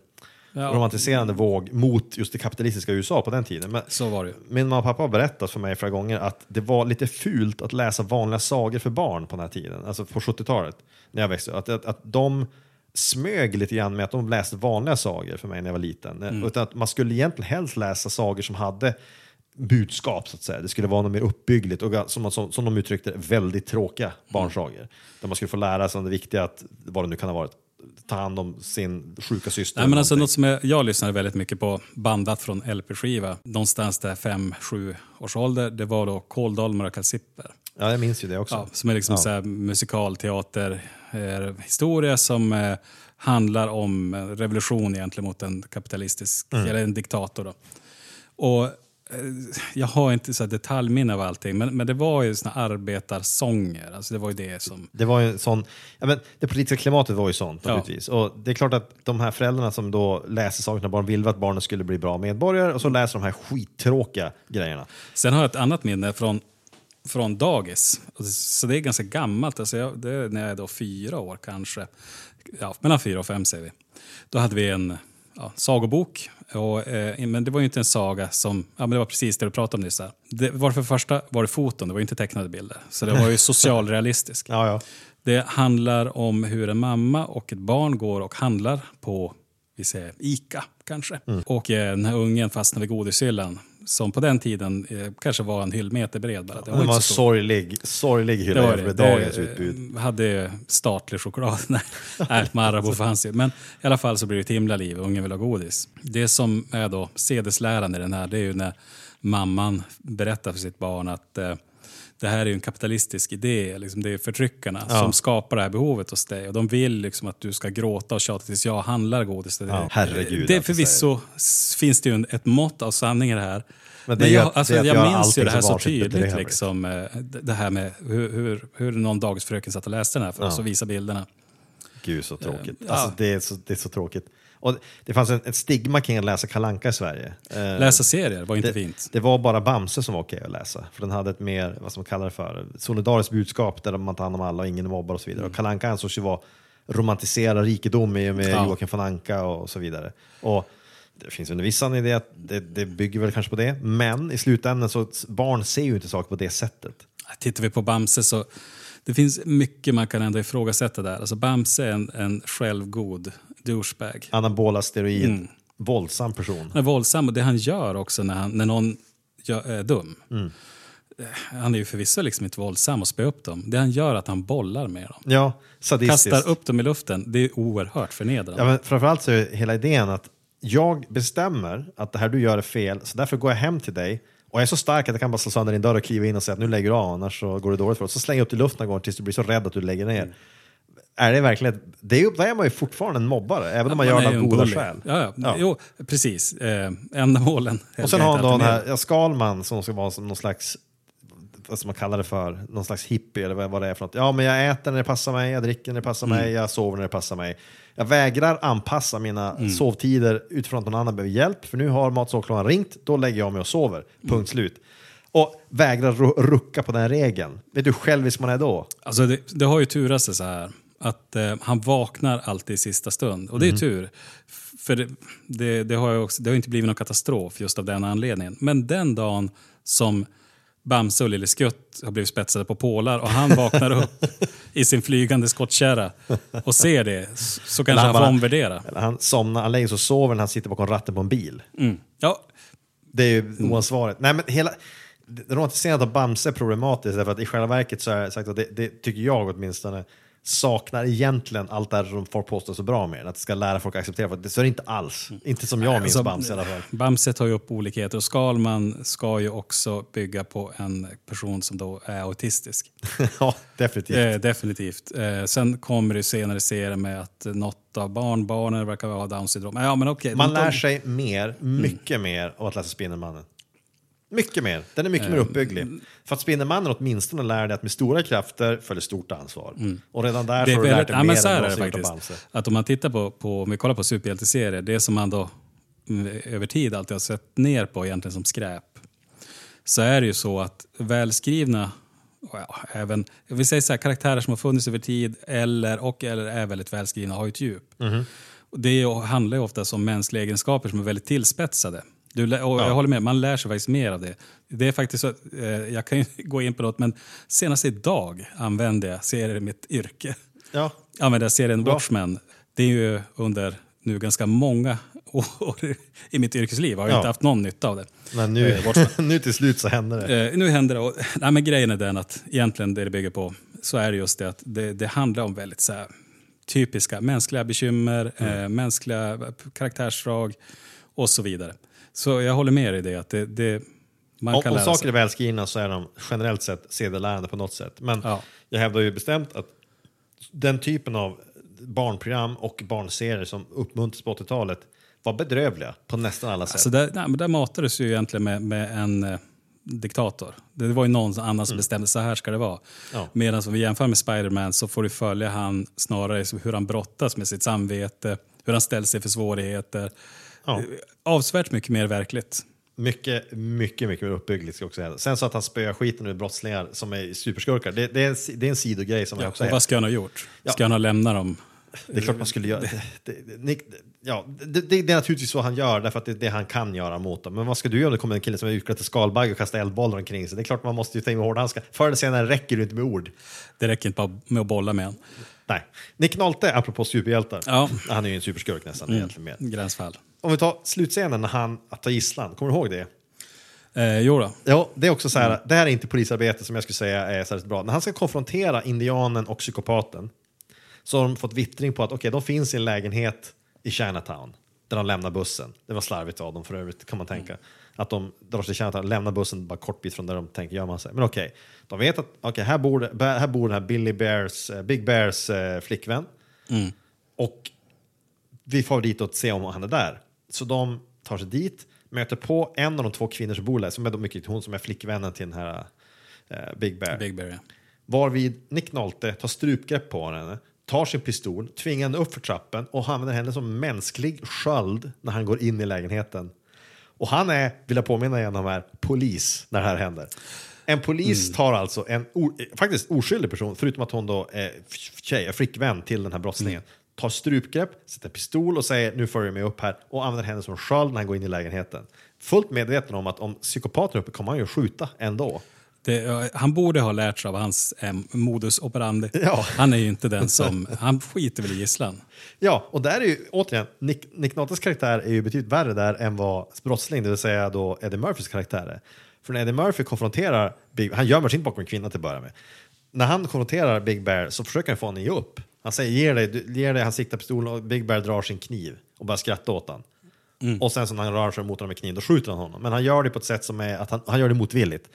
[SPEAKER 5] Ja.
[SPEAKER 6] romantiserande våg mot just det kapitalistiska USA på den tiden. Men
[SPEAKER 5] Så var det
[SPEAKER 6] min mamma och pappa har berättat för mig flera gånger att det var lite fult att läsa vanliga sagor för barn på den här tiden, alltså på 70-talet, när jag växte upp. Att, att, att de smög lite grann med att de läste vanliga sagor för mig när jag var liten.
[SPEAKER 5] Mm.
[SPEAKER 6] Utan att man skulle egentligen helst läsa sagor som hade budskap så att säga. Det skulle vara något mer uppbyggligt och som, som, som de uttryckte väldigt tråkiga barnsagor. Där man skulle få lära sig om det viktiga, att, vad det nu kan ha varit, ta hand om sin sjuka syster.
[SPEAKER 5] Nej, men alltså, något som jag, jag lyssnade väldigt mycket på, bandat från LP-skiva, någonstans där 5-7 års ålder, det var då Kåldolmar och Kalsipper.
[SPEAKER 6] Ja, jag minns ju det också.
[SPEAKER 5] Ja, som är liksom
[SPEAKER 6] Ja.
[SPEAKER 5] så här musikalteater, eh, historia som eh, handlar om en revolution egentligen mot en kapitalistisk,
[SPEAKER 6] Mm.
[SPEAKER 5] eller en diktator. Då. Och eh, jag har inte så detaljminne av allting, men, men det var ju såna arbetarsånger. Alltså det var ju det som...
[SPEAKER 6] Det var ju sån, ja, men det politiska klimatet var ju sånt
[SPEAKER 5] Ja.
[SPEAKER 6] naturligtvis. Och det är klart att de här föräldrarna som då läser saker när barn vill att barnen skulle bli bra medborgare och så läser de här skittråkiga grejerna.
[SPEAKER 5] Sen har jag ett annat minne från, från dagis. Så det är ganska gammalt. Alltså jag, det är när jag är då fyra år kanske. Ja, mellan fyra och fem säger vi. Då hade vi en ja, sagobok. Och, eh, men det var ju inte en saga som... Ja, men det var precis det du pratade om nyss. Här. Det var för det första var det foton, det var ju inte tecknade bilder. Så det var ju socialrealistiskt.
[SPEAKER 6] Ja, ja.
[SPEAKER 5] Det handlar om hur en mamma och ett barn går och handlar på vi säger, Ica kanske. Och eh, den här ungen fastnar vid godishyllan som på den tiden eh, kanske var en hyllmeter bred bara. Det
[SPEAKER 6] var
[SPEAKER 5] inte
[SPEAKER 6] en
[SPEAKER 5] så stor.
[SPEAKER 6] sorglig, sorglig hylla
[SPEAKER 5] var
[SPEAKER 6] jämfört med dagens utbud.
[SPEAKER 5] hade statlig choklad. Nej Marabou fanns ju. Men i alla fall så blir det ett himla liv. Ungen vill ha godis. Det som är då sedesläran i den här, det är ju när mamman berättar för sitt barn att eh, det här är en kapitalistisk idé. Liksom det är förtryckarna
[SPEAKER 6] Ja.
[SPEAKER 5] som skapar det här behovet hos dig. Och de vill liksom att du ska gråta och tjata tills jag handlar godis till dig.
[SPEAKER 6] Ja, herregud,
[SPEAKER 5] det är
[SPEAKER 6] alltså,
[SPEAKER 5] förvisso finns det ju ett mått av sanning i det här.
[SPEAKER 6] Men
[SPEAKER 5] Men,
[SPEAKER 6] det ju
[SPEAKER 5] jag,
[SPEAKER 6] att-
[SPEAKER 5] alltså, jag
[SPEAKER 6] göra
[SPEAKER 5] minns ju det här
[SPEAKER 6] så
[SPEAKER 5] tydligt. Liksom, eh, det här med hur, hur, hur någon dagisfröken satt och läste den här för oss och visade bilderna.
[SPEAKER 6] Gud så tråkigt.
[SPEAKER 5] ja.
[SPEAKER 6] Alltså, det, är så, det är så tråkigt. Och det fanns en, ett stigma kring att läsa Kalanka i Sverige. Eh,
[SPEAKER 5] Läsa serier var inte
[SPEAKER 6] det,
[SPEAKER 5] fint.
[SPEAKER 6] det var bara Bamse som var okej att läsa. För den hade ett mer, vad ska man kalla det för, solidariskt budskap där man tar hand om alla och ingen mobbar och så vidare. Och Kalanka ansågs ju vara romantisera rikedom i och med
[SPEAKER 5] Mm. Ja.
[SPEAKER 6] Joakim von Anka och så vidare. Och det finns en viss sanning i det, att det, det bygger väl kanske på det. Men i slutändan så barn ser ju inte saker på det sättet.
[SPEAKER 5] Tittar vi på Bamse så det finns mycket man kan ändå ifrågasätta där. Alltså Bamse är en, en självgod douchebag.
[SPEAKER 6] Anabola steroid,
[SPEAKER 5] Mm.
[SPEAKER 6] våldsam person.
[SPEAKER 5] Han är våldsam och det han gör också när, han, när någon gör, är dum.
[SPEAKER 6] Mm.
[SPEAKER 5] Eh, Han är ju förvisso liksom inte våldsam och spöar upp dem. Det han gör är att han bollar med dem.
[SPEAKER 6] Ja, sadistiskt.
[SPEAKER 5] Kastar upp dem i luften. Det är oerhört förnedrande.
[SPEAKER 6] Ja, men framförallt så är hela idén att jag bestämmer att det här du gör är fel, så därför går jag hem till dig och jag är så stark att jag kan bara slå sönder din dörr och kliva in och säga att nu lägger du av, annars så går det dåligt för oss. Så slänger jag upp till luften några gånger tills du blir så rädd att du lägger ner.
[SPEAKER 5] Mm.
[SPEAKER 6] Är det verkligen, det är, då är man ju fortfarande en mobbare, även om man,
[SPEAKER 5] Man
[SPEAKER 6] gör det av goda skäl.
[SPEAKER 5] Ja, ja.
[SPEAKER 6] Ja.
[SPEAKER 5] Jo, precis. Eh, ändamålen.
[SPEAKER 6] Och sen har han då den här ja, Skalman som ska vara som någon slags vad ska man kalla det för, någon slags hippie eller vad det är för något. Ja, men jag äter när det passar mig, jag dricker när det passar
[SPEAKER 5] Mm.
[SPEAKER 6] mig, jag sover när det passar mig. Jag vägrar anpassa mina
[SPEAKER 5] Mm.
[SPEAKER 6] sovtider utifrån att någon annan behöver hjälp, för nu har matsåklaren ringt, då lägger jag mig och sover. Punkt
[SPEAKER 5] Mm.
[SPEAKER 6] slut. Och vägrar ru- rucka på den regeln. Vet du hur självisk man är då?
[SPEAKER 5] Alltså det, det har ju turat sig så här. Att eh, han vaknar alltid i sista stund. Och det är tur. F- För det, det, det, har också, det har inte blivit någon katastrof just av den anledningen. Men den dagen som Bamse och Lille Skutt har blivit spetsade på pålar och han vaknar upp i sin flygande skottkärra och ser det så, kanske han får
[SPEAKER 6] bara-
[SPEAKER 5] omvärdera.
[SPEAKER 6] Han somnar, han lägger sig och sover när han sitter bakom ratten på en bil.
[SPEAKER 5] Mm. Ja,
[SPEAKER 6] Det är ju oansvarigt. Nej, men hela, det- romantiserandet av Bamse är problematiskt därför att i själva verket så är sagt att det, det tycker jag åtminstone saknar egentligen allt det här som folk påstår så bra med att det ska lära folk att acceptera. Det, så är det inte alls. Inte som jag minns
[SPEAKER 5] Alltså,
[SPEAKER 6] Bamse i alla fall.
[SPEAKER 5] Bamse tar ju upp olikheter och Skalman ska ju också bygga på en person som då är autistisk.
[SPEAKER 6] ja, definitivt.
[SPEAKER 5] Eh, definitivt. Eh, sen kommer det senare i serien med att något av barnbarnen verkar ha Downs syndrom. Ja, men okej.
[SPEAKER 6] Man lär sig mer, mycket mer av att läsa Spindelmannen. Mycket mer. Den är mycket mer uppbygglig. För att Spindelmannen åtminstone lär dig att med stora krafter följer stort ansvar. Och redan där
[SPEAKER 5] Det
[SPEAKER 6] har du lärt dig
[SPEAKER 5] ja,
[SPEAKER 6] mer än av
[SPEAKER 5] faktiskt.
[SPEAKER 6] Bamse.
[SPEAKER 5] Att om man tittar på, på om vi kollar på superhjälteserier, det som man då mm, över tid alltid har sett ner på egentligen som skräp. Så är det ju så att välskrivna, ja, även, vill säga så här, karaktärer som har funnits över tid eller, och eller är väldigt välskrivna har ju ett djup. Och det handlar ju ofta om mänskliga egenskaper som är väldigt tillspetsade. Du, och Jag håller med, man lär sig faktiskt mer av det. Det är faktiskt så, eh, jag kan ju gå in på något, men senast idag använde jag serier i mitt yrke
[SPEAKER 6] Ja,
[SPEAKER 5] använder serien
[SPEAKER 6] Bra.
[SPEAKER 5] Watchmen. Det är ju under nu ganska många år i mitt yrkesliv. Jag har ju
[SPEAKER 6] Ja.
[SPEAKER 5] inte haft någon nytta av det.
[SPEAKER 6] men nu,
[SPEAKER 5] Eh,
[SPEAKER 6] nu till slut så händer det.
[SPEAKER 5] Eh, nu händer det. Och, nej, men grejen är den att egentligen det det bygger på så är det just det att det, det handlar om väldigt så här, typiska mänskliga bekymmer,
[SPEAKER 6] Mm.
[SPEAKER 5] eh, mänskliga karaktärsdrag och så vidare. Så jag håller med dig i det. Att det, det man
[SPEAKER 6] Om,
[SPEAKER 5] kan
[SPEAKER 6] om
[SPEAKER 5] lära
[SPEAKER 6] saker
[SPEAKER 5] sig.
[SPEAKER 6] är välskrivna så är de generellt sett sedelärande på något sätt. Men
[SPEAKER 5] Ja.
[SPEAKER 6] jag hävdar ju bestämt att den typen av barnprogram och barnserier som uppmuntras på 80-talet var bedrövliga på nästan alla sätt.
[SPEAKER 5] Alltså där, nej, men där matades ju egentligen med, med en eh, diktator. Det var ju någon annan som bestämde så här ska det vara.
[SPEAKER 6] Mm. Ja.
[SPEAKER 5] Medan om vi jämför med Spiderman så får du följa han snarare hur han brottas med sitt samvete, hur han ställer sig för svårigheter.
[SPEAKER 6] Ja.
[SPEAKER 5] Eh, Avsevärt mycket mer verkligt.
[SPEAKER 6] Mycket, mycket, mycket mer uppbyggligt ska också säga. Sen så att han spöar skiten ur brottslingar som är superskurkar, det, det, är, en, det är en sidogrej som jag också
[SPEAKER 5] och vad ska han ha gjort?
[SPEAKER 6] Ja.
[SPEAKER 5] Ska han ha lämnat dem?
[SPEAKER 6] Det är klart man skulle göra. Det, det, det, ja, det, är naturligtvis så han gör, därför att det är det han kan göra mot dem. Men vad ska du göra om det kommer en kille som är utklädd till skalbagge och kastar eldbollar omkring sig? Det är klart man måste ju ta in med hårdhandskar. Förr eller senare räcker det inte med ord.
[SPEAKER 5] Det räcker inte bara med att bolla med honom.
[SPEAKER 6] Nej. Nick Nolte, apropå superhjältar.
[SPEAKER 5] Ja. Mm.
[SPEAKER 6] Han är ju en superskurk nästan egentligen mer.
[SPEAKER 5] Gränsfall.
[SPEAKER 6] Om vi tar slutscenen när han att ta gisslan, kommer du ihåg det?
[SPEAKER 5] Eh, jo då.
[SPEAKER 6] Ja, det är också så
[SPEAKER 5] Mm.
[SPEAKER 6] här, det här är inte polisarbete som jag skulle säga är särskilt bra. När han ska konfrontera indianen och psykopaten så har de fått vittring på att okej, de finns i en lägenhet i Chinatown där de lämnar bussen. Det var slarvigt av dem för övrigt kan man tänka. Att de drar sig till Chinatown, lämnar bussen bara kort bit från där de tänker gömma sig. Men okej, de vet att okej, här, bor, här bor den här Billy Bears, eh, Big Bears eh, flickvän. Och vi får dit och se om han är där. Så de tar sig dit, möter på en av de två kvinnor som bor där, som är då mycket hon som är flickvännen till den här eh, Big Bear.
[SPEAKER 5] Big Bear, ja.
[SPEAKER 6] Varvid Nick Nolte tar strupgrepp på henne, tar sin pistol, tvingar henne upp för trappen och använder henne som mänsklig sköld när han går in i lägenheten. Och han är, vill jag påminna igen om här, polis när det här händer. En polis tar alltså en o, faktiskt oskyldig person, förutom att hon då är tjej, flickvän till den här brottslingen, tar strupgrepp, sätter pistol och säger nu följer du med upp här och använder henne som sköld när han går in i lägenheten. Fullt medveten om att om psykopaten är uppe kommer han ju skjuta ändå.
[SPEAKER 5] Det, han borde ha lärt sig av hans eh, modus operandi.
[SPEAKER 6] Ja.
[SPEAKER 5] Han är ju inte den som... Han skiter väl i gisslan.
[SPEAKER 6] Ja, och där är ju återigen, Nick, Nick Noltes karaktär är ju betydligt värre där än vad brottsling, det vill säga då Eddie Murphys karaktär är. För när Eddie Murphy konfronterar, Big, han gömmer sig inte bakom en kvinna till att börja med. När han konfronterar Big Bear så försöker han få honom att ge upp. Han säger ge dig, ge dig, han siktar pistolen och Big Bear drar sin kniv och börjar skratta åt honom. Och sen så när han rör sig mot honom med kniv, då skjuter han honom. Men han gör det på ett sätt som är att han, han gör det motvilligt.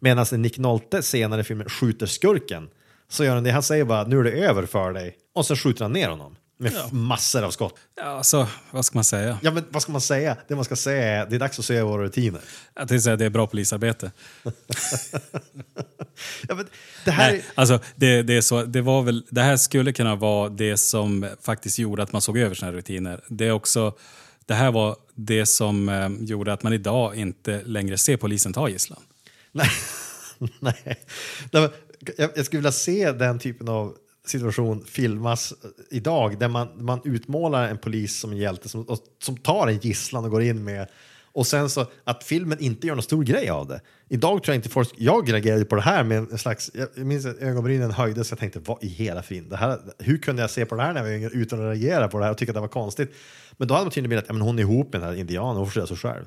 [SPEAKER 6] Medan Nick Nolte senare i filmen skjuter skurken, så gör han det. Han säger bara nu är det över för dig. Och så skjuter han ner honom med f- massor av skott.
[SPEAKER 5] Ja, alltså, vad ska man säga?
[SPEAKER 6] Ja, men vad ska man säga? Det man ska säga är det är dags att se våra rutiner.
[SPEAKER 5] Jag tänkte säga det är bra polisarbete.
[SPEAKER 6] Ja, men det här
[SPEAKER 5] Nej, alltså, det, det, är så, det, var väl, det här skulle kunna vara det som faktiskt gjorde att man såg över sina rutiner. Det, är också, det här var det som eh, gjorde att man idag inte längre ser polisen ta gisslan.
[SPEAKER 6] Nej. Nej. Jag, skulle vilja se den typen av situation filmas eh, idag där man, man utmålar en polis som en hjälte som, och, som tar en gisslan och går in med och sen så att filmen inte gör någon stor grej av det. Idag tror jag inte folk, jag reagerade på det här med en slags, jag minns att ögonbrynen höjdes jag tänkte vad i hela fin, det här, hur kunde jag se på det här när jag var yngre utan att reagera på det här och tycka att det var konstigt. Men då hade man tydligen velat att ja, men hon är ihop med den här indianen, hon får sköta sig själv.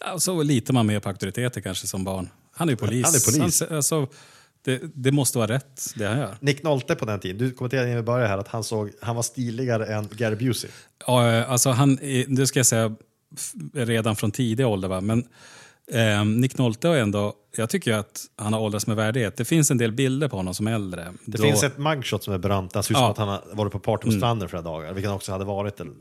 [SPEAKER 5] Ja, så litar man mer på auktoriteter kanske som barn. Han är ju polis.
[SPEAKER 6] Han är polis.
[SPEAKER 5] Han, alltså, det, det måste vara rätt, det han gör.
[SPEAKER 6] Nick Nolte på den tiden, du kommenterade innan vi började här att han, såg, han var stiligare än Gary Busey.
[SPEAKER 5] Ja, eh, alltså han, det ska jag säga redan från tidig ålder. Va? Men eh, Nick Nolte har ändå, jag tycker att han har åldrats med värdighet. Det finns en del bilder på honom som äldre.
[SPEAKER 6] Det
[SPEAKER 5] Då-
[SPEAKER 6] finns ett mugshot som är berömt, det ser ut som
[SPEAKER 5] Ja.
[SPEAKER 6] att han har varit på party på stranden flera dagar, vilket han också hade varit. Eller,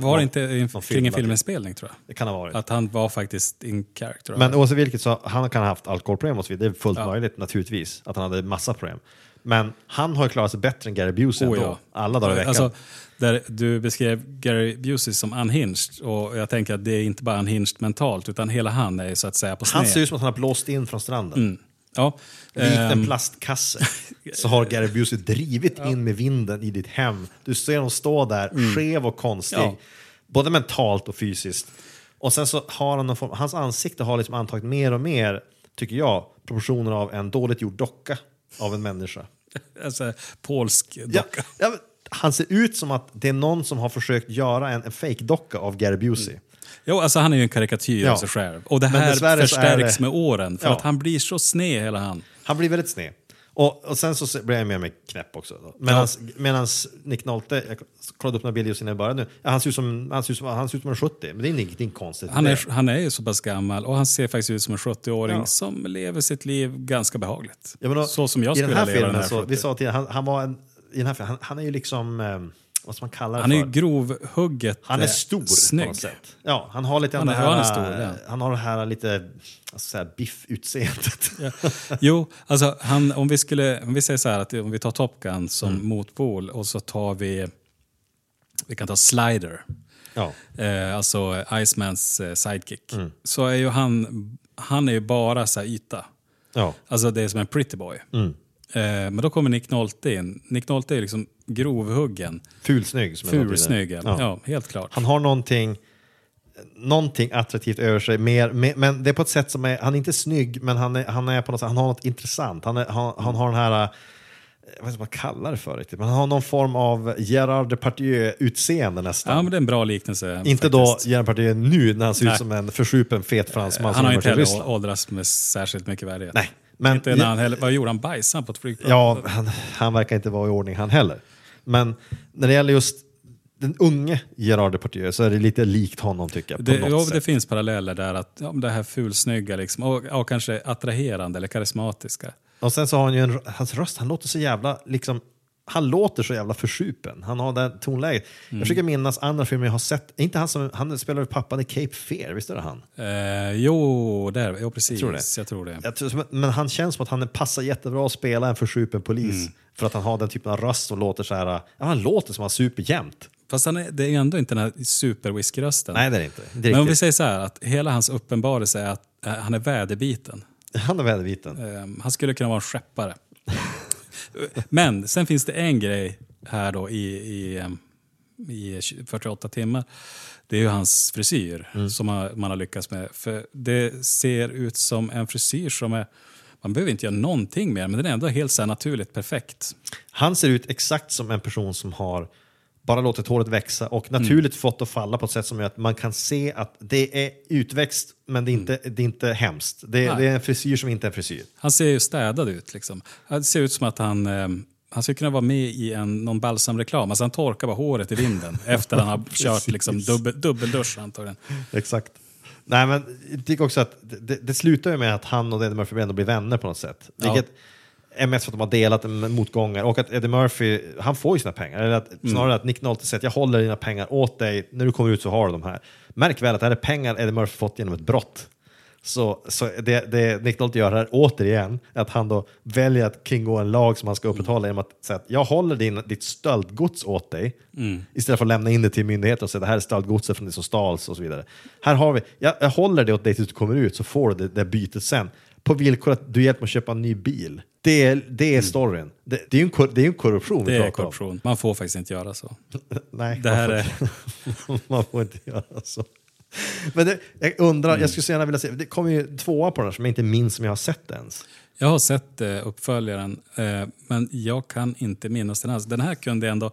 [SPEAKER 5] Var det inte
[SPEAKER 6] film
[SPEAKER 5] kring en filminspelning tror jag?
[SPEAKER 6] Det kan ha varit.
[SPEAKER 5] Att han var faktiskt in character.
[SPEAKER 6] Men oavsett vilket så han kan ha haft alkoholproblem och så vidare. Det är fullt möjligt naturligtvis att han hade massa problem. Men han har ju klarat sig bättre än Gary Busey
[SPEAKER 5] Oh,
[SPEAKER 6] ändå.
[SPEAKER 5] ja.
[SPEAKER 6] Alla dagar i veckan.
[SPEAKER 5] Alltså, där du beskrev Gary Busey som unhinged och jag tänker att det är inte bara unhinged mentalt utan hela han är så att säga på sned.
[SPEAKER 6] han ser ut som att han har blåst in från stranden.
[SPEAKER 5] ja.
[SPEAKER 6] Likt en
[SPEAKER 5] ehm,
[SPEAKER 6] plastkasse så har Gary Busey drivit in med vinden i ditt hem. Du ser honom stå där, skev och konstig.
[SPEAKER 5] Ja.
[SPEAKER 6] Både mentalt och fysiskt. Och sen så har han form, hans ansikte har liksom antagit mer och mer, tycker jag, proportioner av en dåligt gjord docka av en människa.
[SPEAKER 5] alltså, polsk
[SPEAKER 6] Ja,
[SPEAKER 5] docka.
[SPEAKER 6] ja, men han ser ut som att det är någon som har försökt göra en, en fake-docka av Gary Busey.
[SPEAKER 5] Jo, alltså han är ju en karikatyr
[SPEAKER 6] Ja.
[SPEAKER 5] av sig själv. Och det här
[SPEAKER 6] så
[SPEAKER 5] förstärks
[SPEAKER 6] det-
[SPEAKER 5] med åren för
[SPEAKER 6] Ja.
[SPEAKER 5] att han blir så sned hela han.
[SPEAKER 6] Han blir väldigt sned. Och, och sen så blir jag med mig knäpp också. Då. Medans, medans Nick Nolte, jag kollade upp några bilder just innan jag började nu, ja, han ser ut som, han ser ut som, han ser ut som en 70, men det är ingenting konstigt.
[SPEAKER 5] Han
[SPEAKER 6] med
[SPEAKER 5] är, han är ju så pass gammal och han ser faktiskt ut som en 70-åring
[SPEAKER 6] Ja.
[SPEAKER 5] som lever sitt liv ganska behagligt.
[SPEAKER 6] Jag menar,
[SPEAKER 5] så som jag
[SPEAKER 6] I
[SPEAKER 5] skulle
[SPEAKER 6] den här
[SPEAKER 5] vilja leva
[SPEAKER 6] filmen,
[SPEAKER 5] den här
[SPEAKER 6] så,
[SPEAKER 5] 70.
[SPEAKER 6] vi sa till han, han var en, i den här han, han är ju liksom, eh, vad ska man kalla det
[SPEAKER 5] Han är ju grovhugget
[SPEAKER 6] Han är
[SPEAKER 5] eh,
[SPEAKER 6] stor på
[SPEAKER 5] snygg.
[SPEAKER 6] något sätt. Ja, han har lite
[SPEAKER 5] Han
[SPEAKER 6] här,
[SPEAKER 5] han stor, ja.
[SPEAKER 6] han har det här lite alltså, biff-utseendet.
[SPEAKER 5] Ja. Jo, alltså han, om vi skulle, om vi säger så här att om vi tar Top Gun som
[SPEAKER 6] Mm.
[SPEAKER 5] motpol och så tar vi, vi kan ta Slider,
[SPEAKER 6] Ja.
[SPEAKER 5] eh, alltså Icemans eh, sidekick,
[SPEAKER 6] Mm.
[SPEAKER 5] så är ju han, han är ju bara så här yta.
[SPEAKER 6] ja.
[SPEAKER 5] Alltså det är som en pretty boy.
[SPEAKER 6] Mm.
[SPEAKER 5] Eh, men då kommer Nick Nolte in. Nick Nolte är liksom grovhuggen,
[SPEAKER 6] Fulsnygg. som jag
[SPEAKER 5] fulsnygg. Ja. ja, helt klart.
[SPEAKER 6] Han har någonting, någonting attraktivt över sig, mer, mer, men det är på ett sätt som är, han är inte snygg, men han är, han är på något sätt, han har något intressant. Han, är, han, han har den här vad ska man kalla det för riktigt? Man har någon form av Gerard Depardieu-utseende nästan.
[SPEAKER 5] Ja, men det är en bra liknelse.
[SPEAKER 6] Inte då
[SPEAKER 5] faktiskt.
[SPEAKER 6] Gerard Depardieu nu när han ser ut som en försupen fet fransman
[SPEAKER 5] Han har inte heller åldrats med särskilt mycket värdighet.
[SPEAKER 6] Nej, men
[SPEAKER 5] inte när han heller, vad gjorde han? Bajsade han på ett flygplan?
[SPEAKER 6] Ja, han, han verkar inte vara i ordning han heller. Men när det gäller just den unge Gerard Depardieu så är det lite likt honom tycker jag. På
[SPEAKER 5] Det,
[SPEAKER 6] något
[SPEAKER 5] jo, det finns paralleller där, att ja, det här fulsnygga liksom, och, och kanske attraherande eller karismatiska.
[SPEAKER 6] Och sen så har han ju en, hans röst, han låter så jävla, liksom, han låter så jävla försupen. Han har det tonläget.
[SPEAKER 5] Mm.
[SPEAKER 6] Jag försöker minnas andra filmer jag har sett. Inte han som, han spelar pappan i Cape Fear, visst är det han?
[SPEAKER 5] Eh, jo, där, jo, precis.
[SPEAKER 6] tror det.
[SPEAKER 5] Jag tror det.
[SPEAKER 6] Jag tror, men han känns som att han passar jättebra att spela en försupen polis.
[SPEAKER 5] Mm.
[SPEAKER 6] För att han har den typen av röst som låter så här, ja, han låter som han super jämt.
[SPEAKER 5] Fast han är, det är ändå inte den här superwhisky-rösten.
[SPEAKER 6] Nej, det är inte. Det är
[SPEAKER 5] Men om vi säger så här, att hela hans uppenbarelse är att eh, han är väderbiten.
[SPEAKER 6] Han är väderviten.
[SPEAKER 5] Eh, han skulle kunna vara en skeppare. Men sen finns det en grej här då i, i, i 48 timmar. Det är ju hans frisyr
[SPEAKER 6] Mm.
[SPEAKER 5] som man, har lyckats med. För det ser ut som en frisyr som är... Man behöver inte göra någonting mer, men den är ändå helt så naturligt perfekt.
[SPEAKER 6] Han ser ut exakt som en person som har bara låtit håret växa och
[SPEAKER 5] Mm.
[SPEAKER 6] naturligt fått att falla på ett sätt som gör att man kan se att det är utväxt men det är inte, det är inte hemskt. Det,
[SPEAKER 5] Mm.
[SPEAKER 6] Det är en frisyr som inte är en frisyr.
[SPEAKER 5] Han ser ju städad ut. Liksom. Det ser ut som att han... Eh, han skulle kunna vara med i en, någon balsamreklam. Alltså han torkar bara håret i vinden efter han har kört liksom, dubbel, dubbeldusch antagligen.
[SPEAKER 6] Exakt. Nej, men jag tycker också att det, det, slutar ju med att han och Eddie Murphy ändå blir vänner på något sätt.
[SPEAKER 5] Ja.
[SPEAKER 6] Vilket är mest för att de har delat motgångar och att Eddie Murphy, han får ju sina pengar. Eller att, snarare att Nick Nolte säger att jag håller dina pengar åt dig, när du kommer ut så har du de här. Märk väl att det här är pengar Eddie Murphy fått genom ett brott. Så, så det, det Nick Nolte gör här återigen, är att han då väljer att kringgå en lag som han ska upprätthålla genom att säga att jag håller din, ditt stöldgods åt dig istället för att lämna in det till myndigheter och säga det här är stöldgodset från det som stals och så vidare. Här har vi, jag, jag håller det åt dig tills du kommer ut så får du det, det bytet sen. På villkor att du hjälper mig att köpa en ny bil. Det är, det är storyn. Det, det är ju en, det är en korruption vi
[SPEAKER 5] Det är
[SPEAKER 6] pratar om.
[SPEAKER 5] korruption. Man får faktiskt inte göra så.
[SPEAKER 6] Nej,
[SPEAKER 5] Det här
[SPEAKER 6] man, får inte, man får inte göra så. Men det, jag undrar,
[SPEAKER 5] Mm.
[SPEAKER 6] jag skulle så gärna vilja se, det kommer ju tvåa på den här som jag inte minns om jag har sett ens.
[SPEAKER 5] Jag har sett eh, uppföljaren, eh, men jag kan inte minnas den alls. Den här kunde jag ändå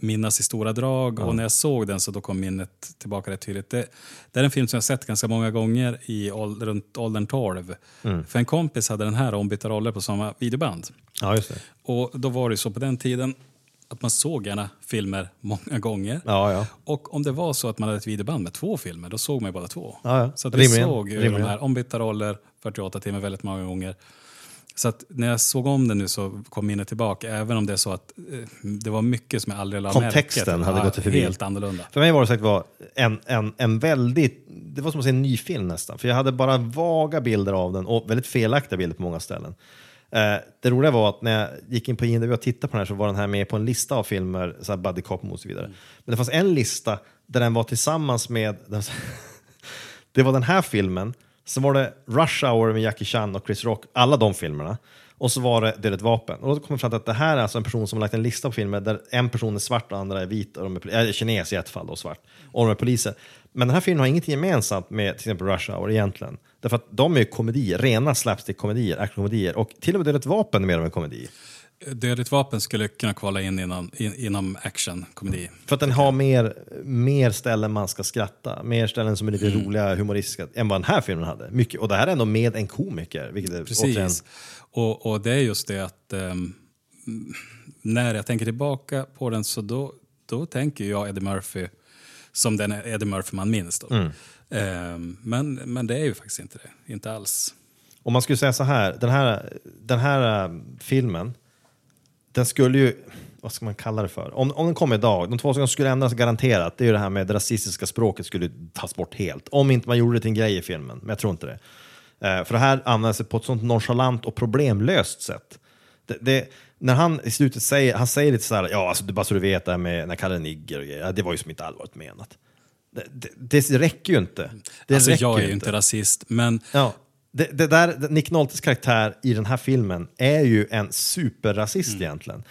[SPEAKER 5] minnas i stora drag och när jag såg den så då kom minnet tillbaka rätt tydligt. Det, det är en film som jag sett ganska många gånger i åld, runt åldern 12. För en kompis hade den här ombytta roller på samma videoband.
[SPEAKER 6] Ja, just det.
[SPEAKER 5] Och då var det så på den tiden att man såg gärna filmer många gånger.
[SPEAKER 6] Ja, ja.
[SPEAKER 5] Och om det var så att man hade ett videoband med två filmer, då såg man ju båda två.
[SPEAKER 6] Ja.
[SPEAKER 5] Så vi
[SPEAKER 6] Rimligen.
[SPEAKER 5] såg ju
[SPEAKER 6] Rimligen.
[SPEAKER 5] de här ombytta roller, 48 timmar väldigt många gånger. Så att när jag såg om den nu så kom minnet tillbaka, även om det är så att eh, det var mycket som jag aldrig la
[SPEAKER 6] Kontexten
[SPEAKER 5] märke till.
[SPEAKER 6] hade
[SPEAKER 5] Ja,
[SPEAKER 6] gått förbi.
[SPEAKER 5] Helt annorlunda.
[SPEAKER 6] För mig var det sagt var en, en, en väldigt, det var som att se en ny film nästan. För jag hade bara vaga bilder av den och väldigt felaktiga bilder på många ställen. Eh, det roliga var att när jag gick in på IMDb och tittade på den här så var den här med på en lista av filmer, så här Buddy Cop och så vidare. Men det fanns en lista där den var tillsammans med, det var den här filmen, sen var det Rush Hour med Jackie Chan och Chris Rock, alla de filmerna. Och så var det Dödligt vapen. Och då kom jag fram till att det här är alltså en person som har lagt en lista på filmer där en person är svart och andra är vit, och de är, äh, kines i ett fall och svart, och de är poliser. Men den här filmen har ingenting gemensamt med till exempel Rush Hour egentligen. Därför att de är ju komedier, rena slapstick-komedier, actionkomedier. Och till och med Dödligt vapen är mer av en komedi.
[SPEAKER 5] Dödligt vapen skulle kunna kvala in inom, in, inom action, komedi.
[SPEAKER 6] För att den har mer, mer ställen man ska skratta, mer ställen som är lite
[SPEAKER 5] Mm.
[SPEAKER 6] roliga, humoristiska, än vad den här filmen hade. Mycket, och det här är ändå med en komiker, vilket är återigen...
[SPEAKER 5] Precis. Och, och det är just det att ehm, när jag tänker tillbaka på den så då, då tänker jag Eddie Murphy som den Eddie Murphy man minns. Då.
[SPEAKER 6] Mm.
[SPEAKER 5] Ehm, men, men det är ju faktiskt inte det. Inte alls.
[SPEAKER 6] Om man skulle säga så här, den här, den här äh, filmen, den skulle ju, vad ska man kalla det för? Om, om den kom idag, de två som skulle ändras garanterat, det är ju det här med det rasistiska språket skulle tas bort helt. Om inte man gjorde det till en grej i filmen, men jag tror inte det. Eh, för det här används på ett sånt nonchalant och problemlöst sätt. Det, det, när han i slutet säger, han säger lite så här, ja alltså, bara så du vet det här med när jag kallar nigger och grejer, det var ju som inte allvarligt menat. Det, det, det räcker ju inte. Det
[SPEAKER 5] alltså,
[SPEAKER 6] räcker
[SPEAKER 5] jag är ju inte rasist, men
[SPEAKER 6] Ja. Det, det där, Nick Noltes karaktär i den här filmen är ju en superrasist
[SPEAKER 5] Mm.
[SPEAKER 6] egentligen.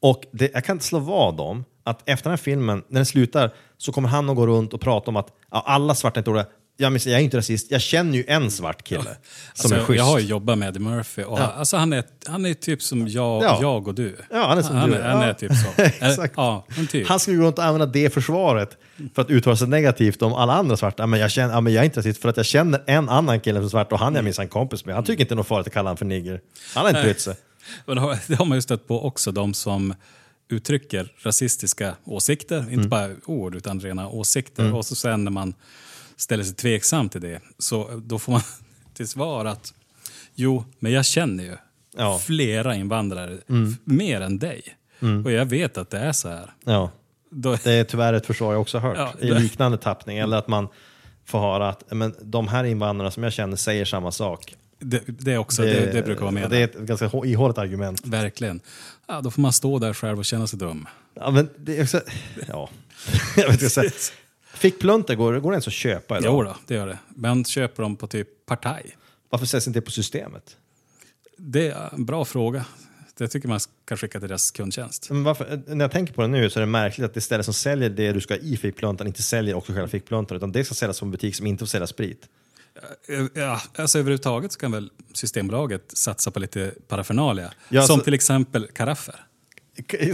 [SPEAKER 6] Och det, jag kan inte slå vad om att efter den här filmen, när den slutar, så kommer han att gå runt och prata om att ja, alla svarta är inte oroliga. Jag, jag är inte rasist, jag känner ju en svart kille som
[SPEAKER 5] Alltså,
[SPEAKER 6] är schysst.
[SPEAKER 5] jag har ju jobbat med Eddie Murphy och han, alltså, han, är, han är typ som jag,
[SPEAKER 6] Ja.
[SPEAKER 5] jag och du.
[SPEAKER 6] Ja, han är som
[SPEAKER 5] han,
[SPEAKER 6] du.
[SPEAKER 5] Är, han
[SPEAKER 6] Ja.
[SPEAKER 5] är typ så.
[SPEAKER 6] Exakt.
[SPEAKER 5] Ja, typ.
[SPEAKER 6] Han skulle gå runt och använda det försvaret för att uttala sig negativt om alla andra svarta. Men jag, känner, ja, men jag är inte rasist för att jag känner en annan kille som är svart och han är minsann kompis med. Han tycker inte det är något farligt att kalla honom för nigger. Han har inte brytt sig.
[SPEAKER 5] Men det har, det har man ju stött på också, de som uttrycker rasistiska åsikter.
[SPEAKER 6] Mm.
[SPEAKER 5] Inte bara ord, utan rena åsikter. Och så sen när man ställer sig tveksam till det, så då får man till svar att jo, men jag känner ju
[SPEAKER 6] Ja. Mm.
[SPEAKER 5] flera invandrare, f- mer än dig. Och jag vet att det är så här.
[SPEAKER 6] Ja.
[SPEAKER 5] Då,
[SPEAKER 6] Det är tyvärr ett försvar jag också hört
[SPEAKER 5] Ja,
[SPEAKER 6] i
[SPEAKER 5] det-
[SPEAKER 6] liknande tappning. Eller att man får höra att men, de här invandrarna som jag känner säger samma sak.
[SPEAKER 5] det, det, är också, det, det, brukar vara med.
[SPEAKER 6] Det är ett ganska hå- ihåligt argument.
[SPEAKER 5] Verkligen. Ja, då får man stå där själv och känna sig dum.
[SPEAKER 6] Ja, men det är också, ja. jag vet inte, Fickpluntar går, går det ens att köpa idag?
[SPEAKER 5] Jo då, det gör det. Men köper de på typ partaj?
[SPEAKER 6] Varför säljs inte det på systemet?
[SPEAKER 5] Det är en bra fråga. Det tycker man ska skicka till deras kundtjänst.
[SPEAKER 6] Men varför, när jag tänker på det nu så är det märkligt att det ställe som säljer det du ska ha i fickpluntan inte säljer också själva fickpluntan utan det ska säljas som en butik som inte får sälja sprit.
[SPEAKER 5] Ja, alltså överhuvudtaget så kan väl Systembolaget satsa på lite paraphernalia.
[SPEAKER 6] Ja,
[SPEAKER 5] som till exempel karaffer.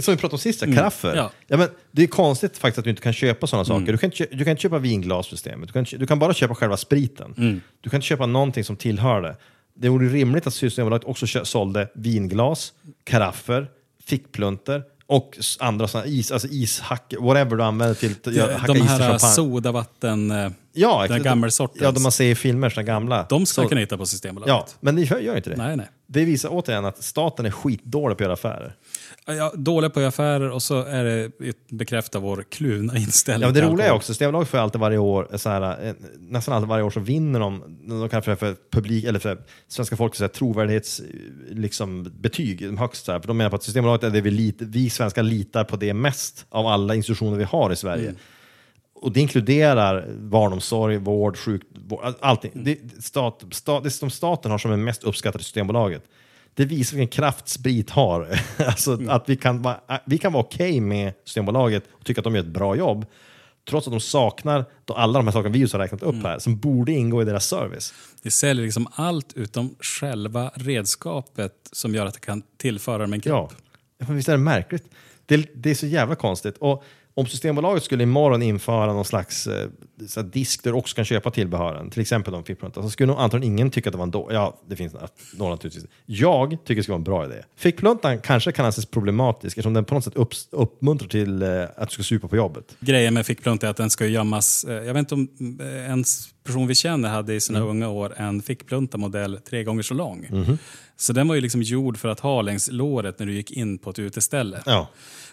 [SPEAKER 6] Som vi pratade om sist, mm. karaffer.
[SPEAKER 5] ja.
[SPEAKER 6] Ja. men det är konstigt faktiskt att du inte kan köpa sådana saker. Du kan, inte, du kan inte köpa vinglassystemet, du kan, du kan bara köpa själva spriten. Du kan inte köpa någonting som tillhör det. Det vore rimligt att Systembolaget också kö- sålde vinglas, karaffer, fickplunter och andra sådana is, alltså ishack, whatever du använder till att göra- hacka
[SPEAKER 5] De
[SPEAKER 6] is i
[SPEAKER 5] här
[SPEAKER 6] champagne.
[SPEAKER 5] sodavatten, eh,
[SPEAKER 6] Ja,
[SPEAKER 5] den
[SPEAKER 6] exakt.
[SPEAKER 5] gammelsortens.
[SPEAKER 6] Ja, de man ser i filmer, såna gamla.
[SPEAKER 5] de
[SPEAKER 6] Så-
[SPEAKER 5] kunna hitta på Systembolaget.
[SPEAKER 6] Ja, men det gör, gör inte det.
[SPEAKER 5] Nej, nej.
[SPEAKER 6] Det visar återigen att staten är skitdålig på att göra affärer.
[SPEAKER 5] Ja, dåliga på affärer och så är det bekräfta vår kluvna inställning
[SPEAKER 6] Ja, det roliga är också, Systembolaget får alltid varje år, så här, eh, nästan alltid varje år så vinner de, de kan för, för publik, eller för svenska folket, så här, trovärdighetsbetyg liksom, betyg, högst. Så här, för de menar på att Systembolaget är det vi, lit, vi svenskar litar på det mest av alla institutioner vi har i Sverige. Och det inkluderar barnomsorg, vård, sjukvård, all- allting. Det, stat, stat, det som staten har som är mest uppskattat i Systembolaget. Det visar vilken kraft sprit har. alltså att vi kan vara, vi kan vara okej med Systembolaget och tycka att de gör ett bra jobb. Trots att de saknar alla de här sakerna vi just har räknat upp här, som borde ingå i deras service.
[SPEAKER 5] Vi säljer liksom allt utom själva redskapet som gör att det kan tillföra dem en
[SPEAKER 6] Ja,
[SPEAKER 5] kropp.
[SPEAKER 6] men visst är det märkligt? Det, det är så jävla konstigt. Och om Systembolaget skulle imorgon införa någon slags eh, disk där du också kan köpa tillbehören, till exempel de fickpluntar, så skulle nog antagligen ingen tycka att det var en då. Ja, det finns några naturligtvis. Jag tycker det skulle vara en bra idé. Fickpluntan kanske kan anses problematisk eftersom den på något sätt upps, uppmuntrar till eh, att du ska supa på jobbet.
[SPEAKER 5] Grejen med fickplunt är att den ska gömmas. eh, Jag vet inte om eh, en person vi känner hade i sina unga år en fickplunta-modell tre gånger så lång. Så den var ju liksom gjord för att ha längs låret när du gick in på ett uteställe.
[SPEAKER 6] Ja.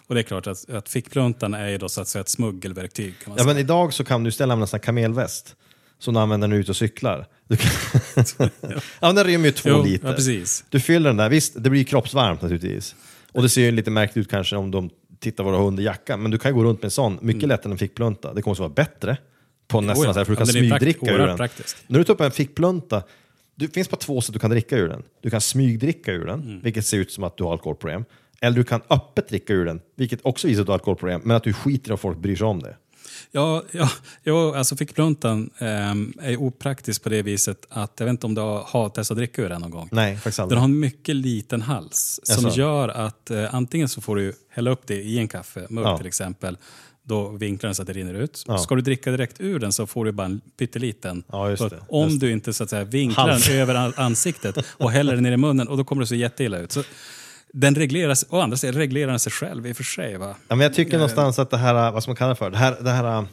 [SPEAKER 5] Och det är klart att, att fickpluntan är ju då så att säga ett smuggelverktyg. Kan man
[SPEAKER 6] Ja,
[SPEAKER 5] säga.
[SPEAKER 6] men idag så kan du ställa en sån här kamelväst som du använder när du är ute och cyklar. Du kan... ja, men den rymmer ju två
[SPEAKER 5] Jo,
[SPEAKER 6] liter.
[SPEAKER 5] ja, precis.
[SPEAKER 6] Du fyller den där, visst det blir ju kroppsvarmt naturligtvis. Och det ser ju lite märkligt ut kanske om de tittar vad du har under jackan. Men du kan ju gå runt med en sån, mycket lättare än en fickplunta. Det kommer att vara bättre på nästan
[SPEAKER 5] ja.
[SPEAKER 6] så här, för du
[SPEAKER 5] Ja,
[SPEAKER 6] kan
[SPEAKER 5] prakt-
[SPEAKER 6] smygdricka ur den.
[SPEAKER 5] praktisk.
[SPEAKER 6] När du tar upp en fickplunta, det finns bara två sätt du kan dricka ur den. Du kan smygdricka ur den,
[SPEAKER 5] Mm.
[SPEAKER 6] vilket ser ut som att du har alkoholproblem. Eller du kan öppet dricka ur den, vilket också visar att du har alkoholproblem, men att du skiter om folk bryr sig om det.
[SPEAKER 5] Ja, ja, ja alltså fickpluntan ehm, är opraktisk på det viset att, jag vet inte om du har, testat att dricka ur den någon gång.
[SPEAKER 6] Nej, faktiskt aldrig.
[SPEAKER 5] Den har en mycket liten hals som
[SPEAKER 6] Jaså?
[SPEAKER 5] gör att eh, antingen så får du hälla upp det i en kaffemugg
[SPEAKER 6] Ja.
[SPEAKER 5] till exempel. Då vinklar den så att det rinner ut.
[SPEAKER 6] Ja.
[SPEAKER 5] Ska du dricka direkt ur den så får du bara en pytteliten.
[SPEAKER 6] Ja, just det,
[SPEAKER 5] om
[SPEAKER 6] just
[SPEAKER 5] du inte så att säga, vinklar
[SPEAKER 6] Hals.
[SPEAKER 5] den över an- ansiktet och häller den ner i munnen och då kommer det så jätteilla ut. Så den regleras, å andra sidan reglerar den sig själv i och för sig. Va?
[SPEAKER 6] Ja, men jag tycker någonstans att det här, vad ska man kalla det för, det här, det här äh,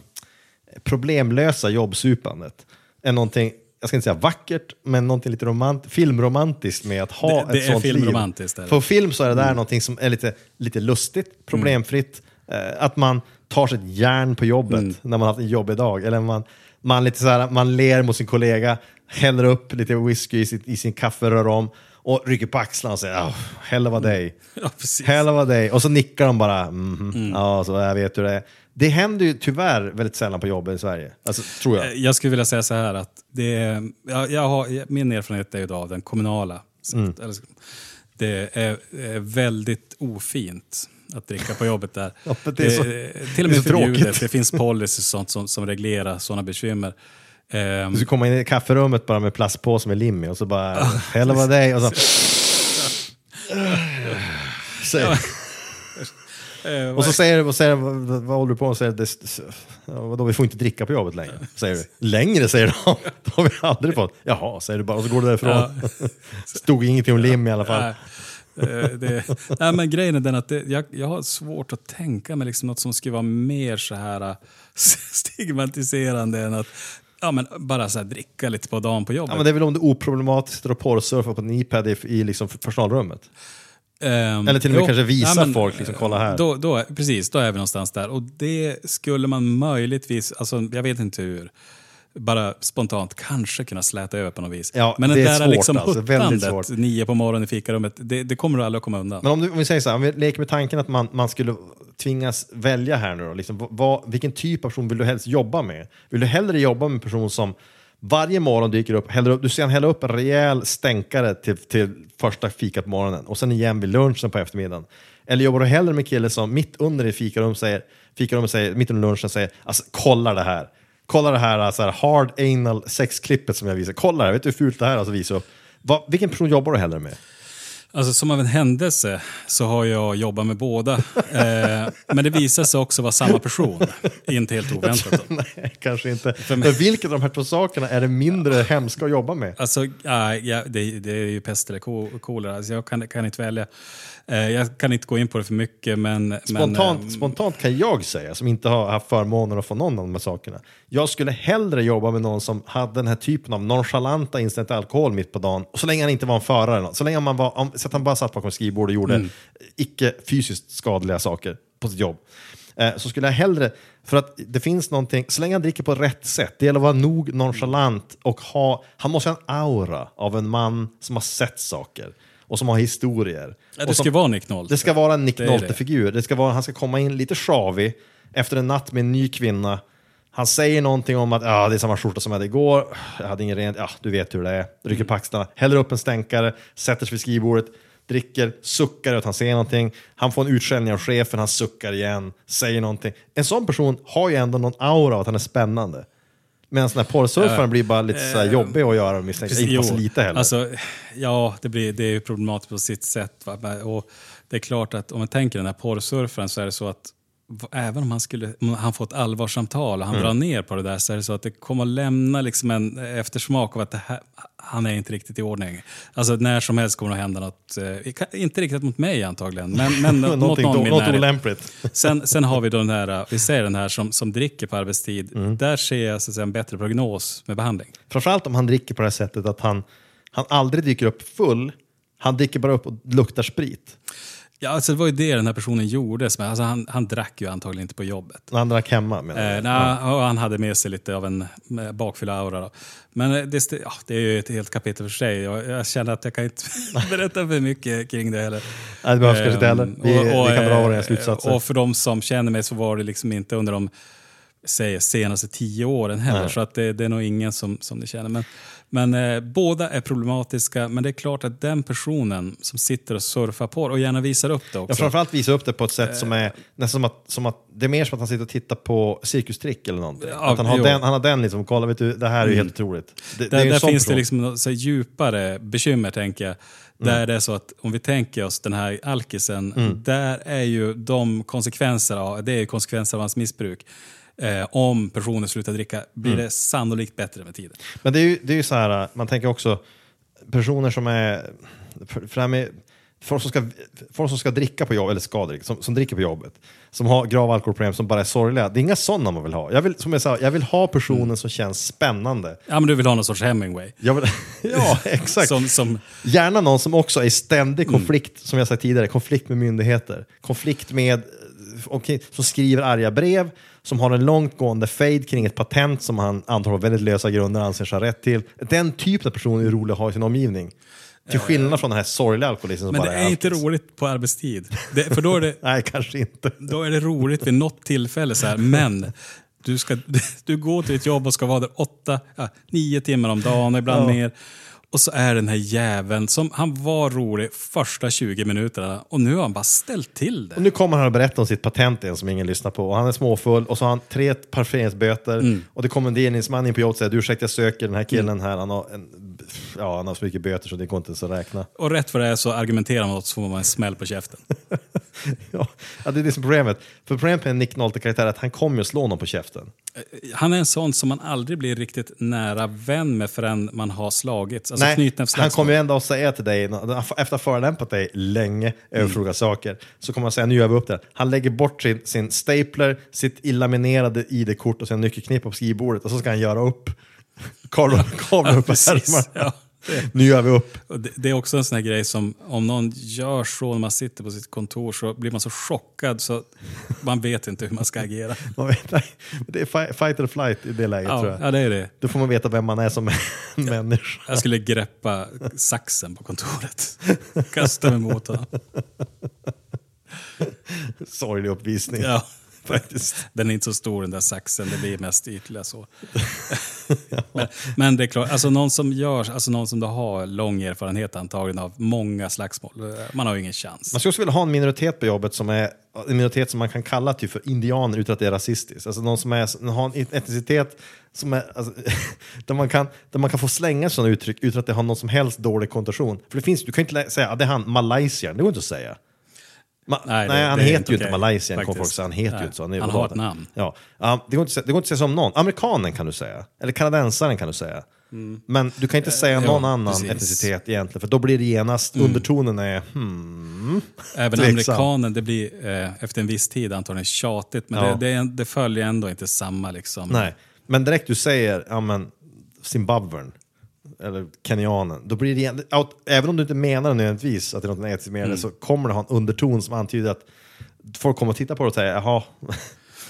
[SPEAKER 6] problemlösa jobbsupandet är någonting, jag ska inte säga vackert, men någonting lite romant, filmromantiskt med att ha
[SPEAKER 5] Det- det
[SPEAKER 6] ett
[SPEAKER 5] är
[SPEAKER 6] sånt liv.
[SPEAKER 5] det.
[SPEAKER 6] På film så är det där någonting som är lite, lite lustigt, problemfritt, eh, att man tar sig ett järn på jobbet när man har haft en jobbig dag, eller man, man, lite så här, man ler mot sin kollega, häller upp lite whisky i, sitt, i sin kaffe, rör om och rycker på axlarna och säger oh, hell of a day.
[SPEAKER 5] Ja,
[SPEAKER 6] day. Och så nickar de bara. Mhm. Ja, så jag vet hur det är. Det händer ju tyvärr väldigt sällan på jobben i Sverige. Alltså, tror jag.
[SPEAKER 5] Eh, Jag skulle vilja säga så här att det är, jag, jag har, min erfarenhet är ju av den kommunala.
[SPEAKER 6] Mm.
[SPEAKER 5] Det är, är väldigt ofint att dricka på jobbet där.
[SPEAKER 6] Ja, det är så-
[SPEAKER 5] till och
[SPEAKER 6] det
[SPEAKER 5] med förbjudet. Det finns policy och sånt som, som reglerar sådana bekymmer. Ehm,
[SPEAKER 6] Du ska komma in i kafferummet bara med plastpåse med lim i och så bara, hela vad dig och så... Säg.
[SPEAKER 5] eh,
[SPEAKER 6] Och så säger du, vad, säger, vad, vad håller du på med? Säger, det, ja, vadå, vi får inte dricka på jobbet längre. Säger du. Längre säger de. Det har vi aldrig fått. Jaha, säger du bara och så går du därifrån. Stod ingenting om lim i alla fall.
[SPEAKER 5] Nej. Eh, det, nej, men grejen är den att det, jag, jag har svårt att tänka mig liksom något som skulle vara mer så här eh, stigmatiserande än att ja, men bara så här, dricka lite på dagen på jobbet.
[SPEAKER 6] Ja, men det är väl om är oproblematiskt att porrsurfa på en iPad i, i liksom personalrummet.
[SPEAKER 5] Ehm,
[SPEAKER 6] Eller till och med
[SPEAKER 5] jo,
[SPEAKER 6] kanske visa
[SPEAKER 5] ja, men,
[SPEAKER 6] folk, liksom, kolla här.
[SPEAKER 5] Då, då, precis, då är vi någonstans där. Och det skulle man möjligtvis, alltså, jag vet inte hur, bara spontant kanske kunna släta över på något vis.
[SPEAKER 6] Ja,
[SPEAKER 5] men
[SPEAKER 6] det
[SPEAKER 5] det
[SPEAKER 6] är
[SPEAKER 5] där
[SPEAKER 6] svårt,
[SPEAKER 5] liksom
[SPEAKER 6] alltså, väldigt svårt.
[SPEAKER 5] nio på morgonen i fikarummet, det, det kommer du aldrig att komma undan.
[SPEAKER 6] Men om, du, om vi säger så här, om vi leker med tanken att man, man skulle tvingas välja här nu då, liksom, vad, vilken typ av person vill du helst jobba med? Vill du hellre jobba med en person som varje morgon dyker upp, häller upp du ser han hälla upp en rejäl stänkare till, till första fikat på morgonen och sen igen vid lunchen på eftermiddagen? Eller jobbar du hellre med en kille som mitt under i fikarum säger, fikarummet säger, mitt under lunchen säger, alltså kolla det här. Kolla det här, alltså, här hard anal sexklippet som jag visar. Kolla det här, vet du hur fult det här är? Alltså, visa upp. Va, vilken person jobbar du hellre med?
[SPEAKER 5] Alltså som av en händelse så har jag jobbat med båda. Eh, men det visar sig också vara samma person. Inte helt oväntat.
[SPEAKER 6] Nej, kanske inte. Men vilket av de här två sakerna är det mindre hemska att jobba med?
[SPEAKER 5] Alltså, ja, ja, det, det är ju pest eller ko- kolera. Alltså, jag kan, kan inte välja. Eh, jag kan inte gå in på det för mycket, men...
[SPEAKER 6] Spontant,
[SPEAKER 5] men, eh,
[SPEAKER 6] spontant kan jag säga, som inte har haft förmånen att få någon av de här sakerna. Jag skulle hellre jobba med någon som hade den här typen av nonchalanta till alkohol mitt på dagen. Och så länge han inte var en förare, så länge man var, så att han bara satt bakom skrivbord och gjorde
[SPEAKER 5] Mm.
[SPEAKER 6] icke fysiskt skadliga saker på sitt jobb. Eh, så skulle jag hellre, för att det finns någonting, så länge han dricker på rätt sätt, det gäller att vara nog nonchalant och ha, han måste ha en aura av en man som har sett saker och som har historier.
[SPEAKER 5] Ja, det
[SPEAKER 6] som-
[SPEAKER 5] ska vara Nick Nolte.
[SPEAKER 6] det ska vara en Nick. Nolte-figur. Det ska vara, han ska komma in lite sjavig efter en natt med en ny kvinna. Han säger någonting om att ah, det är samma skjorta som jag hade igår. Jag hade ingen rent. Ja, du vet hur det är. Rycker på axlarna, häller upp en stänkare, sätter sig vid skrivbordet, dricker, suckar att han ser någonting. Han får en utskällning av chefen, han suckar igen, säger någonting. En sån person har ju ändå någon aura av att han är spännande. Medan den här porrsurfaren blir bara lite så här jobbig att göra misstänkt.
[SPEAKER 5] Precis,
[SPEAKER 6] Inte så lite heller.
[SPEAKER 5] Alltså, ja, det, blir, det är ju problematiskt på sitt sätt. Va? Och det är klart att om man tänker den här porrsurfaren så är det så att även om han, skulle, om han får ett allvarssamtal och han
[SPEAKER 6] Mm.
[SPEAKER 5] drar ner på det där så är det så att det kommer att lämna liksom en eftersmak av att här, han är inte riktigt i ordning. Alltså när som helst kommer det att hända något, eh, inte riktigt mot mig antagligen, men, men mot någon
[SPEAKER 6] något olämpligt.
[SPEAKER 5] Sen, sen har vi då den här, vi säger den här som, som dricker på arbetstid.
[SPEAKER 6] Mm.
[SPEAKER 5] Där ser jag så att säga, en bättre prognos med behandling.
[SPEAKER 6] Framförallt om han dricker på det här sättet att han, han aldrig dyker upp full. Han dricker bara upp och luktar sprit.
[SPEAKER 5] Ja, alltså det var ju det den här personen gjorde. Alltså han, han drack ju antagligen inte på jobbet.
[SPEAKER 6] Han drack hemma menar jag.
[SPEAKER 5] Eh, nej, och han hade med sig lite av en eh, bakfylla-aura. Men eh, det, ja, det är ju ett helt kapitel för sig. Jag, jag känner att jag kan inte berätta för mycket kring det heller.
[SPEAKER 6] Nej, det behövs kanske inte heller. Vi- vi kan dra
[SPEAKER 5] eh,
[SPEAKER 6] våra slutsatser.
[SPEAKER 5] Och för de som känner mig så var det liksom inte under de säger, senaste tio åren heller.
[SPEAKER 6] Nej.
[SPEAKER 5] Så att det, det är nog ingen som, som ni känner. Men, men eh, båda är problematiska. Men det är klart att den personen som sitter och surfar på det och gärna visar upp det också.
[SPEAKER 6] framförallt visa upp det på ett sätt som
[SPEAKER 5] Eh.
[SPEAKER 6] är nästan som att, som att det är mer som att han sitter och tittar på cirkustrick eller någonting.
[SPEAKER 5] Ja,
[SPEAKER 6] att han har,
[SPEAKER 5] jo.
[SPEAKER 6] den, han har den liksom, kolla vet du, det här är ju
[SPEAKER 5] Mm.
[SPEAKER 6] helt otroligt. Det, det
[SPEAKER 5] Där,
[SPEAKER 6] en
[SPEAKER 5] där finns det
[SPEAKER 6] person.
[SPEAKER 5] liksom något så djupare bekymmer, tänker jag. Där det är så att om vi tänker oss den här alkisen,
[SPEAKER 6] Mm.
[SPEAKER 5] där är ju de konsekvenser av, det är konsekvenser av hans missbruk. Eh, om personen slutar dricka blir
[SPEAKER 6] Mm.
[SPEAKER 5] det sannolikt bättre med tiden.
[SPEAKER 6] Men det är ju, det är ju så här, man tänker också personer som är, för, med, folk, som ska, folk som ska dricka på jobbet, eller ska dricka, som, som dricker på jobbet, som har grava alkoholproblem, som bara är sorgliga. Det är inga sådana man vill ha. Jag vill, som jag sa, jag vill ha personen
[SPEAKER 5] Mm.
[SPEAKER 6] som känns spännande.
[SPEAKER 5] Ja, men du vill ha någon sorts Hemingway.
[SPEAKER 6] Vill, ja, exakt.
[SPEAKER 5] Som, som,
[SPEAKER 6] Gärna någon som också är i ständig
[SPEAKER 5] Mm.
[SPEAKER 6] konflikt, som jag sagt tidigare, konflikt med myndigheter. Konflikt med, eh, okej, som skriver arga brev, som har en långtgående fade kring ett patent som han antar på väldigt lösa grunder anser sig ha rätt till. Den typen av person är rolig att ha i sin omgivning. Till skillnad från den här sorgliga alkoholisten som
[SPEAKER 5] men det
[SPEAKER 6] bara
[SPEAKER 5] är inte roligt på arbetstid. Det, för då är, det,
[SPEAKER 6] Nej, kanske inte.
[SPEAKER 5] då är det roligt vid något tillfälle, så här, men du, ska, du går till ett jobb och ska vara där åtta, ja, nio timmar om dagen, ibland
[SPEAKER 6] Ja.
[SPEAKER 5] mer. Och så är den här jäveln som, han var rolig första 20 minuterna och nu har han bara ställt till det.
[SPEAKER 6] Och nu kommer han att berätta om sitt patent igen som ingen lyssnar på. Och han är småfull och så har han tre parkeringsböter.
[SPEAKER 5] Mm.
[SPEAKER 6] Och det kommer en delningsman in på jobbet och säger ursäkta jag söker den här killen här. Han har, en, ja, han har så mycket böter så det går inte ens att räkna.
[SPEAKER 5] Och rätt vad det är så argumenterar man och så får man en smäll på käften.
[SPEAKER 6] ja, det är det som är problemet. För problemet med Nick Nolte-karaktär är att han kommer att slå någon på käften.
[SPEAKER 5] Han är en sån som man aldrig blir riktigt nära vän med förrän man har slagits. Alltså
[SPEAKER 6] Nej, han kommer ju ändå att säga till dig, efter att ha förolämpat dig länge över
[SPEAKER 5] Mm.
[SPEAKER 6] saker, så kommer han säga nu gör vi upp det. här." Han lägger bort sin, sin stapler, sitt illaminerade ID-kort och sin nyckelknippa på skrivbordet och så ska han göra upp. Kavla kavla
[SPEAKER 5] Ja,
[SPEAKER 6] upp ärmarna.
[SPEAKER 5] Ja.
[SPEAKER 6] Nu gör vi upp.
[SPEAKER 5] Det, det är också en sån här grej som om någon gör så när man sitter på sitt kontor så blir man så chockad så man vet inte hur man ska agera.
[SPEAKER 6] Man vet, nej, det är fi- fight or flight i det läget tror
[SPEAKER 5] Ja,
[SPEAKER 6] jag.
[SPEAKER 5] ja, det är det.
[SPEAKER 6] Då får man veta vem man är som människa.
[SPEAKER 5] Jag skulle greppa saxen på kontoret. Kasta mig mot honom.
[SPEAKER 6] Sorglig uppvisning.
[SPEAKER 5] Ja.
[SPEAKER 6] Faktiskt.
[SPEAKER 5] Den är inte så stor den där saxen, det blir mest ytliga så. men, men det är klart, alltså någon som gör, alltså någon som då har lång erfarenhet antagligen av många slagsmål, man har ju ingen chans.
[SPEAKER 6] Man skulle också vilja ha en minoritet på jobbet som är en minoritet som man kan kalla typ för indianer utan att det är rasistiskt. Alltså någon som är, har en etnicitet som är, alltså, där, man kan, där man kan få slänga sådana uttryck utan att det har någon som helst dålig konnotation. För det finns, du kan inte säga att det är han, Malaysian, det går inte att säga. Ma
[SPEAKER 5] Nej,
[SPEAKER 6] nej, han heter ju inte
[SPEAKER 5] okej,
[SPEAKER 6] Malaysian, folk säga. Han heter ju
[SPEAKER 5] Nej,
[SPEAKER 6] inte så. är
[SPEAKER 5] han har ett namn.
[SPEAKER 6] Ja. Ja, det, går inte, det går inte att säga som någon. Amerikanen kan du säga. Eller kanadensaren kan du säga. Men du kan inte säga
[SPEAKER 5] Mm. Eh, ja,
[SPEAKER 6] någon annan
[SPEAKER 5] precis. Mm.
[SPEAKER 6] etnicitet egentligen, för då blir det genast, undertonen är hmm,
[SPEAKER 5] Även
[SPEAKER 6] tveksam.
[SPEAKER 5] amerikanen, det blir eh, efter en viss tid antagligen tjatigt, men
[SPEAKER 6] Ja.
[SPEAKER 5] det, det, det följer ändå inte samma liksom.
[SPEAKER 6] Nej, men direkt du säger ja, men, Zimbabwen eller kenyanen, då blir det igen, även om du inte menar nödvändigtvis att det är något negativt med det så kommer det ha en underton som antyder att folk kommer att titta på det och säga jaha, vad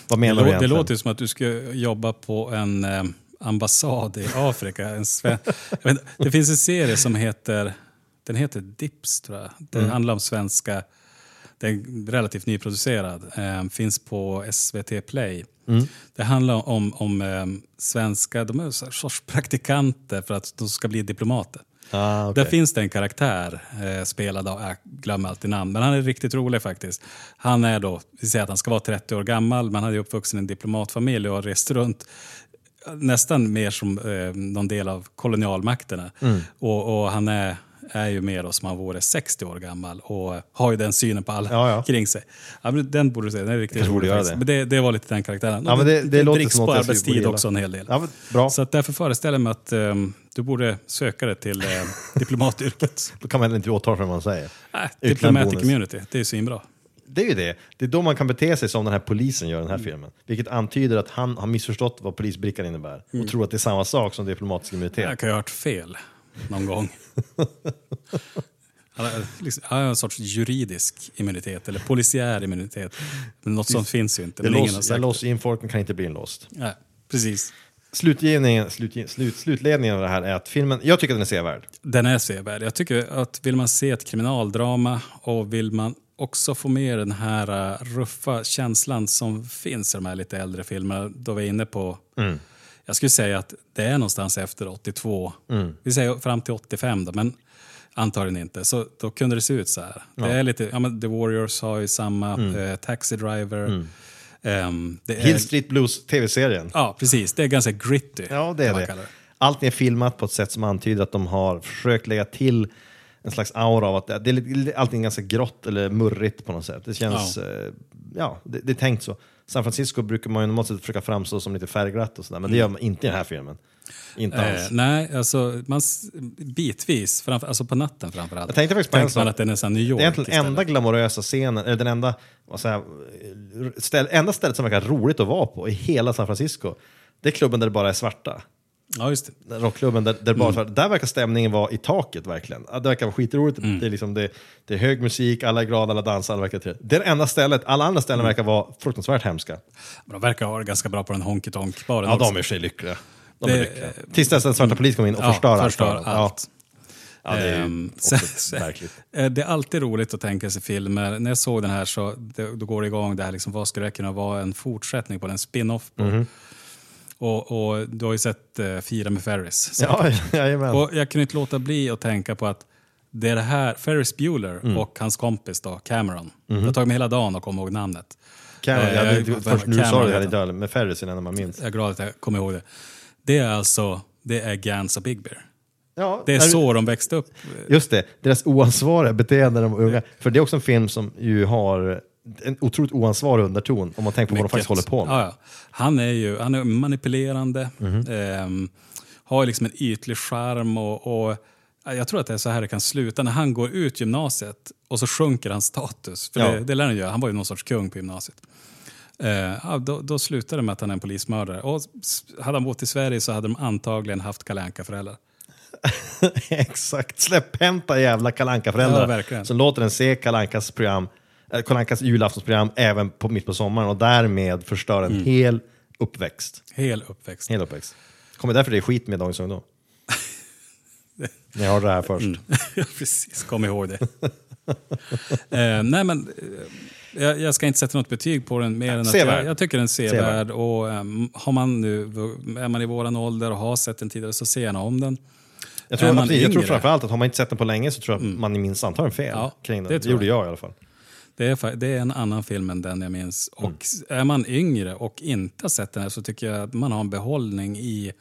[SPEAKER 5] Det,
[SPEAKER 6] menar du
[SPEAKER 5] lå, det
[SPEAKER 6] egentligen?
[SPEAKER 5] låter som att du ska jobba på en eh, ambassad i Afrika. En vet, det finns en serie som heter, den heter Dips tror jag. Det
[SPEAKER 6] Mm.
[SPEAKER 5] handlar om svenska, den är relativt nyproducerad, eh, finns på SVT Play.
[SPEAKER 6] Mm.
[SPEAKER 5] Det handlar om, om eh, svenska, de är sorts praktikanter för att de ska bli diplomater.
[SPEAKER 6] Ah, okej.
[SPEAKER 5] Där finns det en karaktär eh, spelad av, jag glömmer alltid namn, men han är riktigt rolig faktiskt. Han är då, vi säger att han ska vara 30 år gammal, men han är uppvuxen i en diplomatfamilj och har rest runt nästan mer som eh, någon del av kolonialmakterna.
[SPEAKER 6] Mm.
[SPEAKER 5] Och, och han är, är ju mer då som han vore 60 år gammal och har ju den synen på alla
[SPEAKER 6] Ja, ja.
[SPEAKER 5] kring sig. Ja, men den borde du se, den är riktigt rolig.
[SPEAKER 6] det.
[SPEAKER 5] Men det, det var lite den karaktären.
[SPEAKER 6] Ja, men det- det låter
[SPEAKER 5] dricks
[SPEAKER 6] som
[SPEAKER 5] på arbetstid också en hel del.
[SPEAKER 6] Ja, men bra.
[SPEAKER 5] Så att därför föreställer jag mig att ehm, du borde söka dig till eh, diplomatyrket.
[SPEAKER 6] Då kan man inte åtala för vad man säger.
[SPEAKER 5] Nej, diplomatic community, det är svinbra.
[SPEAKER 6] Det är ju det. Det är då man kan bete sig som den här polisen gör i den här filmen. Vilket antyder att han har missförstått vad polisbrickan innebär. Och tror att det är samma sak som diplomatisk immunitet.
[SPEAKER 5] Jag kan ju ha hört fel någon gång. Han har, liksom, han har en sorts juridisk immunitet, eller polisiär immunitet. Men något sånt finns ju inte. Sagt
[SPEAKER 6] jag låser in folk, men kan inte bli inlåst.
[SPEAKER 5] Nej, precis.
[SPEAKER 6] Slutgivningen, slutge, slut, slutledningen av det här är att filmen, jag tycker att den är sevärd.
[SPEAKER 5] Den är sevärd. Jag tycker att vill man se ett kriminaldrama och vill man också få med den här uh, ruffa känslan som finns i de här lite äldre filmerna, då vi är inne på... Jag skulle säga att det är någonstans efter 82. Vi säger fram till 85 då, men antagligen inte. Så då kunde det se ut så här. Det är lite, ja, men The Warriors har ju samma, eh, Taxi Driver. det är,
[SPEAKER 6] Hill Street Blues, tv-serien.
[SPEAKER 5] Ja, precis. Det är ganska gritty.
[SPEAKER 6] Ja, det är det.
[SPEAKER 5] kalla
[SPEAKER 6] Allting är filmat på ett sätt som antyder att de har försökt lägga till en slags aura av att det det är allting ganska grått eller murrigt på något sätt. Det känns, ja,
[SPEAKER 5] Ja.
[SPEAKER 6] eh, ja det, det är tänkt så. San Francisco brukar man ju normalt sett försöka framstå som lite färgglatt och sådär, men det gör man inte i den här filmen. Inte
[SPEAKER 5] Eh,
[SPEAKER 6] alls.
[SPEAKER 5] nej, alltså man, bitvis, framför, alltså på natten framförallt.
[SPEAKER 6] Jag tänkte faktiskt på en sak.
[SPEAKER 5] att den är här New York
[SPEAKER 6] Det är egentligen
[SPEAKER 5] istället.
[SPEAKER 6] enda glamorösa scenen, eller den enda, vad säger ställ, enda stället som verkar roligt att vara på i hela San Francisco. Det är klubben där det bara är svarta.
[SPEAKER 5] Ja, just det.
[SPEAKER 6] Den Rockklubben där, där, bara
[SPEAKER 5] Mm.
[SPEAKER 6] är där verkar stämningen vara i taket verkligen. Det verkar vara skitroligt.
[SPEAKER 5] Mm.
[SPEAKER 6] Det, är liksom, det, det är hög musik, alla är glada, alla dansar, alla verkar trevligt. Det är det enda stället, alla andra ställen
[SPEAKER 5] Mm.
[SPEAKER 6] verkar vara fruktansvärt hemska.
[SPEAKER 5] Men de verkar ha det ganska bra på den honky tonk baren
[SPEAKER 6] Ja,
[SPEAKER 5] också.
[SPEAKER 6] de är sig lyckliga. De är
[SPEAKER 5] Det-
[SPEAKER 6] lyckliga. Tills dess den svarta polis kommer in och
[SPEAKER 5] Ja,
[SPEAKER 6] förstör allt.
[SPEAKER 5] förstör
[SPEAKER 6] för dem.
[SPEAKER 5] allt.
[SPEAKER 6] Ja. ja, det är också
[SPEAKER 5] sen-. Eh, Det är alltid roligt att tänka sig filmer. När jag såg den här så det, då går det igång det här, liksom, vad skulle det kunna vara en fortsättning på, en spin-off på?
[SPEAKER 6] Mhm.
[SPEAKER 5] Och, och du har ju sett uh, Fira med Ferris.
[SPEAKER 6] Ja, jajamän.
[SPEAKER 5] Och jag kunde inte låta bli att tänka på att det är det här, Ferris Bueller
[SPEAKER 6] Mm.
[SPEAKER 5] och hans kompis då, Cameron. Det har tagit mig hela dagen att komma ihåg namnet.
[SPEAKER 6] Cameron,
[SPEAKER 5] Eh,
[SPEAKER 6] ja,
[SPEAKER 5] jag-
[SPEAKER 6] det, först
[SPEAKER 5] Cameron
[SPEAKER 6] du det, jag inte med Ferris enda man minns.
[SPEAKER 5] Jag är glad att jag kommer ihåg det. Det är alltså, det är Gans och Big Bear.
[SPEAKER 6] Ja,
[SPEAKER 5] Det är så de växte upp.
[SPEAKER 6] Just det, deras oansvariga beteende när de var unga. För det är också en film som ju har en otroligt oansvarig underton om man tänker på vad de faktiskt håller på med.
[SPEAKER 5] Ja, ja. Han är ju han är manipulerande,
[SPEAKER 6] Mhm.
[SPEAKER 5] ehm, har liksom en ytlig charm och, och ja, jag tror att det är så här det kan sluta. När han går ut gymnasiet och så sjunker hans status. För
[SPEAKER 6] Ja.
[SPEAKER 5] det, det lär han göra, han var ju någon sorts kung på gymnasiet. Eh, ja, då, då slutar det med att han är en polismördare. Och hade han bott i Sverige så hade de antagligen haft Kalle Anka-föräldrar.
[SPEAKER 6] Exakt, släpphänta jävla kalanka
[SPEAKER 5] Ja,
[SPEAKER 6] föräldrar
[SPEAKER 5] verkligen.
[SPEAKER 6] som låter den se Kalankas program, äh, Kalankas julaftonsprogram även på, mitt på sommaren och därmed förstör
[SPEAKER 5] Mm.
[SPEAKER 6] en hel uppväxt.
[SPEAKER 5] Hel uppväxt.
[SPEAKER 6] Hel uppväxt. Kommer därför det är skit med Dagens Ungdom. Ni hörde det här först.
[SPEAKER 5] Ja, Precis, kom ihåg det. eh, nej, men eh, jag, jag ska inte sätta något betyg på den mer än att jag, jag tycker den är sevärd. Och, ehm, har man nu, är man i våran ålder och har sett den tidigare så ser gärna om den.
[SPEAKER 6] Jag tror, absolut, jag tror framförallt att har man inte sett den på länge så tror jag att man minns antagligen fel
[SPEAKER 5] Ja,
[SPEAKER 6] kring den.
[SPEAKER 5] det
[SPEAKER 6] Det, gjorde
[SPEAKER 5] jag.
[SPEAKER 6] jag i alla fall.
[SPEAKER 5] Det är, det är en annan film än den jag minns.
[SPEAKER 6] Mm.
[SPEAKER 5] Och är man yngre och inte har sett den här så tycker jag att man har en behållning i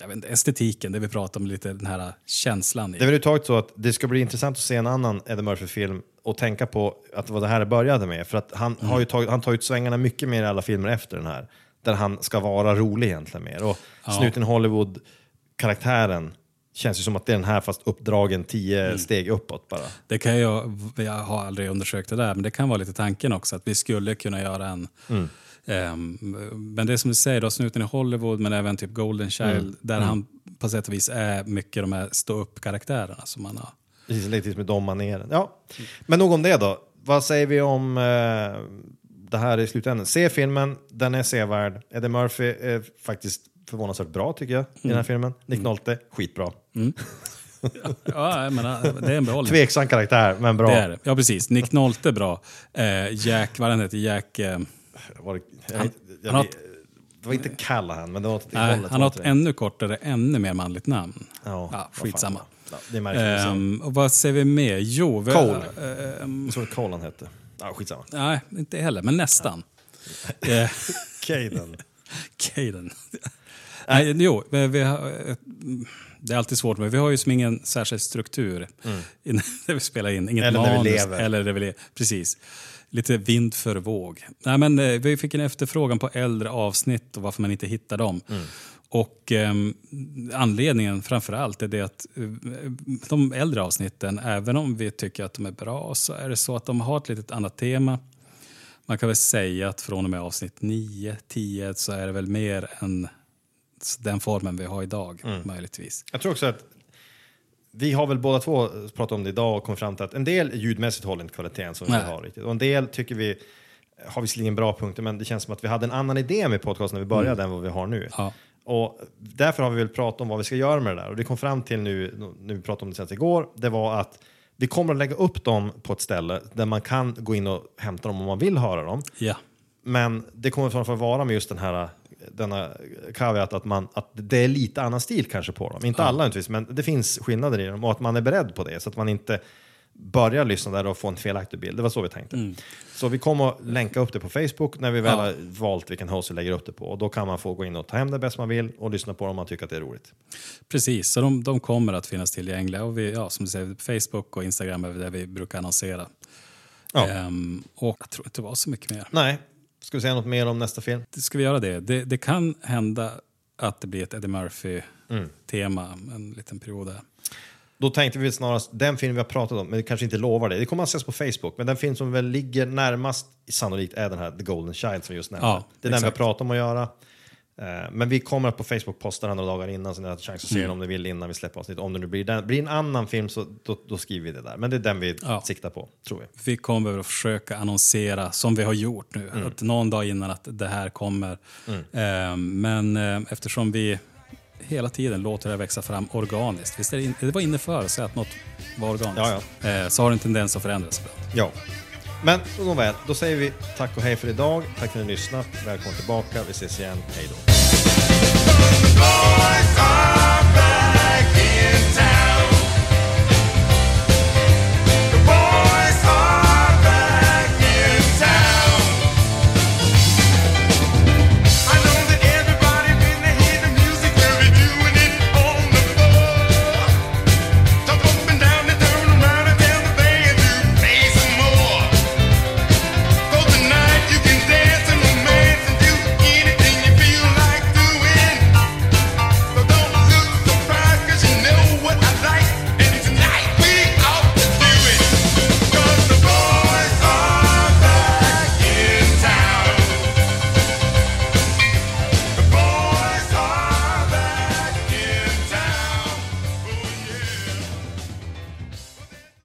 [SPEAKER 5] jag vet inte, estetiken, det vi pratar om, lite den här känslan.
[SPEAKER 6] Det är överhuvudtaget så att det ska bli intressant att se en annan Eddie Murphy-film och tänka på att var det här började med. För att han,
[SPEAKER 5] Mm.
[SPEAKER 6] har ju tagit, han tar ut svängarna mycket mer i alla filmer efter den här. Där han ska vara rolig egentligen mer. Och Snuten i Hollywood-karaktären känns ju som att det är den här fast uppdragen tio
[SPEAKER 5] Mm.
[SPEAKER 6] steg uppåt bara.
[SPEAKER 5] Det kan jag, jag har aldrig undersökt det där, men det kan vara lite tanken också att vi skulle kunna göra en...
[SPEAKER 6] Mm.
[SPEAKER 5] ehm, men det är som du säger, då, Snuten i Hollywood, men även typ Golden Child,
[SPEAKER 6] Mm.
[SPEAKER 5] där han på sätt och vis är mycket de här stå-upp-karaktärerna som man har.
[SPEAKER 6] Precis, lite med de maneren. Ja. Men nog om det då. Vad säger vi om eh, det här i slutändan? Se filmen, den är sevärd. Eddie Murphy är faktiskt förvånansvärt bra tycker jag i den här filmen. Nick Nolte, skitbra.
[SPEAKER 5] Ja, jag menar, det är en behållning.
[SPEAKER 6] Tveksam karaktär, men bra.
[SPEAKER 5] Det är det. Ja, precis. Nick Nolte är bra. Eh, Jack, vad han heter, Jack... Eh,
[SPEAKER 6] Var det, jag,
[SPEAKER 5] Han-
[SPEAKER 6] jag,
[SPEAKER 5] han
[SPEAKER 6] det var inte Callahan, men det var åt
[SPEAKER 5] nej,
[SPEAKER 6] hållet.
[SPEAKER 5] han har ett ännu kortare, ännu mer manligt namn.
[SPEAKER 6] Ja,
[SPEAKER 5] Ja, skitsamma.
[SPEAKER 6] Ja,
[SPEAKER 5] Ehm, och vad säger vi mer? Jo, vi,
[SPEAKER 6] Cole.
[SPEAKER 5] ehm,
[SPEAKER 6] Jag tror Cole han hette. Ja, skitsamma.
[SPEAKER 5] nej, inte heller, men nästan. Eh,
[SPEAKER 6] Caden.
[SPEAKER 5] Caden. Nej, jo, vi, vi har, eh, det är alltid svårt, men vi har ju som ingen särskild struktur innan när vi spelar in. Inget
[SPEAKER 6] Mm. Eller när vi
[SPEAKER 5] manus.
[SPEAKER 6] lever.
[SPEAKER 5] Eller när vi lever. Precis. Lite vind för våg. Nej, men, eh, vi fick en efterfrågan på äldre avsnitt och varför man inte hittar dem.
[SPEAKER 6] Mm.
[SPEAKER 5] Och ehm, anledningen framför allt är det att eh, de äldre avsnitten, även om vi tycker att de är bra, så är det så att de har ett litet annat tema. Man kan väl säga att från och med avsnitt 9, 10 så är det väl mer än den formen vi har idag,
[SPEAKER 6] Mm.
[SPEAKER 5] möjligtvis.
[SPEAKER 6] Jag tror också att vi har väl båda två pratat om det idag och kommit fram till att en del ljudmässigt håller inte kvaliteten som vi
[SPEAKER 5] Nej.
[SPEAKER 6] har riktigt. Och en del tycker vi har visserligen bra punkter, men det känns som att vi hade en annan idé med podcasten när vi började än vad vi har nu.
[SPEAKER 5] Mm. Ja.
[SPEAKER 6] Och därför har vi väl pratat om vad vi ska göra med det där. Och det kom fram till nu, nu vi pratade om det senast igår, det var att vi kommer att lägga upp dem på ett ställe där man kan gå in och hämta dem om man vill höra dem.
[SPEAKER 5] Ja,
[SPEAKER 6] Men det kommer framför att vara med just den här denna caveat att, man, att det är lite annan stil kanske på dem. Inte alla naturligtvis, men det finns skillnader i dem och att man är beredd på det så att man inte börjar lyssna där och får en felaktig bild. Det var så vi tänkte. Så vi kommer att länka upp det på Facebook när vi väl
[SPEAKER 5] Ja.
[SPEAKER 6] har valt vilken host vi lägger upp det på. Och då kan man få gå in och ta hem det bäst man vill och lyssna på det om man tycker att det är roligt.
[SPEAKER 5] precis. Så de, de kommer att finnas tillgängliga. Och vi, ja, som du säger, Facebook och Instagram är där vi brukar annonsera.
[SPEAKER 6] Ja.
[SPEAKER 5] Ehm, och jag tror inte det var så mycket mer.
[SPEAKER 6] Nej, ska vi säga något mer om nästa film?
[SPEAKER 5] Ska vi göra det? Det, det kan hända att det blir ett Eddie Murphy-tema en liten period där.
[SPEAKER 6] Då tänkte vi snarast, den film vi har pratat om, men vi kanske inte lovar det. Det kommer att ses på Facebook, men den film som väl ligger närmast sannolikt är den här The Golden Child som vi just nämnde.
[SPEAKER 5] Ja,
[SPEAKER 6] det är den vi har
[SPEAKER 5] exakt.
[SPEAKER 6] pratat om att göra. Eh, Men vi kommer att på Facebook posta den några dagar innan så ni har chans att se
[SPEAKER 5] Mm.
[SPEAKER 6] den om ni vill innan vi släpper avsnitt. Om det nu blir, den, blir en annan film så då, då skriver vi det där. Men det är den vi
[SPEAKER 5] Ja.
[SPEAKER 6] siktar på, tror vi.
[SPEAKER 5] Vi kommer att försöka annonsera, som vi har gjort nu,
[SPEAKER 6] Mm.
[SPEAKER 5] att någon dag innan att det här kommer. Ehm, men eh, eftersom vi hela tiden låter det växa fram organiskt, visst är det, in, det var inne för att säga att något var organiskt,
[SPEAKER 6] Ja,
[SPEAKER 5] Eh, så har det en tendens att förändras ibland.
[SPEAKER 6] Ja. Men nåväl, då säger vi tack och hej för idag. Tack för att ni lyssnat. Välkomna tillbaka. Vi ses igen. Hej då.